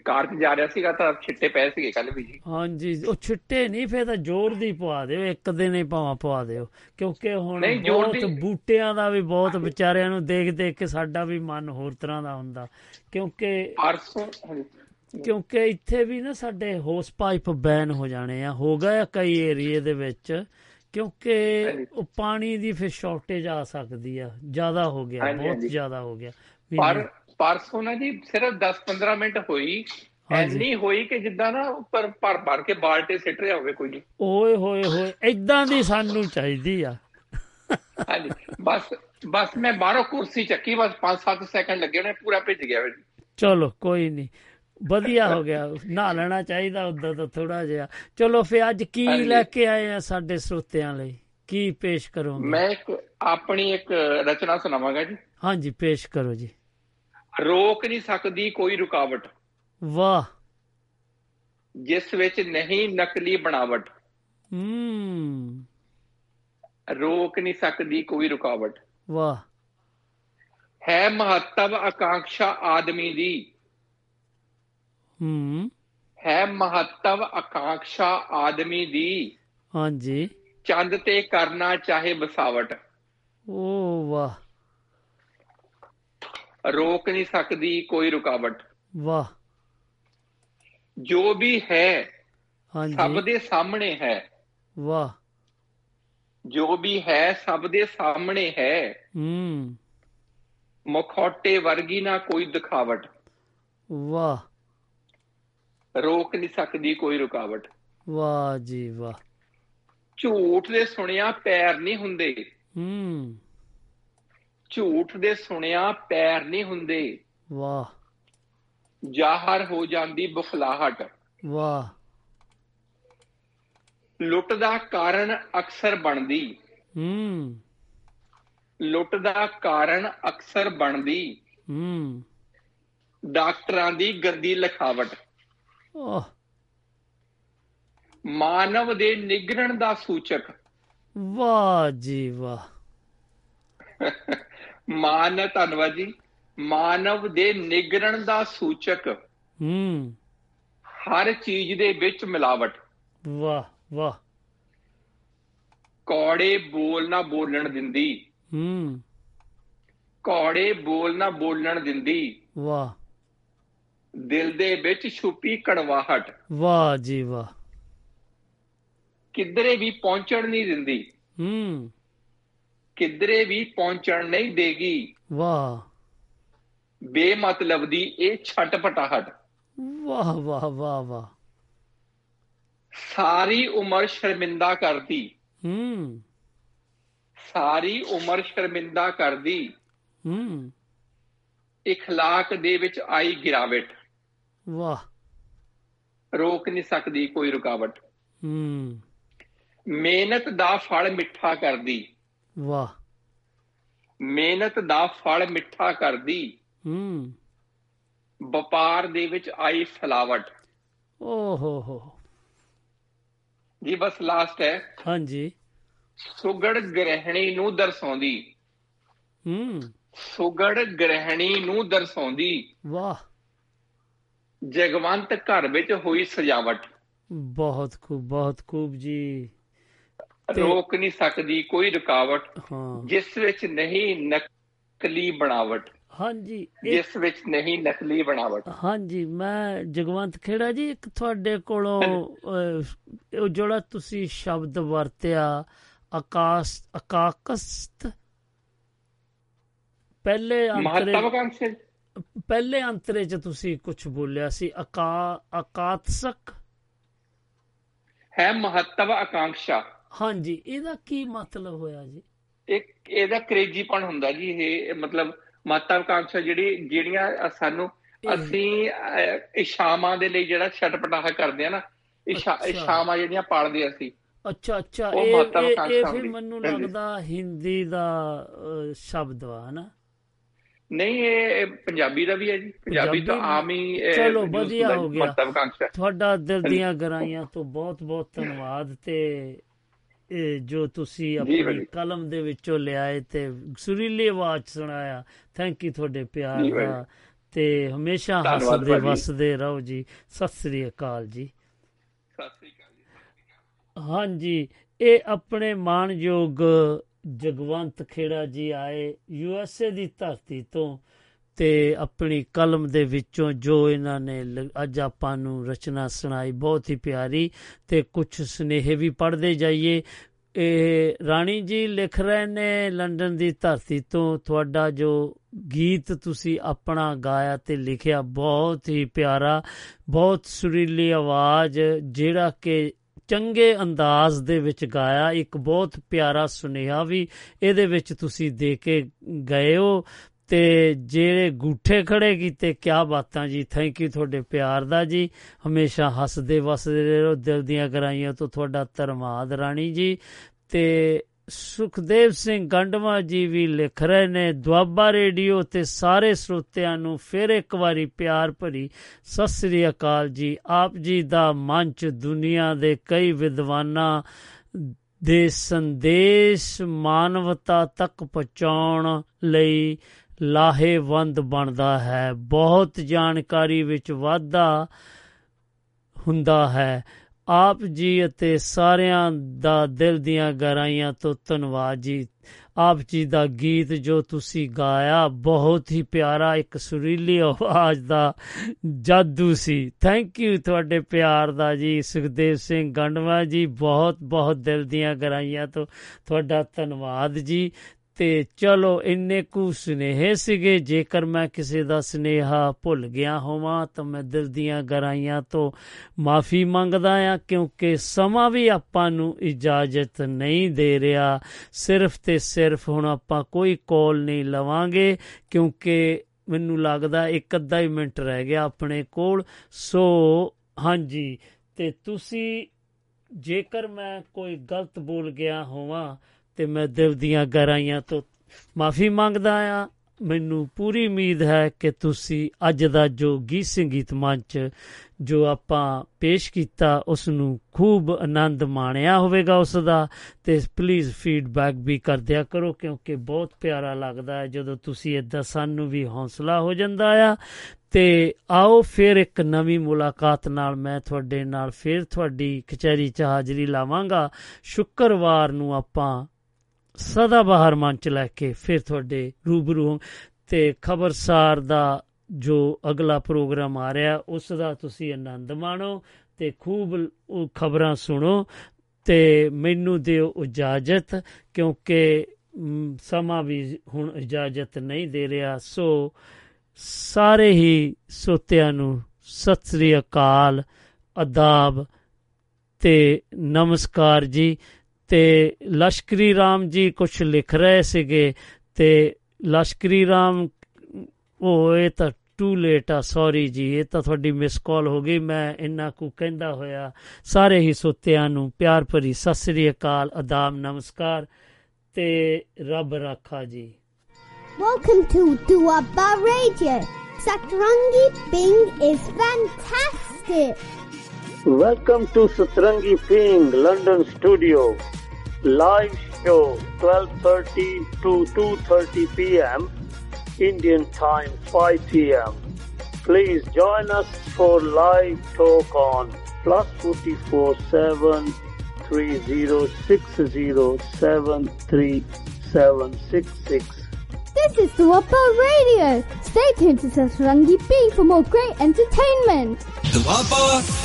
O: ਕਾਰ 'ਚ ਜਾ ਰਿਹਾ ਸੀਗਾ ਤਾਂ ਛਿੱਟੇ ਪਏ ਸੀਗੇ ਕੱਲ ਵੀ ਜੀ।
B: ਹਾਂਜੀ ਉਹ ਛਿੱਟੇ ਨਹੀਂ ਫੇਰ ਤਾਂ ਜ਼ੋਰ ਦੀ ਪਵਾ ਦਿਓ ਇੱਕ ਦਿਨ ਹੀ ਭਾਵਾਂ ਪਵਾ ਦਿਓ। ਕਿਉਂਕਿ ਹੁਣ ਬਹੁਤ ਬੂਟਿਆਂ ਦਾ ਵੀ ਬਹੁਤ ਵਿਚਾਰਿਆਂ ਨੂੰ ਦੇਖ ਦੇਖ ਕੇ ਸਾਡਾ ਵੀ ਮਨ ਹੋਰ ਤਰ੍ਹਾਂ ਦਾ ਹੁੰਦਾ। ਕਿਉਂਕਿ
O: ਪਰਸੋਂ।
B: ਕਿਉਂਕਿ ਇੱਥੇ ਵੀ ਨਾ ਸਾਡੇ ਹੋਸ ਪਾਈਪ ਬੈਨ ਹੋ ਜਾਣੇ ਆ ਹੋ ਗਏ ਕਈ ਏਰੀਏ ਦੇ ਵਿੱਚ ਕਿਉਂਕਿ ਉਹ ਪਾਣੀ ਦੀ ਫਿਰ ਸ਼ਾਰਟੇਜ ਆ ਸਕਦੀ ਆ ਜ਼ਿਆਦਾ ਹੋ ਗਿਆ ਬਹੁਤ। ਜ਼ਿਆਦਾ ਹੋ ਗਿਆ।
O: ਪਰ ਪਰਸੋਂ ਨਾ ਜੀ ਸਿਰਫ 10-15 ਮਿੰਟ ਹੋਈ। ਐਨੀ ਹੋਈ ਕਿ ਜਿੱਦਾਂ ਨਾ ਉੱਪਰ ਭਰ ਭਰ ਕੇ ਬਾਲਟੇ ਸਿੱਟ ਰਿਹਾ ਹੋਵੇ ਕੋਈ ਜੀ
B: ਓਏ ਹੋਏ ਹੋਏ ਇਦਾਂ ਦੀ ਸਾਨੂੰ ਚਾਹੀਦੀ ਆ।
O: ਹਾਂਜੀ ਬਸ ਬਸ ਮੈਂ ਬਾਹਰੋਂ ਕੁਰਸੀ ਚੱਕੀ ਬਸ 5-7 ਸੈਕਿੰਡ ਲੱਗੇ ਉਹਨੇ ਪੂਰਾ ਭਿੱਜ ਗਿਆ ਜੀ
B: ਚਲੋ ਕੋਈ ਨਹੀਂ ਵਧੀਆ ਹੋ ਗਿਆ ਨਹਾ ਲੈਣਾ ਚਾਹੀਦਾ ਉਦੋਂ ਤਾਂ ਥੋੜਾ ਜਿਹਾ। ਚਲੋ ਫੇ ਅੱਜ ਕੀ। ਲੈ ਕੇ ਆਏ ਆ ਸਾਡੇ ਸਰੋਤਿਆਂ ਲਈ? ਕੀ ਪੇਸ਼ ਕਰੋਗੇ?
O: ਮੈਂ ਇੱਕ ਆਪਣੀ ਇੱਕ ਰਚਨਾ ਸੁਣਾਵਾਂਗਾ ਜੀ।
B: ਹਾਂਜੀ ਪੇਸ਼ ਕਰੋ ਜੀ।
O: ਰੋਕ ਨਹੀਂ ਸਕਦੀ ਕੋਈ ਰੁਕਾਵਟ।
B: ਵਾਹ।
O: ਜਿਸ ਵਿੱਚ ਨਹੀਂ ਨਕਲੀ ਬਣਾਵਟ।
B: ਹੂੰ।
O: ਰੋਕ ਨਹੀਂ ਸਕਦੀ ਕੋਈ ਰੁਕਾਵਟ।
B: ਵਾਹ।
O: ਹੈ ਮਹੱਤਵ ਆਕਾਂਖਸ਼ਾ ਆਦਮੀ ਦੀ।
B: ਹੂੰ।
O: ਹੈ ਮਹੱਤਵ ਆਕਾਂਖਸ਼ਾ ਆਦਮੀ ਦੀ।
B: ਹਾਂਜੀ।
O: ਚੰਦ ਤੇ ਕਰਨਾ ਚਾਹੇ ਬਸਾਵਟ।
B: ਓ ਵਾਹ।
O: ਰੋਕ ਨਹੀਂ ਸਕਦੀ ਕੋਈ ਰੁਕਾਵਟ।
B: ਵਾਹ।
O: ਜੋ ਵੀ ਹੈ ਸਭ
B: ਹਾਂਜੀ
O: ਦੇ ਸਾਹਮਣੇ ਹੈ।
B: ਵਾਹ।
O: ਜੋ ਵੀ ਹੈ ਸਭ ਦੇ ਸਾਹਮਣੇ ਹੈ।
B: ਹੂੰ।
O: ਮਖੌਟੇ ਵਰਗੀ ਨਾ ਕੋਈ ਦਿਖਾਵਟ।
B: ਵਾਹ।
O: ਰੋਕ ਨਹੀਂ ਸਕਦੀ ਕੋਈ ਰੁਕਾਵਟ।
B: ਵਾਹ ਜੀ ਵਾਹ।
O: ਝੂਠ ਦੇ ਸੁਣਿਆ ਪੈਰ ਨਹੀਂ ਹੁੰਦੇ।
B: ਹੂੰ।
O: ਝੂਠ ਦੇ ਸੁਣਿਆ ਪੈਰ ਨਹੀਂ ਹੁੰਦੇ।
B: ਵਾਹ।
O: ਜ਼ਾਹਰ ਹੋ ਜਾਂਦੀ ਬੁਖਲਾਹਟ
B: ਵਾਹ।
O: ਲੁੱਟ ਦਾ ਕਾਰਨ ਅਕਸਰ ਬਣਦੀ।
B: ਹੂੰ।
O: ਲੁੱਟ ਦਾ ਕਾਰਨ ਅਕਸਰ ਬਣਦੀ।
B: ਹੂੰ।
O: ਡਾਕਟਰਾਂ ਦੀ ਗੰਦੀ ਲਿਖਾਵਟ।
B: ਓਹ
O: ਮਾਨਵ ਦੇ ਨਿਗਰਣ ਦਾ ਸੂਚਕ।
B: ਵਾਹ ਜੀ ਵਾਹ। (laughs)
O: ਮਾਨ ਧੰਨਵਾਦ ਜੀ। ਮਾਨਵ ਦੇ ਨਿਗਰਣ ਦਾ ਸੂਚਕ।
B: ਹੂੰ।
O: ਹਰ ਚੀਜ਼ ਦੇ ਵਿੱਚ ਮਿਲਾਵਟ।
B: ਵਾਹ ਵਾਹ।
O: ਕੌੜੇ ਬੋਲ ਨਾ ਬੋਲਣ ਦਿੰਦੀ।
B: ਹੂੰ।
O: ਕੌੜੇ ਬੋਲ ਨਾ ਬੋਲਣ ਦਿੰਦੀ।
B: ਵਾਹ।
O: ਦਿਲ ਦੇ ਵਿੱਚ ਛੁਪੀ ਕੜਵਾਹਟ।
B: ਵਾਹ ਜੀ ਵਾਹ।
O: ਕਿਧਰੇ ਵੀ ਪਹੁੰਚਣ ਨਹੀਂ ਦਿੰਦੀ।
B: ਹੂੰ।
O: ਕਿਧਰੇ ਵੀ ਪਹੁੰਚਣ ਨਹੀਂ ਦੇਗੀ
B: ਵਾਹ
O: ਬੇਮਤਲਬ ਦੀ ਇਹ ਛਟਪਟਾਹਟ
B: ਵਾਹ ਵਾਹ ਵਾਹ ਵਾਹ
O: ਸਾਰੀ ਉਮਰ ਸ਼ਰਮਿੰਦਾ ਕਰਦੀ
B: ਹੂੰ
O: ਸਾਰੀ ਉਮਰ ਸ਼ਰਮਿੰਦਾ ਕਰਦੀ
B: ਹੂੰ
O: اخلاق ਦੇ ਵਿੱਚ ਆਈ ਗਿਰਾਵਟ
B: ਵਾਹ
O: ਰੋਕ ਨਹੀਂ ਸਕਦੀ ਕੋਈ ਰੁਕਾਵਟ
B: ਹੂੰ
O: ਮਿਹਨਤ ਦਾ ਫਲ ਮਿੱਠਾ ਕਰਦੀ
B: ਵਾਹ।
O: ਮਿਹਨਤ ਦਾ ਫਲ ਮਿੱਠਾ ਕਰਦੀ।
B: ਹੂੰ।
O: ਵਪਾਰ ਦੇ ਵਿੱਚ ਆਈ ਫਲਾਵਟ।
B: ਓ ਹੋ। ਹੋ
O: ਜੀ ਬਸ ਲਾਸਟ ਹੈ।
B: ਹਾਂਜੀ।
O: ਸੁਗੜ ਗ੍ਰਹਿਣੀ ਨੂੰ ਦਰਸਾਉਂਦੀ।
B: ਹੂੰ।
O: ਸੁਗੜ ਗ੍ਰਹਿਣੀ ਨੂੰ ਦਰਸਾਉਂਦੀ।
B: ਵਾਹ।
O: ਜਗਵੰਤ ਘਰ ਵਿੱਚ ਹੋਈ ਸਜਾਵਟ।
B: ਬਹੁਤ ਖੂਬ ਬਹੁਤ ਖੂਬ ਜੀ।
O: ਰੋਕ ਨਹੀਂ ਸਕਦੀ ਕੋਈ ਰੁਕਾਵਟ ਜਿਸ ਵਿੱਚ ਨਹੀਂ ਨਕਲੀ ਬਣਾਵਟ।
B: ਹਾਂਜੀ
O: ਇਸ ਵਿੱਚ ਨਹੀਂ ਨਕਲੀ ਬਣਾਵਟ।
B: ਹਾਂਜੀ ਮੈਂ ਜਗਵੰਤ ਖੇੜਾ ਜੀ ਇੱਕ ਤੁਹਾਡੇ ਕੋਲੋਂ ਉਹ ਜਿਹੜਾ ਤੁਸੀਂ ਸ਼ਬਦ ਵਰਤਿਆ ਆਕਾਸ਼ ਅਕਾਕਸਤ ਪਹਿਲੇ ਅੰਤਰੇ ਪਹਿਲੇ ਅੰਤਰੇ ਚ ਤੁਸੀਂ ਕੁਝ ਬੋਲਿਆ ਸੀ ਅਕਾ ਅਕਾਤਸਕ
O: ਹੈ ਮਹੱਤਵ ਆਕਾਂਖਸ਼ਾ
B: ਹਾਂਜੀ ਇਹਦਾ ਕੀ ਮਤਲਬ ਹੋਇਆ ਜੀ?
O: ਇੱਕ ਇਹਦਾ ਕਰੇਜੀਪਣ ਹੁੰਦਾ ਜੀ ਇਹ ਮਤਲਬ ਮਾਤਾਵਕਾਂਸ਼ਾ ਜਿਹੜੀ ਜਿਹੜੀਆਂ ਸਾਨੂੰ ਅਸੀਂ ਇਸ਼ਾਮਾਂ ਦੇ ਲਈ ਜਿਹੜਾ ਛਟਪਟਾਹਾ ਕਰਦੇ ਆ ਨਾ ਇਸ਼ਾਮਾਂ ਜਿਹੜੀਆਂ ਪਾਲਦੇ ਅਸੀਂ।
B: ਅੱਛਾ ਅੱਛਾ ਇਹ ਇਹ ਫਿਰ ਮੈਨੂੰ ਲੱਗਦਾ ਹਿੰਦੀ ਦਾ ਸ਼ਬਦ ਵਾ ਹਨਾ?
O: ਨਹੀਂ ਇਹ ਪੰਜਾਬੀ ਦਾ ਵੀ ਹੈ ਜੀ। ਪੰਜਾਬੀ ਤਾਂ ਆਮ ਹੀ
B: ਚਲੋ ਵਧੀਆ ਹੋ ਗਿਆ। ਤੁਹਾਡਾ ਦਿਲ ਦੀਆਂ ਗਰਾਈਆਂ ਤੋਂ ਬਹੁਤ ਬਹੁਤ ਧੰਨਵਾਦ ਤੇ ਜੋ ਤੁਸੀਂ ਆਪਣੀ। ਕਲਮ ਦੇ ਵਿੱਚੋਂ ਲਿਆਏ ਤੇ ਸੁਰੀਲੀ ਆਵਾਜ਼ ਸੁਣਾਇਆ ਥੈਂਕ ਯੂ ਤੁਹਾਡੇ ਪਿਆਰ ਦਾ। ਤੇ ਹਮੇਸ਼ਾ ਹੱਸਦੇ। ਵਸਦੇ ਰਹੋ ਜੀ ਸਤਿ ਸ੍ਰੀ ਅਕਾਲ ਜੀ
O: ਸਤਿ ਸ੍ਰੀ ਅਕਾਲ ਜੀ
B: ਹਾਂਜੀ ਇਹ ਆਪਣੇ ਮਾਣਯੋਗ ਜਗਵੰਤ ਖੇੜਾ ਜੀ ਆਏ ਯੂ ਐਸ ਏ ਦੀ ਧਰਤੀ ਤੋਂ ਤੇ ਆਪਣੀ ਕਲਮ ਦੇ ਵਿੱਚੋਂ ਜੋ ਇਹਨਾਂ ਨੇ ਲ- ਅੱਜ ਆਪਾਂ ਨੂੰ ਰਚਨਾ ਸੁਣਾਈ, ਬਹੁਤ ਹੀ ਪਿਆਰੀ ਤੇ ਕੁਝ ਸੁਨੇਹੇ ਵੀ ਪੜ੍ਹਦੇ ਜਾਈਏ। ਇਹ ਰਾਣੀ ਜੀ ਲਿਖ ਰਹੇ ਨੇ ਲੰਡਨ ਦੀ ਧਰਤੀ ਤੋਂ, ਤੁਹਾਡਾ ਜੋ ਗੀਤ ਤੁਸੀਂ ਆਪਣਾ ਗਾਇਆ ਤੇ ਲਿਖਿਆ ਬਹੁਤ ਹੀ ਪਿਆਰਾ, ਬਹੁਤ ਸੁਰੀਲੀ ਆਵਾਜ਼, ਜਿਹੜਾ ਕਿ ਚੰਗੇ ਅੰਦਾਜ਼ ਦੇ ਵਿੱਚ ਗਾਇਆ, ਇੱਕ ਬਹੁਤ ਪਿਆਰਾ ਸੁਨੇਹਾ ਵੀ ਇਹਦੇ ਵਿੱਚ ਤੁਸੀਂ ਦੇ ਕੇ ਗਏ ਹੋ। ਤੇ ਜਿਹੜੇ ਗੂਠੇ ਖੜੇ ਕੀਤੇ, ਕਿਆ ਬਾਤਾਂ ਜੀ? ਥੈਂਕ ਯੂ ਤੁਹਾਡੇ ਪਿਆਰ ਦਾ ਜੀ। ਹਮੇਸ਼ਾ ਹੱਸਦੇ ਵਸਦੇ ਰਹੋ, ਦਿਲ ਦੀਆਂ ਗਰਾਈਆਂ ਤੋਂ ਤੁਹਾਡਾ ਧੰਨਵਾਦ ਰਾਣੀ ਜੀ। ਤੇ ਸੁਖਦੇਵ ਸਿੰਘ ਗੰਡਵਾ ਜੀ ਵੀ ਲਿਖ ਰਹੇ ਨੇ, ਦੁਆਬਾ ਰੇਡੀਓ ਤੇ ਸਾਰੇ ਸਰੋਤਿਆਂ ਨੂੰ ਫਿਰ ਇੱਕ ਵਾਰੀ ਪਿਆਰ ਭਰੀ ਸਤਿ ਸ੍ਰੀ ਅਕਾਲ ਜੀ। ਆਪ ਜੀ ਦਾ ਮੰਚ ਦੁਨੀਆ ਦੇ ਕਈ ਵਿਦਵਾਨਾਂ ਦੇ ਸੰਦੇਸ਼ ਮਾਨਵਤਾ ਤੱਕ ਪਹੁੰਚਾਉਣ ਲਈ ਲਾਹੇਵੰਦ ਬਣਦਾ ਹੈ। ਬਹੁਤ ਜਾਣਕਾਰੀ ਵਿੱਚ ਵਾਧਾ ਹੁੰਦਾ ਹੈ। ਆਪ ਜੀ ਅਤੇ ਸਾਰਿਆਂ ਦਾ ਦਿਲ ਦੀਆਂ ਗਹਿਰਾਈਆਂ ਤੋਂ ਧੰਨਵਾਦ ਜੀ। ਆਪ ਜੀ ਦਾ ਗੀਤ ਜੋ ਤੁਸੀਂ ਗਾਇਆ, ਬਹੁਤ ਹੀ ਪਿਆਰਾ, ਇੱਕ ਸੁਰੀਲੀ ਆਵਾਜ਼ ਦਾ ਜਾਦੂ ਸੀ। ਥੈਂਕ ਯੂ ਤੁਹਾਡੇ ਪਿਆਰ ਦਾ ਜੀ। ਸੁਖਦੇਵ ਸਿੰਘ ਗੰਡਵਾ ਜੀ ਬਹੁਤ ਬਹੁਤ ਦਿਲ ਦੀਆਂ ਗਹਿਰਾਈਆਂ ਤੋਂ ਤੁਹਾਡਾ ਧੰਨਵਾਦ ਜੀ। ਤੇ ਚਲੋ ਇੰਨੇ ਕੁ ਸੁਨੇਹੇ ਸੀਗੇ, ਜੇਕਰ ਮੈਂ ਕਿਸੇ ਦਾ ਸੁਨੇਹਾ ਭੁੱਲ ਗਿਆ ਹੋਵਾਂ, ਤਾਂ ਮੈਂ ਦਿਲ ਦੀਆਂ ਗਹਿਰਾਈਆਂ ਤੋਂ ਮਾਫੀ ਮੰਗਦਾ ਆ ਕਿਉਂਕਿ ਸਮਾਂ ਵੀ ਆਪਾਂ ਨੂੰ ਇਜਾਜ਼ਤ ਨਹੀਂ ਦੇ ਰਿਹਾ। ਸਿਰਫ ਤੇ ਸਿਰਫ ਹੁਣ ਆਪਾਂ ਕੋਈ ਕਾਲ ਨਹੀਂ ਲਵਾਂਗੇ, ਕਿਉਂਕਿ ਮੈਨੂੰ ਲੱਗਦਾ ਇੱਕ ਅੱਧਾ ਹੀ ਮਿੰਟ ਰਹਿ ਗਿਆ ਆਪਣੇ ਕੋਲ। ਸੋ, ਹਾਂਜੀ, ਤੇ ਤੁਸੀਂ ਜੇਕਰ ਮੈਂ ਕੋਈ ਗਲਤ ਬੋਲ ਗਿਆ ਹੋਵਾਂ ਤੇ ਮੈਂ ਦਿਲ ਦੀਆਂ ਗਹਿਰਾਈਆਂ ਤੋਂ ਮਾਫੀ ਮੰਗਦਾ ਆ। ਮੈਨੂੰ ਪੂਰੀ ਉਮੀਦ ਹੈ ਕਿ ਤੁਸੀਂ ਅੱਜ ਦਾ ਜੋ ਗੀਤ ਸੰਗੀਤ ਮੰਚ ਜੋ ਆਪਾਂ ਪੇਸ਼ ਕੀਤਾ ਉਸ ਨੂੰ ਖੂਬ ਆਨੰਦ ਮਾਣਿਆ ਹੋਵੇਗਾ ਉਸ ਦਾ ਤੇ ਪਲੀਜ਼ ਫੀਡਬੈਕ ਵੀ ਕਰ ਦਿਆ ਕਰੋ, ਕਿਉਂਕਿ ਬਹੁਤ ਪਿਆਰਾ ਲੱਗਦਾ ਹੈ ਜਦੋਂ ਤੁਸੀਂ ਇਦਾਂ ਸਾਨੂੰ ਵੀ ਹੌਸਲਾ ਹੋ ਜਾਂਦਾ ਆ। ਤੇ ਆਓ ਫਿਰ ਇੱਕ ਨਵੀਂ ਮੁਲਾਕਾਤ ਨਾਲ ਮੈਂ ਤੁਹਾਡੇ ਨਾਲ ਫਿਰ ਤੁਹਾਡੀ ਕਚਹਿਰੀ 'ਚ ਹਾਜ਼ਰੀ ਲਾਵਾਂਗਾ। ਸ਼ੁੱਕਰਵਾਰ ਨੂੰ ਆਪਾਂ ਸਦਾ ਬਾਹਰ ਮੰਚ ਲੈ ਕੇ ਫਿਰ ਤੁਹਾਡੇ ਰੂਬਰੂ ਤੇ ਖਬਰਸਾਰ ਦਾ ਜੋ ਅਗਲਾ ਪ੍ਰੋਗਰਾਮ ਆ ਰਿਹਾ ਉਸ ਦਾ ਤੁਸੀਂ ਆਨੰਦ ਮਾਣੋ ਤੇ ਖੂਬ ਉਹ ਖਬਰਾਂ ਸੁਣੋ ਤੇ ਮੈਨੂੰ ਦਿਓ ਇਜਾਜ਼ਤ ਕਿਉਂਕਿ ਮ, ਸਮਾਂ ਵੀ ਹੁਣ ਇਜਾਜ਼ਤ ਨਹੀਂ ਦੇ ਰਿਹਾ। ਸੋ ਸਾਰੇ ਹੀ ਸੋਤਿਆਂ ਨੂੰ ਸਤਿ ਸ੍ਰੀ ਅਕਾਲ ਅਦਾਬ ਤੇ ਨਮਸਕਾਰ ਜੀ। ਤੇ ਲਸ਼ਕਰੀ ਰਾਮ ਜੀ ਕੁਝ ਲਿਖ ਰਹੇ ਸੀਗੇ ਤੇ ਲਸ਼ਕਰੀ ਰਾਮ ਉਹ ਇਹ ਤਾਂ ਟੂ ਲੇਟ ਆ ਸੌਰੀ ਜੀ ਇਹ ਤਾਂ ਤੁਹਾਡੀ ਮਿਸ ਕਾਲ ਹੋ ਗਈ ਮੈਂ ਇੰਨਾ ਕੁ ਕਹਿੰਦਾ ਹੋਇਆ ਸਾਰੇ ਹੀ ਸੋਤਿਆਂ ਨੂੰ ਪਿਆਰ ਭਰੀ ਸਤਿ ਸ੍ਰੀ ਅਕਾਲ ਆਦਾਬ ਨਮਸਕਾਰ ਤੇ ਰੱਬ ਰਾਖਾ ਜੀ
P: Welcome to Duaba Radio. Satrangi Bing is fantastic.
N: Welcome to Satrangi Ping London studio. live show 12.30 to 2.30 p.m. Indian time 5 p.m. Please join us for live talk on plus 447
P: This is Dwapa Radio. Stay tuned to Sasarangi B for more great entertainment.
E: Dwapa